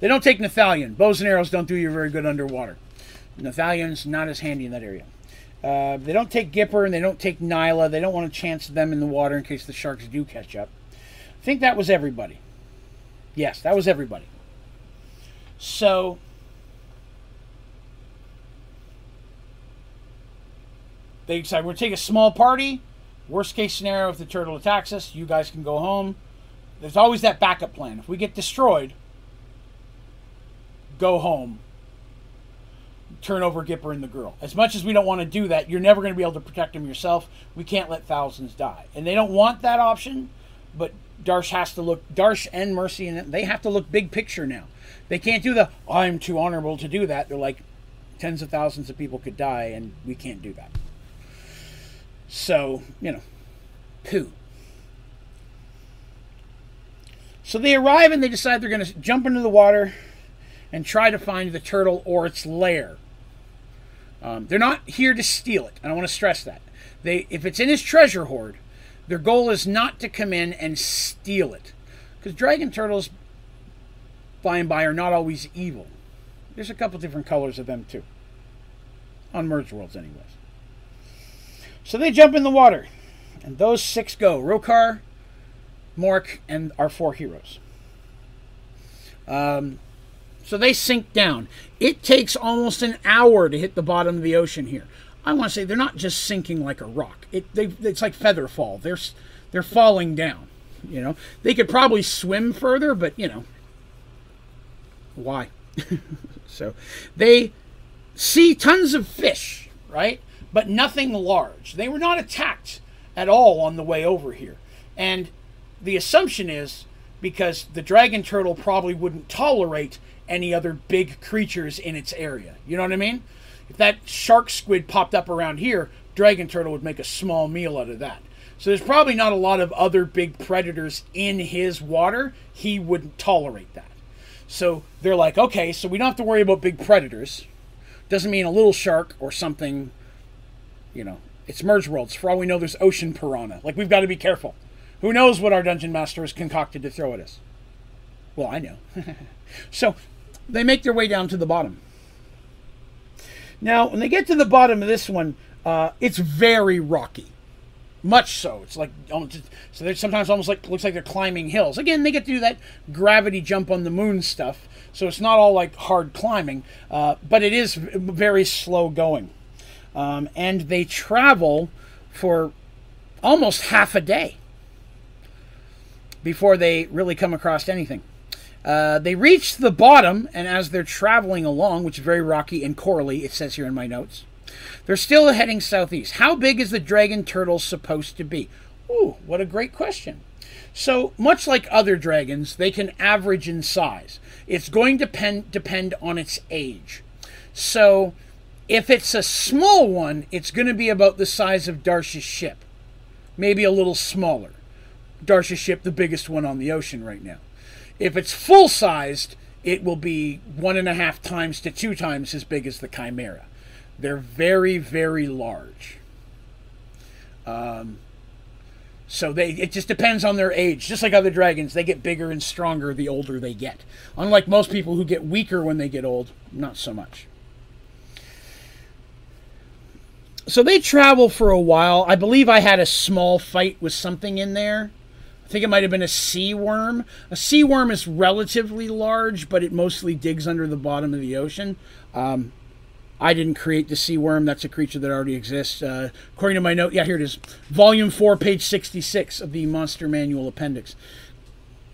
They don't take Nathalion. Bows and arrows don't do you very good underwater. Nathalion's not as handy in that area. Uh, they don't take Gipper and they don't take Nyla. They don't want to chance them in the water in case the sharks do catch up. I think that was everybody. Yes, that was everybody. So, they decide we're going to take a small party. Worst case scenario, if the turtle attacks us, you guys can go home. There's always that backup plan. If we get destroyed, go home. turn over Gipper and the girl. As much as we don't want to do that, you're never going to be able to protect them yourself. We can't let thousands die. And they don't want that option, but Darsh has to look, Darsh and Mercy, and they have to look big picture now. They can't do the, I'm too honorable to do that. They're like, tens of thousands of people could die, and we can't do that. So, you know, poo. So they arrive and they decide they're going to jump into the water and try to find the turtle or its lair. Um, they're not here to steal it, I want to stress that. They, if it's in his treasure hoard, their goal is not to come in and steal it, because dragon turtles, by and by, are not always evil. There's a couple different colors of them too, on Merge Worlds, anyways. So they jump in the water, and those six go: Rokar, Morik, and our four heroes. Um, so they sink down. It takes almost an hour to hit the bottom of the ocean here. I want to say they're not just sinking like a rock. It they, it's like feather fall. They're they're falling down. You know, they could probably swim further, but you know, why? so they see tons of fish, right? But nothing large. They were not attacked at all on the way over here. And the assumption is because the dragon turtle probably wouldn't tolerate any other big creatures in its area. You know what I mean? If that shark squid popped up around here, dragon turtle would make a small meal out of that. So there's probably not a lot of other big predators in his water. He wouldn't tolerate that. So they're like, okay, so we don't have to worry about big predators. Doesn't mean a little shark or something, you know, it's merge worlds. For all we know, there's ocean piranha. Like, we've got to be careful. Who knows what our dungeon master has concocted to throw at us? Well, I know. so they make their way down to the bottom. Now, when they get to the bottom of this one, uh, it's very rocky. Much so. It's like so. They're sometimes almost like looks like they're climbing hills. Again, they get to do that gravity jump on the moon stuff, so it's not all like hard climbing, uh, but it is very slow going. Um, and they travel for almost half a day before they really come across anything. Uh, they reach the bottom, and as they're traveling along, which is very rocky and corally, it says here in my notes, they're still heading southeast. How big is the dragon turtle supposed to be? Ooh, what a great question. So, much like other dragons, they can average in size. It's going to depend, depend on its age. So, if it's a small one, it's going to be about the size of Darsh's ship, maybe a little smaller. Darsh's ship, the biggest one on the ocean right now. If it's full sized, it will be one and a half times to two times as big as the Chimera. They're very, very large. Um, so they it just depends on their age. Just like other dragons, they get bigger and stronger the older they get. Unlike most people who get weaker when they get old, not so much. So they travel for a while. I believe I had a small fight with something in there. I think it might have been a sea worm. A sea worm is relatively large, but it mostly digs under the bottom of the ocean. Um, I didn't create the sea worm. That's a creature that already exists. Uh, according to my note, yeah, here it is. Volume 4, page 66 of the Monster Manual Appendix.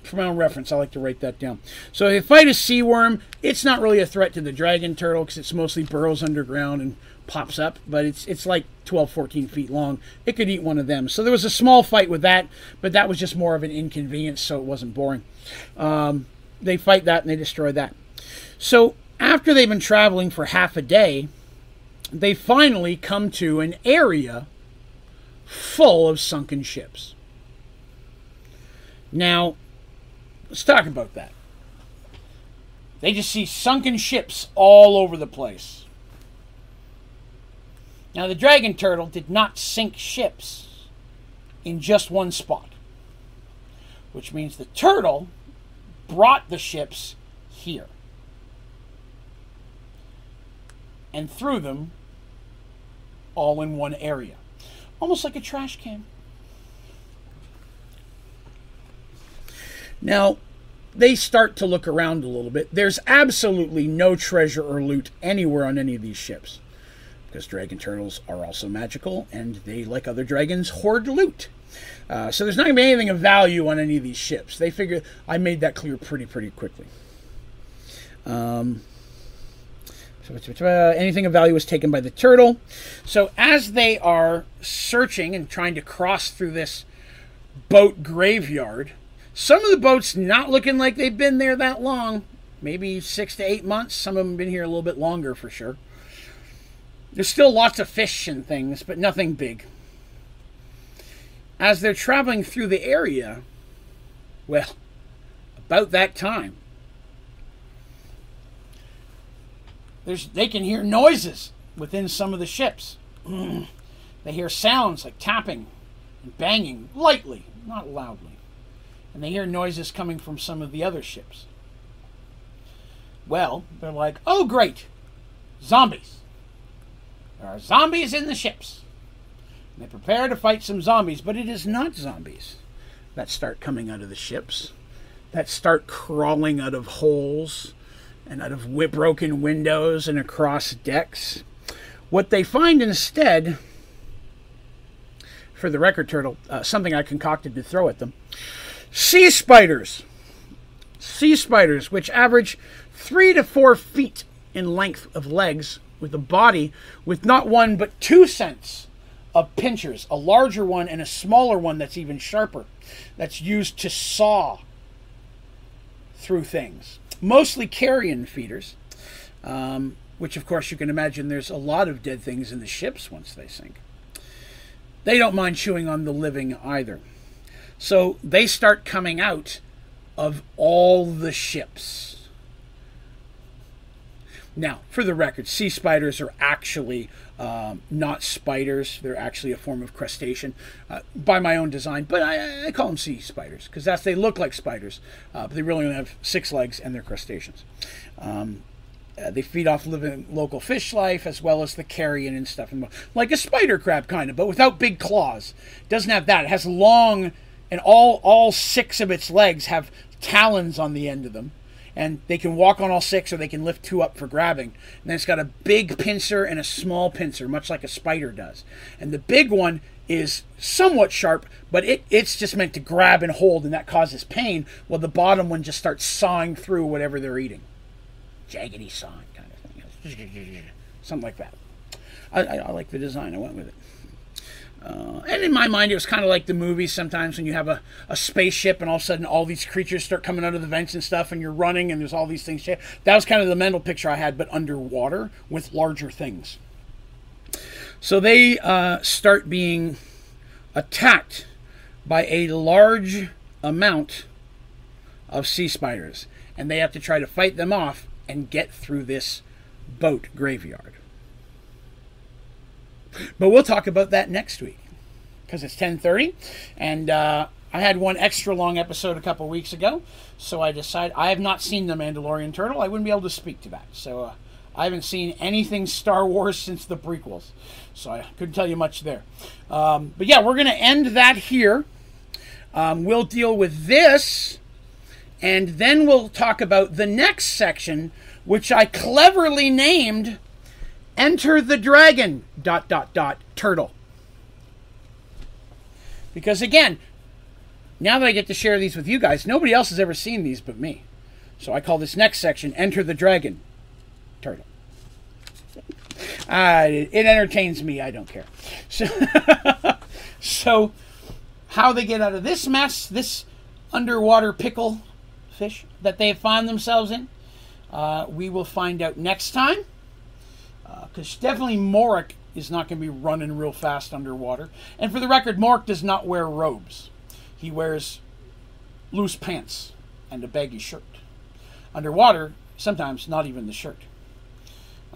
For my own reference, I like to write that down. So if you fight a sea worm, it's not really a threat to the dragon turtle because it's mostly burrows underground and pops up, but it's it's like 12, 14 feet long. It could eat one of them. So there was a small fight with that, but that was just more of an inconvenience, so it wasn't boring. Um, they fight that and they destroy that. So after they've been traveling for half a day, they finally come to an area full of sunken ships. Now, let's talk about that. They just see sunken ships all over the place. Now, the Dragon Turtle did not sink ships in just one spot, which means the turtle brought the ships here and threw them all in one area, almost like a trash can. Now, they start to look around a little bit. There's absolutely no treasure or loot anywhere on any of these ships because dragon turtles are also magical and they, like other dragons, hoard loot. Uh, so there's not going to be anything of value on any of these ships. They figure I made that clear pretty, pretty quickly. Um, So, uh, anything of value was taken by the turtle. So as they are searching and trying to cross through this boat graveyard, some of the boats not looking like they've been there that long, maybe six to eight months. Some of them have been here a little bit longer for sure. There's still lots of fish and things, but nothing big. As they're traveling through the area, well, about that time, there's they can hear noises within some of the ships. they hear sounds like tapping and banging lightly, not loudly. And they hear noises coming from some of the other ships. Well, they're like, oh, great, zombies. There are zombies in the ships. They prepare to fight some zombies, but it is not zombies that start coming out of the ships, that start crawling out of holes and out of broken windows and across decks. What they find instead, for the record turtle, uh, something I concocted to throw at them sea spiders. Sea spiders, which average three to four feet in length of legs, with a body with not one but two sets of pincers a larger one and a smaller one that's even sharper, that's used to saw through things mostly carrion feeders, um, which of course you can imagine there's a lot of dead things in the ships once they sink. They don't mind chewing on the living either. So they start coming out of all the ships. Now, for the record, sea spiders are actually um, not spiders. They're actually a form of crustacean uh, by my own design, but I, I call them sea spiders because that's they look like spiders, uh, but they really only have six legs and they're crustaceans. Um, uh, they feed off living local fish life as well as the carrion and stuff, like a spider crab kind of, but without big claws. Doesn't have that. It has long, and all all six of its legs have talons on the end of them and they can walk on all six or they can lift two up for grabbing. And then it's got a big pincer and a small pincer, much like a spider does. And the big one is somewhat sharp, but it, it's just meant to grab and hold, and that causes pain, while the bottom one just starts sawing through whatever they're eating. Jaggedy sawing kind of thing. Something like that. I, I, I like the design. I went with it. Uh, and in my mind, it was kind of like the movies sometimes when you have a, a spaceship and all of a sudden all these creatures start coming out of the vents and stuff, and you're running and there's all these things. That was kind of the mental picture I had, but underwater with larger things. So they uh, start being attacked by a large amount of sea spiders, and they have to try to fight them off and get through this boat graveyard. But we'll talk about that next week because it's 10:30, and uh, I had one extra long episode a couple weeks ago, so I decided I have not seen the Mandalorian Turtle. I wouldn't be able to speak to that. So uh, I haven't seen anything Star Wars since the prequels, so I couldn't tell you much there. Um, but yeah, we're going to end that here. Um, we'll deal with this, and then we'll talk about the next section, which I cleverly named Enter the Dragon, dot, dot, dot, turtle. Because again, now that I get to share these with you guys, nobody else has ever seen these but me. So I call this next section Enter the Dragon, turtle. Uh, it, entertains me. I don't care. So, so, how they get out of this mess, this underwater pickle fish that they found themselves in, uh, we will find out next time because definitely Morik is not going to be running real fast underwater. And for the record, Morik does not wear robes. He wears loose pants and a baggy shirt. Underwater, sometimes not even the shirt.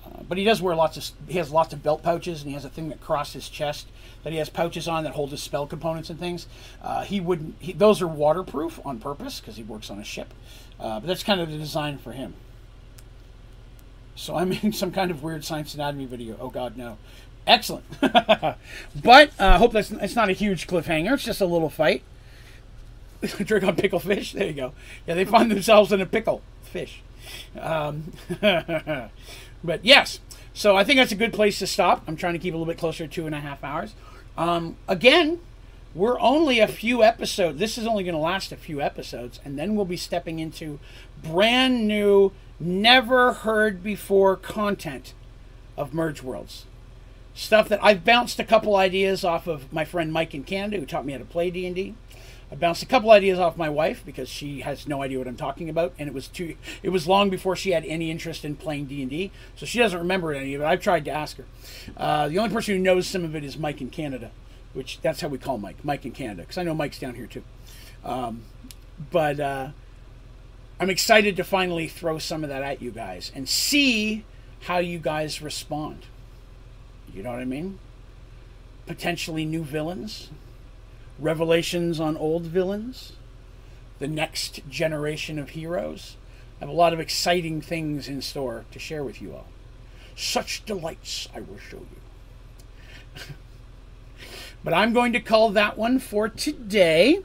Uh, but he does wear lots of. He has lots of belt pouches, and he has a thing that crosses his chest that he has pouches on that hold his spell components and things. Uh, he wouldn't. He, those are waterproof on purpose because he works on a ship. Uh, but that's kind of the design for him. So I'm in some kind of weird science anatomy video. Oh God, no. Excellent. but I uh, hope that's it's not a huge cliffhanger. It's just a little fight. Drink on pickle fish. There you go. Yeah, they find themselves in a pickle fish. Um, but yes, so I think that's a good place to stop. I'm trying to keep a little bit closer to two and a half hours. Um, again, we're only a few episodes. This is only going to last a few episodes, and then we'll be stepping into brand new never heard before content of Merge Worlds. Stuff that I've bounced a couple ideas off of my friend Mike in Canada, who taught me how to play D and D. I bounced a couple ideas off my wife because she has no idea what I'm talking about, and it was too. It was long before she had any interest in playing D and D, so she doesn't remember any of it. I've tried to ask her. Uh, the only person who knows some of it is Mike in Canada, which that's how we call Mike, Mike in Canada, because I know Mike's down here too. Um, but uh, I'm excited to finally throw some of that at you guys and see how you guys respond. You know what I mean? Potentially new villains, revelations on old villains, the next generation of heroes. I have a lot of exciting things in store to share with you all. Such delights I will show you. but I'm going to call that one for today.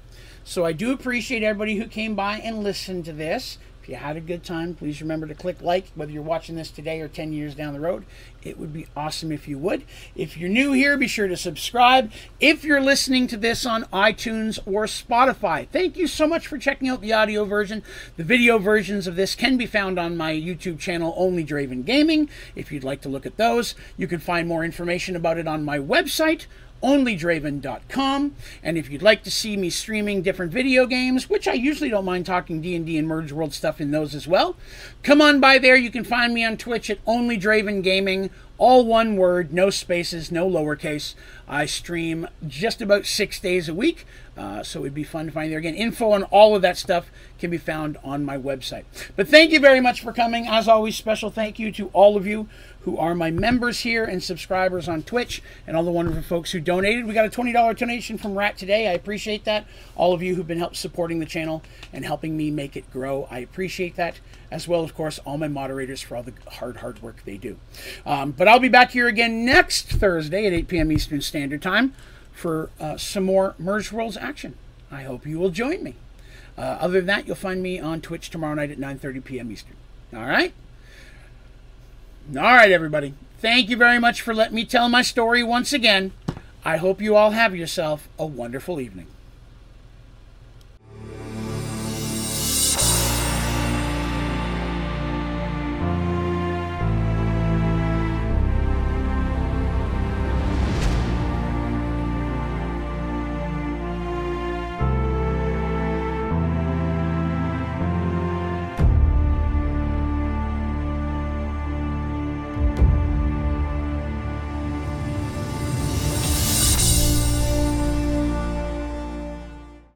So I do appreciate everybody who came by and listened to this. If you had a good time, please remember to click like, whether you're watching this today or 10 years down the road. It would be awesome if you would. If you're new here, be sure to subscribe. If you're listening to this on iTunes or Spotify, thank you so much for checking out the audio version. The video versions of this can be found on my YouTube channel, Only Draven Gaming. If you'd like to look at those, you can find more information about it on my website, onlydraven.com and if you'd like to see me streaming different video games which i usually don't mind talking d&d and merge world stuff in those as well come on by there. You can find me on twitch at onlydraven gaming all one word no spaces no lowercase. I stream just about six days a week uh, so it'd be fun to find there again info on all of that stuff can be found on my website but thank you very much for coming as always special thank you to all of you who are my members here and subscribers on Twitch, and all the wonderful folks who donated. We got a $20 donation from Rat today. I appreciate that. All of you who've been help supporting the channel and helping me make it grow. I appreciate that, as well, of course, all my moderators for all the hard, hard work they do. Um, but I'll be back here again next Thursday at 8 p.m. Eastern Standard Time for uh, some more Merge Worlds action. I hope you will join me. Uh, other than that, you'll find me on Twitch tomorrow night at 9.30 p.m. Eastern. All right? All right, everybody. Thank you very much for letting me tell my story once again. I hope you all have yourself a wonderful evening.